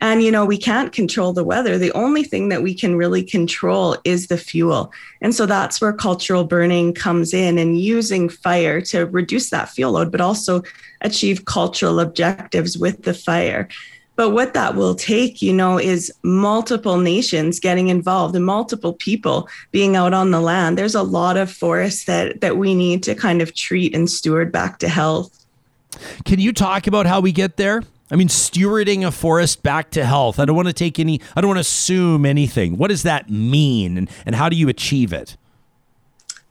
Speaker 7: And, you know, we can't control the weather. The only thing that we can really control is the fuel. And so that's where cultural burning comes in and using fire to reduce that fuel load, but also achieve cultural objectives with the fire. But what that will take, you know, is multiple nations getting involved and multiple people being out on the land. There's a lot of forests that that we need to kind of treat and steward back to health.
Speaker 1: Can you talk about how we get there? I mean, stewarding a forest back to health. I don't want to take any, I don't want to assume anything. What does that mean and, and how do you achieve it?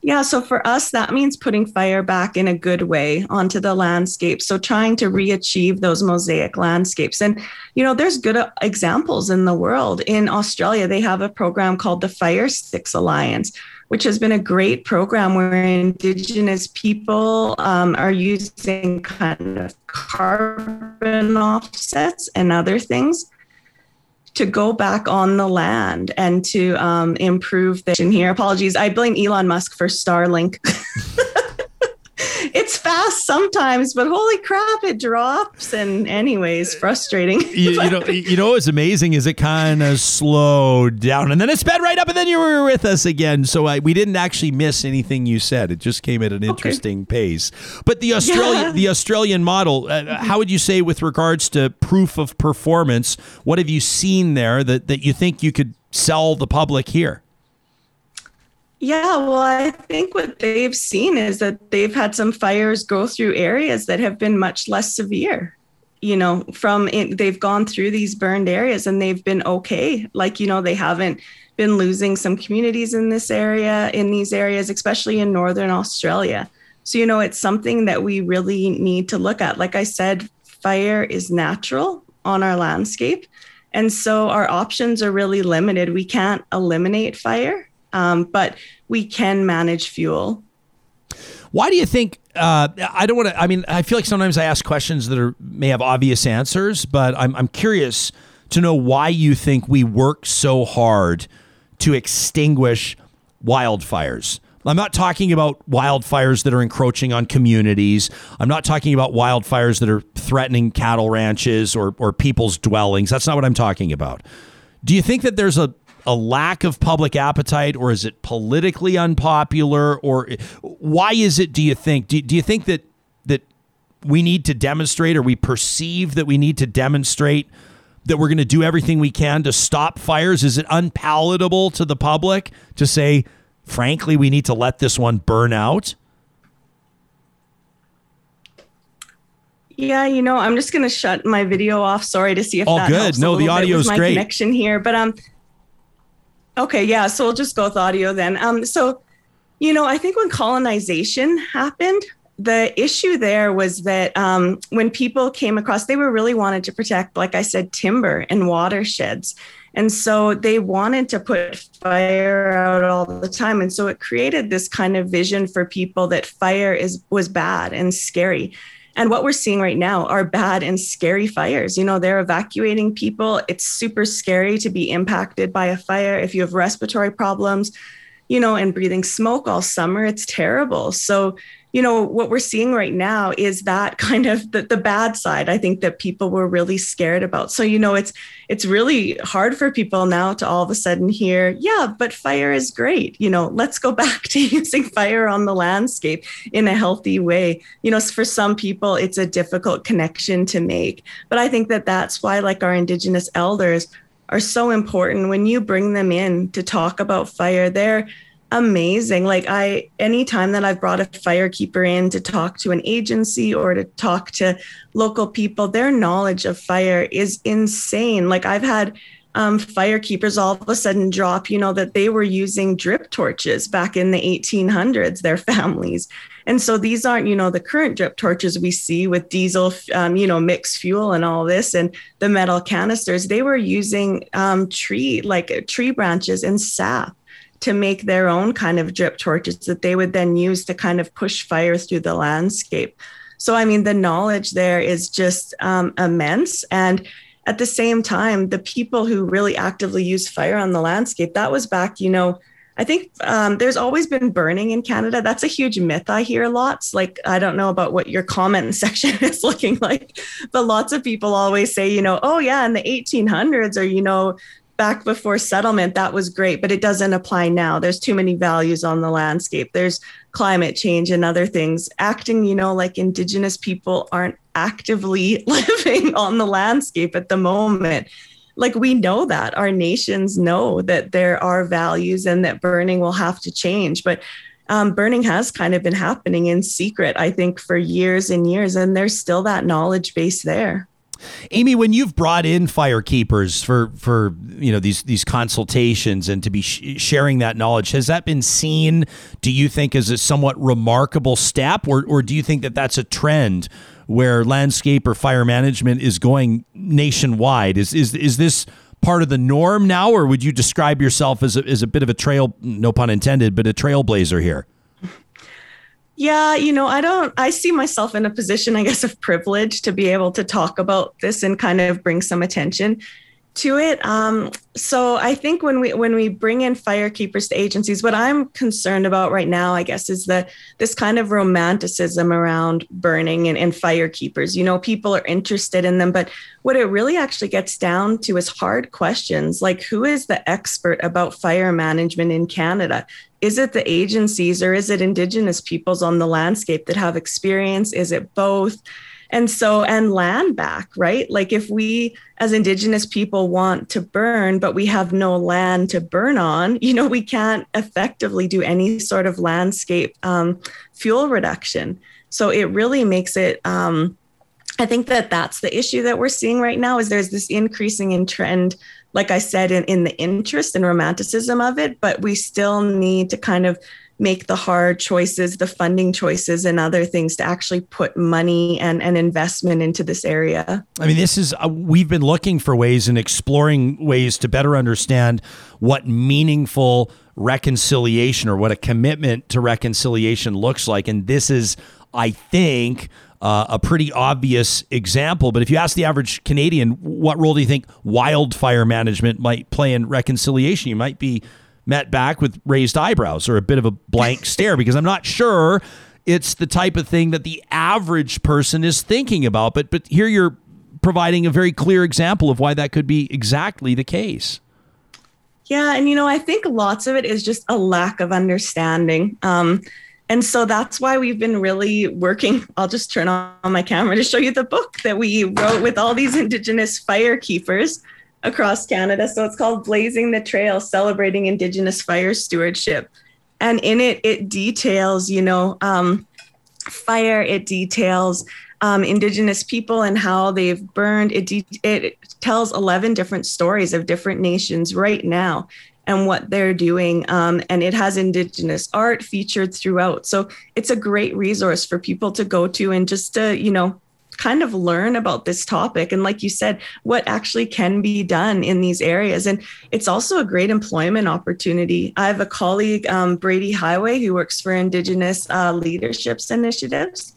Speaker 7: Yeah, so for us, that means putting fire back in a good way onto the landscape. So trying to re-achieve those mosaic landscapes. And, you know, there's good uh, examples in the world. In Australia, they have a program called the Fire Sticks Alliance, which has been a great program where Indigenous people um, are using kind of carbon offsets and other things to go back on the land and to um, improve the here. Apologies, I blame Elon Musk for Starlink. <laughs> it's fast sometimes, but holy crap, it drops. And anyways, frustrating.
Speaker 1: you, you know, <laughs> you know what's amazing is it kind of slowed down and then it sped right up, and then you were with us again. So I, we didn't actually miss anything you said. It just came at an interesting okay. pace. But the Australian yeah. the Australian model, uh, how would you say with regards to proof of performance? What have you seen there that that you think you could sell the public here?
Speaker 7: Yeah, well, I think what they've seen is that they've had some fires go through areas that have been much less severe. You know, from they've gone through these burned areas and they've been okay. Like, you know, they haven't been losing some communities in this area, in these areas, especially in Northern Australia. So, you know, it's something that we really need to look at. Like I said, fire is natural on our landscape. And so our options are really limited. We can't eliminate fire um, but we can manage fuel.
Speaker 1: Why do you think? Uh, I don't want to. I mean, I feel like sometimes I ask questions that are may have obvious answers, but I'm, I'm curious to know why you think we work so hard to extinguish wildfires. I'm not talking about wildfires that are encroaching on communities. I'm not talking about wildfires that are threatening cattle ranches or, or people's dwellings. That's not what I'm talking about. Do you think that there's a a lack of public appetite or is it politically unpopular or why is it do you think do, do you think that that we need to demonstrate or we perceive that we need to demonstrate that we're going to do everything we can to stop fires is it unpalatable to the public to say frankly we need to let this one burn out
Speaker 7: Yeah, you know, I'm just gonna shut my video off. Sorry to see if
Speaker 1: all
Speaker 7: that
Speaker 1: good. no, the audio is great.
Speaker 7: Connection here, but um, Okay, yeah. So we'll just go with audio then. Um, so, you know, I think when colonization happened, the issue there was that um, when people came across, they were really wanted to protect, like I said, timber and watersheds. And so they wanted to put fire out all the time. And so it created this kind of vision for people that fire is was bad and scary. And what we're seeing right now are bad and scary fires. You know, they're evacuating people. It's super scary to be impacted by a fire. If you have respiratory problems, you know, and breathing smoke all summer, it's terrible. So you know what we're seeing right now is that kind of the, the bad side i think that people were really scared about. So you know it's it's really hard for people now to all of a sudden hear yeah but fire is great. You know let's go <laughs> back to using fire on the landscape in a healthy way. You know for some people it's a difficult connection to make. But i think that that's why like our indigenous elders are so important. When you bring them in to talk about fire they're amazing. Like I anytime that I've brought a firekeeper in to talk to an agency or to talk to local people, their knowledge of fire is insane. Like I've had um, firekeepers all of a sudden drop, you know, that they were using drip torches back in the 1800s, their <laughs> families. And so these aren't, you know, the current drip torches we see with diesel, um, you know, mixed fuel and all this and the metal canisters. They were using um, tree, like tree branches and sap to make their own kind of drip torches that they would then use to kind of push fire through the landscape. So, I mean, the knowledge there is just um, immense. And at the same time, the people who really actively use fire on the landscape, that was back, you know, I think um, there's always been burning in Canada. That's a huge myth I hear lots. Like, I don't know about what your comment <laughs> section is looking like, but lots of people always say, you know, oh, yeah, in the 1800s or, you know, back before settlement, that was great, but it doesn't apply now. There's too many values on the landscape. There's climate change and other things. Acting, you know, like Indigenous people aren't actively <laughs> living on the landscape at the moment. Like we know that our nations know that there are values and that burning will have to change. But um, burning has kind of been happening in secret, I think, for years and years. And there's still that knowledge base there.
Speaker 1: Amy, when you've brought in firekeepers for for you know these these consultations and to be sh- sharing that knowledge, has that been seen? Do you think as a somewhat remarkable step, or or do you think that that's a trend where landscape or fire management is going nationwide? Is is is this part of the norm now, or would you describe yourself as a, as a bit of a trail, no pun intended, but a trailblazer here?
Speaker 7: Yeah, you know, I don't, I see myself in a position, I guess, of privilege to be able to talk about this and kind of bring some attention to it. Um, so I think when we when we bring in firekeepers to agencies, what I'm concerned about right now, I guess, is that this kind of romanticism around burning and, and firekeepers. You know, people are interested in them, but what it really actually gets down to is hard questions like who is the expert about fire management in Canada? Is it the agencies or is it Indigenous peoples on the landscape that have experience? Is it both? And so, and land back, right? Like if we as Indigenous people want to burn, but we have no land to burn on, you know, we can't effectively do any sort of landscape um, fuel reduction. So it really makes it, um, I think that that's the issue that we're seeing right now is there's this increasing in trend, like I said, in, in the interest and romanticism of it, but we still need to kind of make the hard choices, the funding choices, and other things to actually put money and, and investment into this area.
Speaker 1: I mean, this is, uh, we've been looking for ways and exploring ways to better understand what meaningful reconciliation or what a commitment to reconciliation looks like. And this is, I think, uh, a pretty obvious example. But if you ask the average Canadian, what role do you think wildfire management might play in reconciliation? You might be met back with raised eyebrows or a bit of a blank <laughs> stare because I'm not sure it's the type of thing that the average person is thinking about. But but here you're providing a very clear example of why that could be exactly the case.
Speaker 7: Yeah, and you know, I think lots of it is just a lack of understanding. Um, and so that's why we've been really working. I'll just turn on my camera to show you the book that we wrote with all these Indigenous fire keepers across Canada. So it's called Blazing the Trail Celebrating Indigenous Fire Stewardship. And in it, it details, you know, um, fire, it details um, Indigenous people and how they've burned. It, de- it tells 11 different stories of different nations right now. and what they're doing. Um, and it has Indigenous art featured throughout. So it's a great resource for people to go to and just to, you know, kind of learn about this topic. And like you said what actually can be done in these areas. And it's also a great employment opportunity. I have a colleague um, brady highway who works for indigenous uh, leaderships initiatives.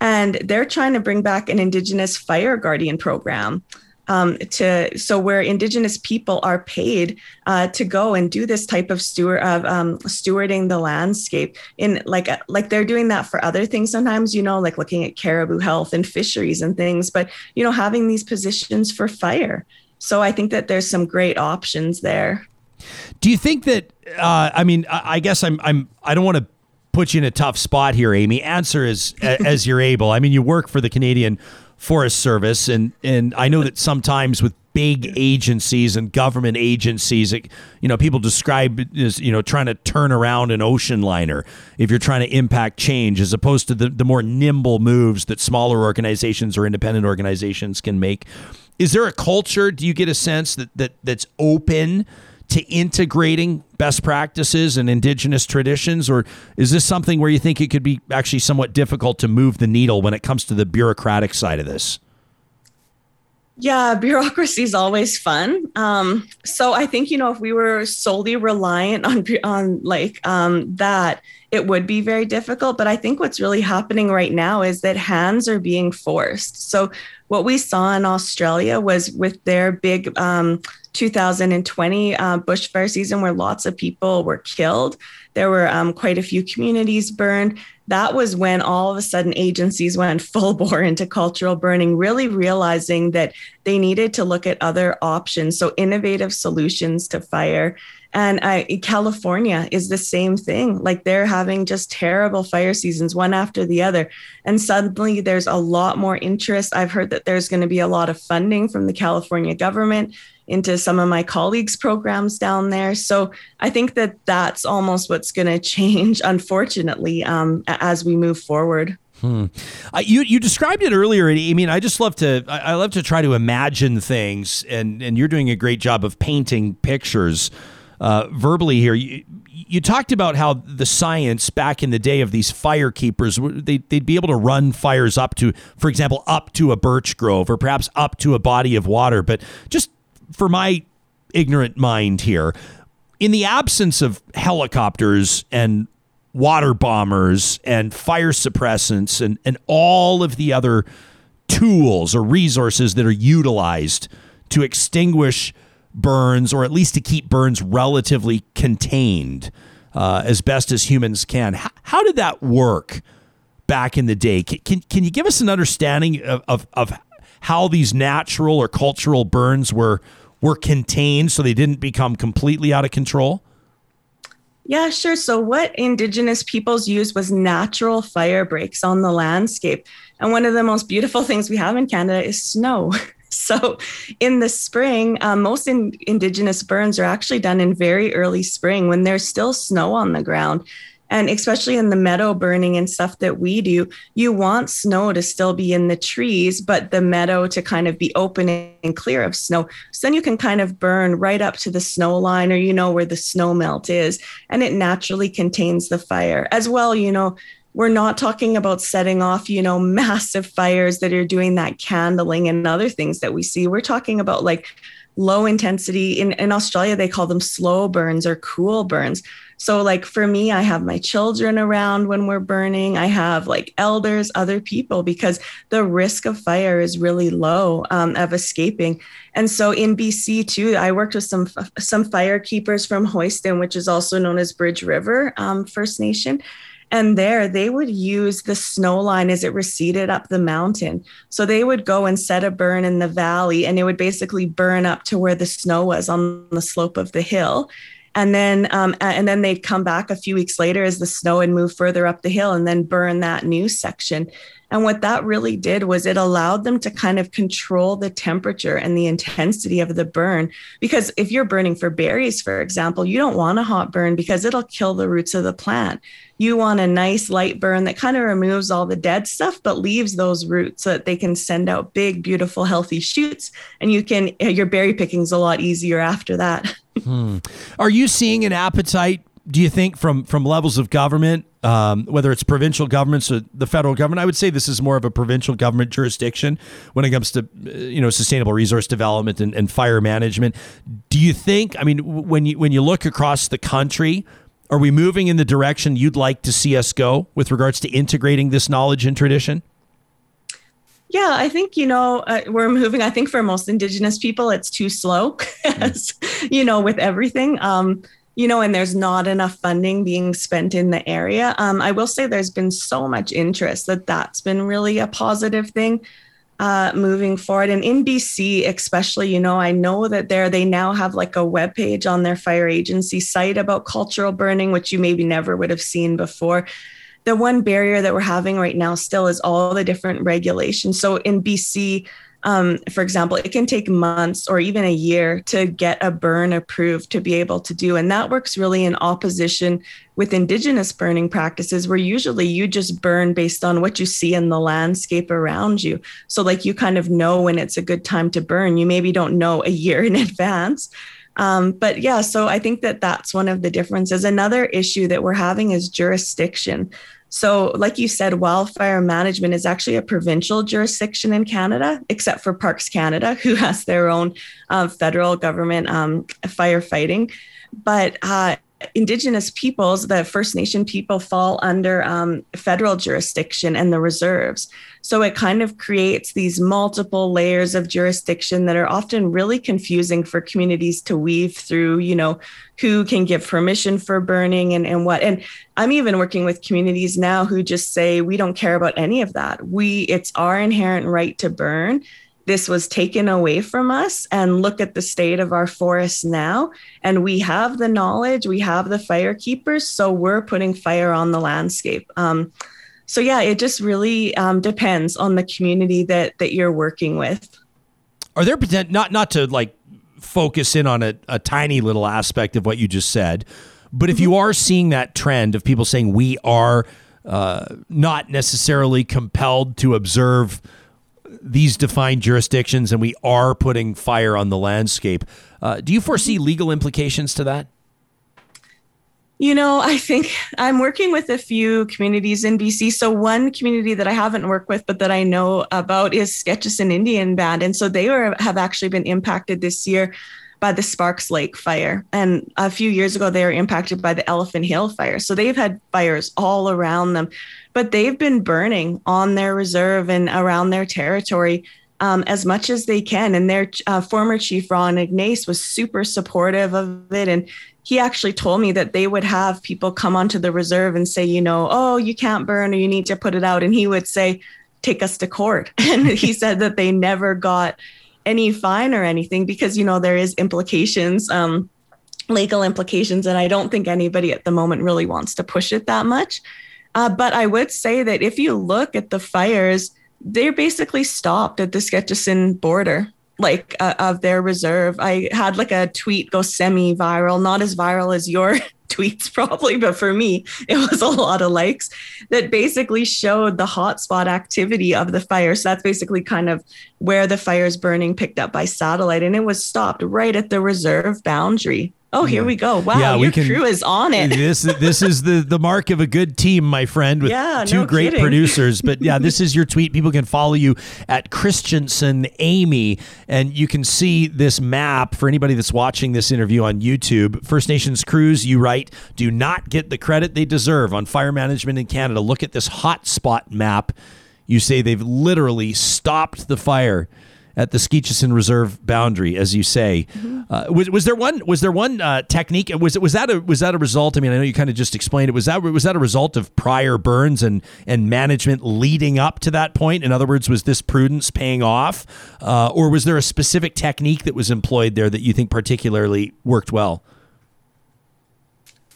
Speaker 7: And they're trying to bring back an indigenous fire guardian program um, to so where indigenous people are paid uh, to go and do this type of steward of um, stewarding the landscape in like uh, like they're doing that for other things sometimes you know like looking at caribou health and fisheries and things but you know having these positions for fire. So i think that there's some great options there.
Speaker 1: Do you think that uh, i mean I, I guess i'm i'm i don't want to put you in a tough spot here amy. Answer as <laughs> as you're able. I mean you work for the canadian Forest Service, and and I know that sometimes with big agencies and government agencies, it, you know, people describe it as you know trying to turn around an ocean liner if you're trying to impact change, as opposed to the the more nimble moves that smaller organizations or independent organizations can make. Is there a culture? Do you get a sense that that that's open? To integrating best practices and indigenous traditions or is this something where you think it could be actually somewhat difficult to move the needle when it comes to the bureaucratic side of this?
Speaker 7: Yeah bureaucracy is always fun. Um, so i think you know if we were solely reliant on on like um, that it would be very difficult. But i think what's really happening right now is that hands are being forced. So what we saw in australia was with their big um, 2020 uh, bushfire season where lots of people were killed. There were um, quite a few communities burned. That was when all of a sudden agencies went <laughs> full bore into cultural burning, really realizing that they needed to look at other options. So, innovative solutions to fire. And California is the same thing. Like they're having just terrible fire seasons, one after the other. And suddenly there's a lot more interest. I've heard that there's going to be a lot of funding from the California government into some of my colleagues' programs down there. So I think that that's almost what's going <laughs> to change, unfortunately, um, as we move forward.
Speaker 1: Hmm. Uh, you you described it earlier. I mean, I just love to I, I love to try to imagine things, and and you're doing a great job of painting pictures uh, verbally here. You, you talked about how the science back in the day of these fire keepers, they, they'd be able to run fires up to, for example, up to a birch grove or perhaps up to a body of water. But just for my ignorant mind here, in the absence of helicopters and water bombers and fire suppressants and, and all of the other tools or resources that are utilized to extinguish burns or at least to keep burns relatively contained uh, as best as humans can. How, how, did that work back in the day? Can, can, can you give us an understanding of, of, of how these natural or cultural burns were were contained so they didn't become completely out of control?
Speaker 7: Yeah, sure. So, what Indigenous peoples used was natural fire breaks on the landscape. And one of the most beautiful <laughs> things we have in Canada is snow. <laughs> So, in the spring, um, most in, Indigenous burns are actually done in very early spring when there's still snow on the ground and especially in the meadow burning and stuff that we do you want snow to still be in the trees but the meadow to kind of be open and clear of snow so then you can kind of burn right up to the snow line or you know where the snow melt is and it naturally contains the fire as well you know we're not talking about setting off, you know, <laughs> massive fires that are doing that candling and other things that we see. We're talking about like low intensity in, in Australia, they call them slow burns or cool burns. So, like for me, I have my children around when we're burning. I have like elders, other people, because the risk of fire is really low um, of escaping. And so in BC too, I worked with some some fire keepers from Hoyston, which is also known as Bridge River um, First Nation. And there they would use the snow line as it receded up the mountain. So they would go and set a burn in the valley and it would basically burn up to where the snow was on the slope of the hill and then um, and then they'd come back a few weeks later as the snow had moved further up the hill and then burn that new section and what that really did was it allowed them to kind of control the temperature and the intensity of the burn. Because if you're burning for berries for example you don't want a hot burn because it'll kill the roots of the plant. You want a nice light burn that kind of removes all the dead stuff but leaves those roots so that they can send out big beautiful healthy shoots. And you can your berry picking's a lot easier after that. Hmm.
Speaker 1: Are you seeing an appetite? Do you think from from levels of government, um, whether it's provincial governments or the federal government? I would say this is more of a provincial government jurisdiction when it comes to uh, you know sustainable resource development and, and fire management. Do you think? I mean, when you when you look across the country, are we moving in the direction you'd like to see us go with regards to integrating this knowledge and tradition?
Speaker 7: Yeah, I think, you know, uh, we're moving. I think for most Indigenous people, it's too slow, <laughs> as, you know, with everything. Um, you know, and there's not enough funding being spent in the area. Um, I will say there's been so much interest that that's been really a positive thing uh, moving forward. And in BC, especially, you know, I know that there they now have like a web page on their fire agency site about cultural burning, which you maybe never would have seen before. The one barrier that we're having right now still is all the different regulations. So in BC, um, for example, it can take months or even a year to get a burn approved to be able to do. And that works really in opposition with Indigenous burning practices, where usually you just burn based on what you see in the landscape around you. So, like, you kind of know when it's a good time to burn. You maybe don't know a year <laughs> in advance. Um, but yeah, so I think that that's one of the differences. Another issue that we're having is jurisdiction. So, like you said, wildfire management is actually a provincial jurisdiction in Canada, except for Parks Canada, who has their own uh, federal government um, firefighting. But uh, Indigenous peoples, the First Nation people, fall under um, federal jurisdiction and the reserves. So it kind of creates these multiple layers of jurisdiction that are often really confusing for communities to weave through, you know, who can give permission for burning and, and what. And I'm even working with communities now who just say, we don't care about any of that. We, it's our inherent right to burn this was taken away from us and look at the state of our forests now. And we have the knowledge we have the fire keepers so we're putting fire on the landscape. Um, so yeah it just really um, depends on the community that that you're working with.
Speaker 1: Are there potent not not to like focus in on a, a tiny little aspect of what you just said, but if you are seeing that trend of people saying we are uh, not necessarily compelled to observe these defined jurisdictions and we are putting fire on the landscape, uh, do you foresee legal implications to that?
Speaker 7: You know, I think I'm working with a few communities in BC. So one community that I haven't worked with, but that I know about is Skeetchestn Indian Band, and so they have actually been impacted this year by the Sparks Lake fire, and a few years ago they were impacted by the Elephant Hill fire. So they've had fires all around them, but they've been burning on their reserve and around their territory. Um, as much as they can. And their uh, former chief, Ron Ignace, was super supportive of it. And he actually told me that they would have people come onto the reserve and say, you know, oh, you can't burn or you need to put it out. And he would say, take us to court. <laughs> And he said that they never got any fine or anything because, you know, there is implications, um, legal implications. And I don't think anybody at the moment really wants to push it that much. Uh, but I would say that if you look at the fires, they're basically stopped at the Skeetchestn border like uh, of their reserve. I had like a tweet go semi viral, not as viral as your <laughs> tweets probably, but for me, it was a lot of likes that basically showed the hotspot activity of the fire. So that's basically kind of where the fire is burning, picked up by satellite, and it was stopped right at the reserve boundary. Oh, here we go. Wow,
Speaker 1: Yeah,
Speaker 7: your
Speaker 1: can-
Speaker 7: crew is on it.
Speaker 1: this this is the the mark of a good team, my friend, with <laughs>
Speaker 7: Yeah,
Speaker 1: two
Speaker 7: no
Speaker 1: great
Speaker 7: kidding.
Speaker 1: producers. But yeah, this <laughs> is your tweet. People can follow you at Christianson Amy, and you can see this map for anybody that's watching this interview on YouTube. First Nations crews, you write, do not get the credit they deserve on fire management in Canada. Look at this hotspot map. You say they've literally stopped the fire at the Skeetchestn Reserve boundary, as you say. Uh, was, was there one? Was there one uh, technique? Was it was that a was that a result? I mean, I know you kind of just explained it. Was that was that a result of prior burns and and management leading up to that point? In other words, was this prudence paying off, uh, or was there a specific technique that was employed there that you think particularly worked well?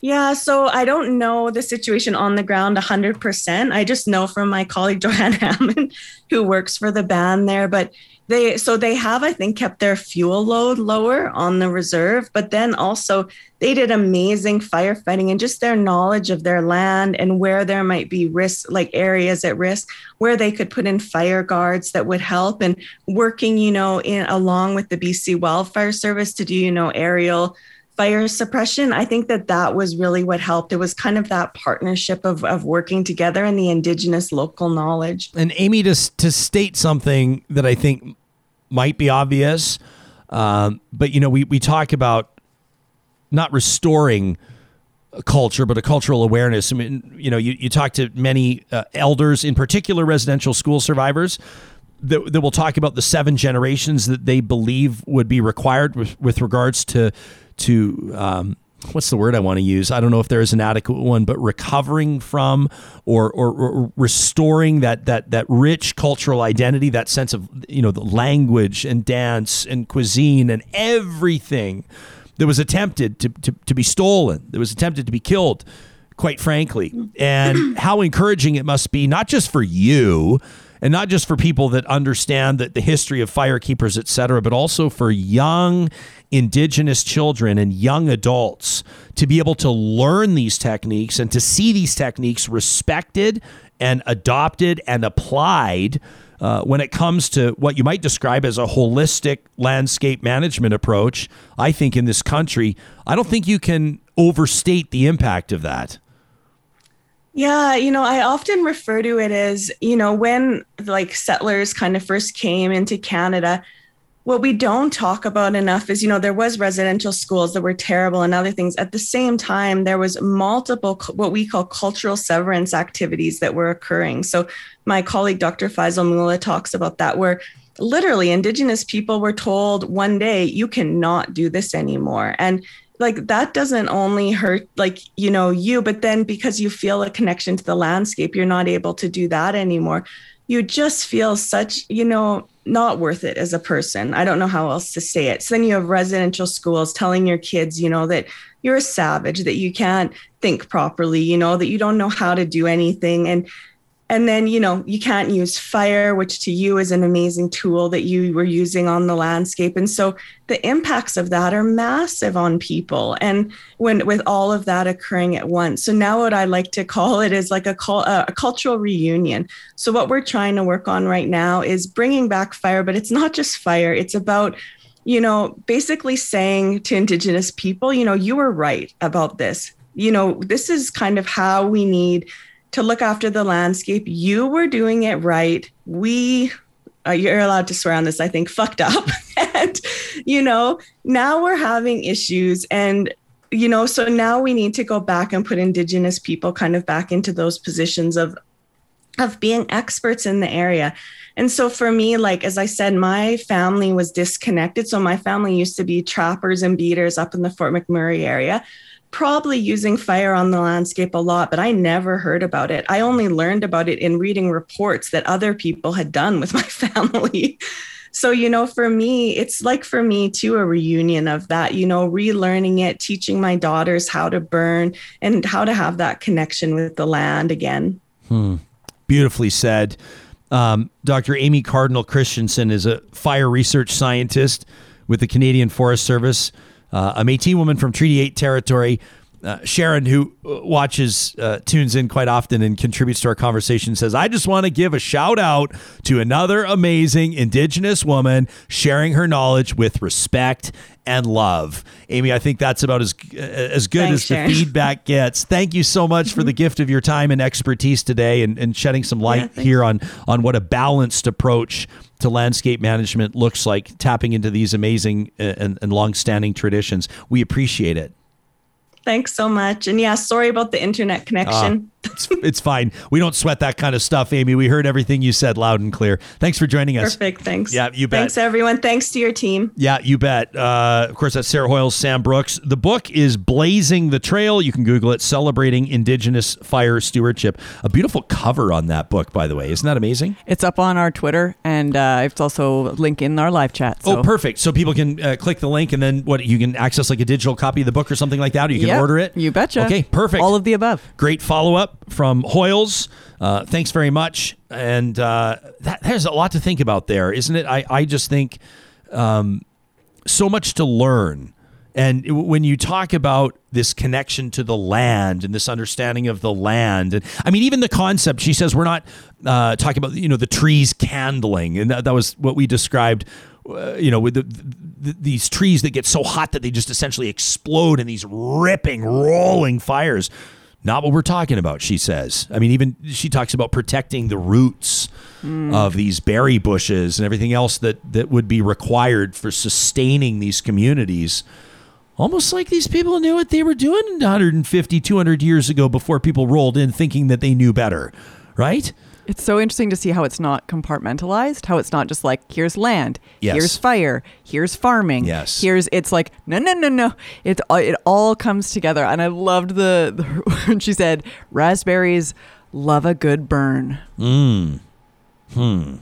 Speaker 7: Yeah, so I don't know the situation on the ground 100%. I just know from my colleague <laughs> Joanne Hammond, who works for the band there. But they, so they have, I think, kept their fuel load lower on the reserve. But then also, they did amazing firefighting and just their knowledge of their land and where there might be risk, like areas at risk, where they could put in fire guards that would help and working, you know, in along with the BC Wildfire Service to do, you know, aerial fire suppression. I think that that was really what helped. It was kind of that partnership of, of working together and the indigenous local knowledge.
Speaker 1: And Amy, to, to state something that I think might be obvious, um, but you know, we, we talk about not restoring a culture, but a cultural awareness. I mean, you know, you, you talk to many uh, elders, in particular residential school survivors, that, that will talk about the seven generations that they believe would be required with, with regards to to um, what's the word I want to use? I don't know if there is an adequate one, but recovering from or, or, or, restoring that that that rich cultural identity, that sense of you know the language and dance and cuisine and everything that was attempted to, to, to be stolen, that was attempted to be killed, quite frankly. And how encouraging it must be, not just for you, and not just for people that understand that the history of firekeepers, et cetera, but also for young indigenous children and young adults to be able to learn these techniques and to see these techniques respected and adopted and applied uh, when it comes to what you might describe as a holistic landscape management approach, I think in this country, I don't think you can overstate the impact of that.
Speaker 7: Yeah, you know, I often refer to it as, you know, when like settlers kind of first came into Canada, what we don't talk about enough is you know there was residential schools that were terrible and other things. At the same time there was multiple what we call cultural severance activities that were occurring. So my colleague dr Faisal Moola talks about that where literally indigenous people were told one day you cannot do this anymore. And like that doesn't only hurt like you know you but then because you feel a connection to the landscape you're not able to do that anymore you just feel such you know not worth it as a person. I don't know how else to say it. So then you have residential schools telling your kids, you know, that you're a savage, that you can't think properly, you know, that you don't know how to do anything. And and then you know you can't use fire which to you is an amazing tool that you were using on the landscape. And so the impacts of that are massive on people. And when with all of that occurring at once so now what i like to call it is like a, call, uh, a cultural reunion. So what we're trying to work on right now is bringing back fire but it's not just fire. It's about you know basically saying to indigenous people you know you were right about this. You know this is kind of how we need to look after the landscape. You were doing it right. We, uh, you're allowed to swear on this, I think, fucked up. <laughs> and, you know, now we're having issues. And, you know, so now we need to go back and put Indigenous people kind of back into those positions of, of being experts in the area. And so for me, like, as I said, my family was disconnected. So my family used to be trappers and beaters up in the Fort McMurray area probably using fire on the landscape a lot, but I never heard about it. I only learned about it in reading reports that other people had done with my <laughs> family. So, you know, for me, it's like for me too, a reunion of that, you know, relearning it, teaching my daughters how to burn and how to have that connection with the land again.
Speaker 1: Hmm. Beautifully said. Um, Dr. Amy Cardinal Christianson is a fire research scientist with the Canadian Forest Service uh, a Métis woman from Treaty 8 territory. Uh, Sharon, who uh, watches, uh, tunes in quite often and contributes to our conversation, says, I just want to give a shout out to another amazing Indigenous woman sharing her knowledge with respect and love. Amy, I think that's about as uh, as good Thanks, as Sharon. the <laughs> feedback gets. Thank you so much for the gift of your time and expertise today and, and shedding some light yeah, here on, on what a balanced approach to landscape management looks like, tapping into these amazing and, and long-standing traditions. We appreciate it.
Speaker 7: Thanks so much. And yeah, sorry about the internet connection.
Speaker 1: Uh, it's, it's fine. We don't sweat that kind of stuff, Amy. We heard everything you said loud and clear. Thanks for joining us.
Speaker 7: Perfect. Thanks.
Speaker 1: Yeah, you bet.
Speaker 7: Thanks, everyone. Thanks to your team.
Speaker 1: Yeah, you bet. Uh, of course, that's Sarah Hoyles, Sam Brooks. The book is Blazing the Trail. You can Google it, Celebrating Indigenous Fire Stewardship. A beautiful cover on that book, by the way. Isn't that amazing?
Speaker 2: It's up on our Twitter, and uh, it's also a link in our live chat.
Speaker 1: So. Oh, perfect. So people can uh, click the link, and then what? You can access like a digital copy of the book or something like that, or you can
Speaker 2: yep,
Speaker 1: order it.
Speaker 2: You betcha.
Speaker 1: Okay, perfect.
Speaker 2: All of the above.
Speaker 1: Great follow up from Hoyles. Uh, thanks very much. And uh, that, there's a lot to think about there, isn't it? I, I just think um, so much to learn. And when you talk about this connection to the land and this understanding of the land, and I mean, even the concept, she says, we're not uh, talking about, you know, the trees candling. And that, that was what we described uh, you know, with the, the, these trees that get so hot that they just essentially explode in these ripping, rolling fires. Not what we're talking about, she says. I mean, even she talks about protecting the roots mm. of these berry bushes and everything else that, that would be required for sustaining these communities. Almost like these people knew what they were doing 150, 200 years ago before people rolled in thinking that they knew better, right?
Speaker 2: It's so interesting to see how it's not compartmentalized, how it's not just like here's land,
Speaker 1: Yes.
Speaker 2: here's fire, here's farming,
Speaker 1: Yes.
Speaker 2: here's it's like no no no no. It uh, it all comes together, and I loved the, the <laughs> when she said raspberries love a good burn. Hmm. Hmm.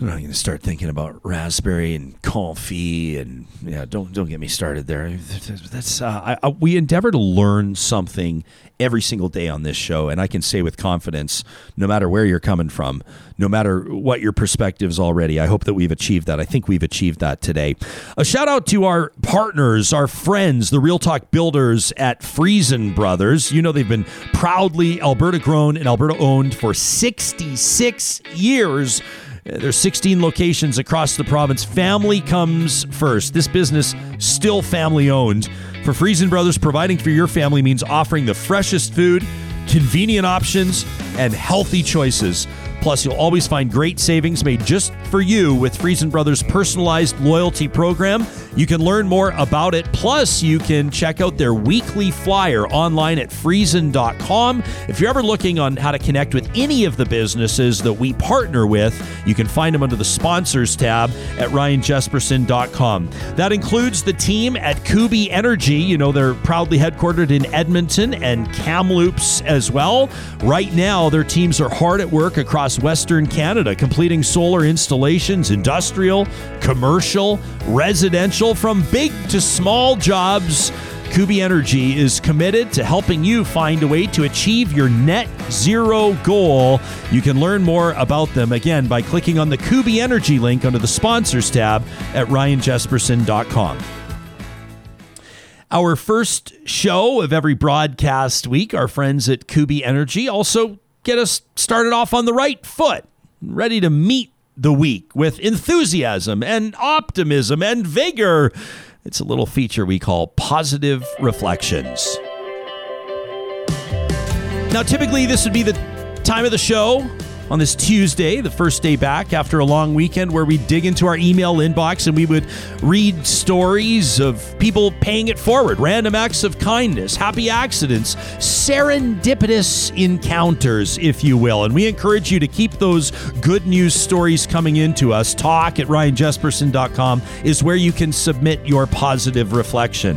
Speaker 1: I'm not going to start thinking about raspberry and coffee and yeah, don't don't get me started there. That's uh, I, I, we endeavor to learn something every single day on this show, and I can say with confidence, no matter where you're coming from, no matter what your perspectives already, I hope that we've achieved that. I think we've achieved that today. A shout out to our partners, our friends, the Real Talk builders at Freson Brothers. You know they've been proudly Alberta grown and Alberta owned for 66 years. There's 16 locations across the province. Family comes first. This business still family owned. For Freson Brothers, providing for your family means offering the freshest food, convenient options, and healthy choices. Plus, you'll always find great savings made just for you with Freson Brothers' personalized loyalty program. You can learn more about it. Plus, you can check out their weekly flyer online at freson.com. If you're ever looking on how to connect with any of the businesses that we partner with, you can find them under the sponsors tab at ryanjespersen.com. That includes the team at Kuby Energy. You know, they're proudly headquartered in Edmonton and Kamloops as well. Right now, their teams are hard at work across Western Canada, completing solar installations, industrial, commercial, residential, from big to small jobs. Kuby Energy is committed to helping you find a way to achieve your net zero goal. You can learn more about them again by clicking on the Kuby Energy link under the sponsors tab at ryanjespersen.com. Our first show of every broadcast week, our friends at Kuby Energy also get us started off on the right foot, ready to meet the week with enthusiasm and optimism and vigor. It's a little feature we call Positive Reflections. Now, typically, this would be the time of the show on this Tuesday, the first day back after a long weekend, where we dig into our email inbox and we would read stories of people paying it forward, random acts of kindness, happy accidents, serendipitous encounters, if you will. And we encourage you to keep those good news stories coming into us. Talk at ryanjespersen.com is where you can submit your positive reflection.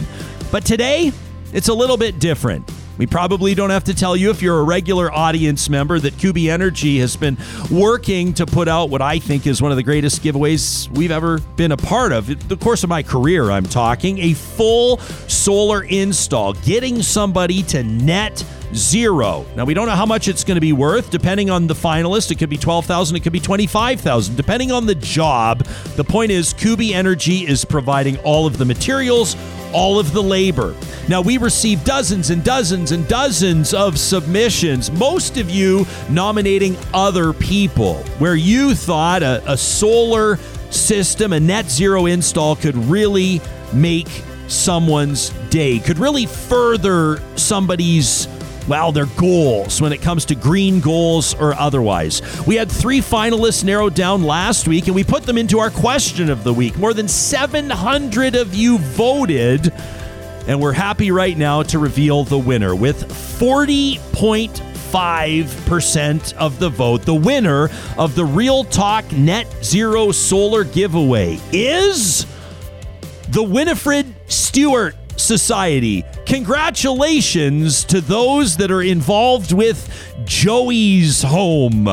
Speaker 1: But today, it's a little bit different. We probably don't have to tell you if you're a regular audience member that Kuby Energy has been working to put out what I think is one of the greatest giveaways we've ever been a part of. The course of my career, I'm talking a full solar install, getting somebody to net zero. Now we don't know how much it's going to be worth depending on the finalist. It could be 12,000, it could be 25,000 depending on the job. The point is Kuby Energy is providing all of the materials, all of the labor. Now, we received dozens and dozens and dozens of submissions, most of you nominating other people, where you thought a, a solar system, a net zero install could really make someone's day, could really further somebody's well, their goals when it comes to green goals or otherwise. We had three finalists narrowed down last week, and we put them into our question of the week. More than 700 of you voted, and we're happy right now to reveal the winner with 40.5% of the vote. The winner of the Real Talk Net Zero Solar giveaway is the Winnifred Stewart Society. Congratulations to those that are involved with Joey's Home.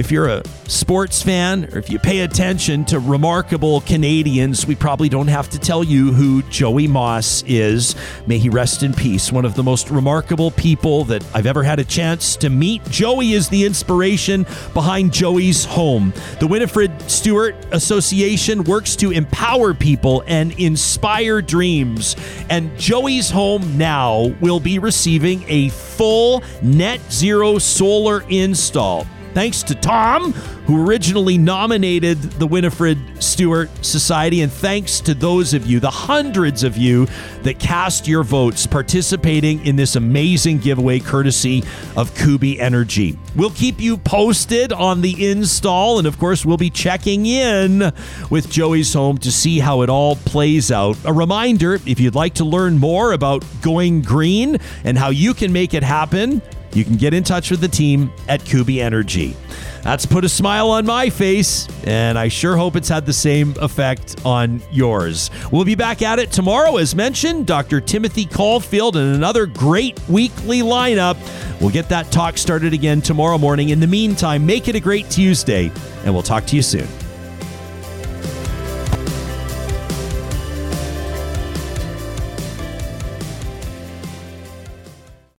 Speaker 1: If you're a sports fan or if you pay attention to remarkable Canadians, we probably don't have to tell you who Joey Moss is. May he rest in peace. One of the most remarkable people that I've ever had a chance to meet. Joey is the inspiration behind Joey's Home. The Winnifred Stewart Association works to empower people and inspire dreams. And Joey's Home now will be receiving a full net zero solar install. Thanks to Tom, who originally nominated the Winnifred Stewart Society. And thanks to those of you, the hundreds of you that cast your votes participating in this amazing giveaway courtesy of Kuby Energy. We'll keep you posted on the install. And of course, we'll be checking in with Joey's Home to see how it all plays out. A reminder if you'd like to learn more about going green and how you can make it happen, you can get in touch with the team at Kuby Energy. That's put a smile on my face, and I sure hope it's had the same effect on yours. We'll be back at it tomorrow, as mentioned. Dr. Timothy Caulfield and another great weekly lineup. We'll get that talk started again tomorrow morning. In the meantime, make it a great Tuesday, and we'll talk to you soon.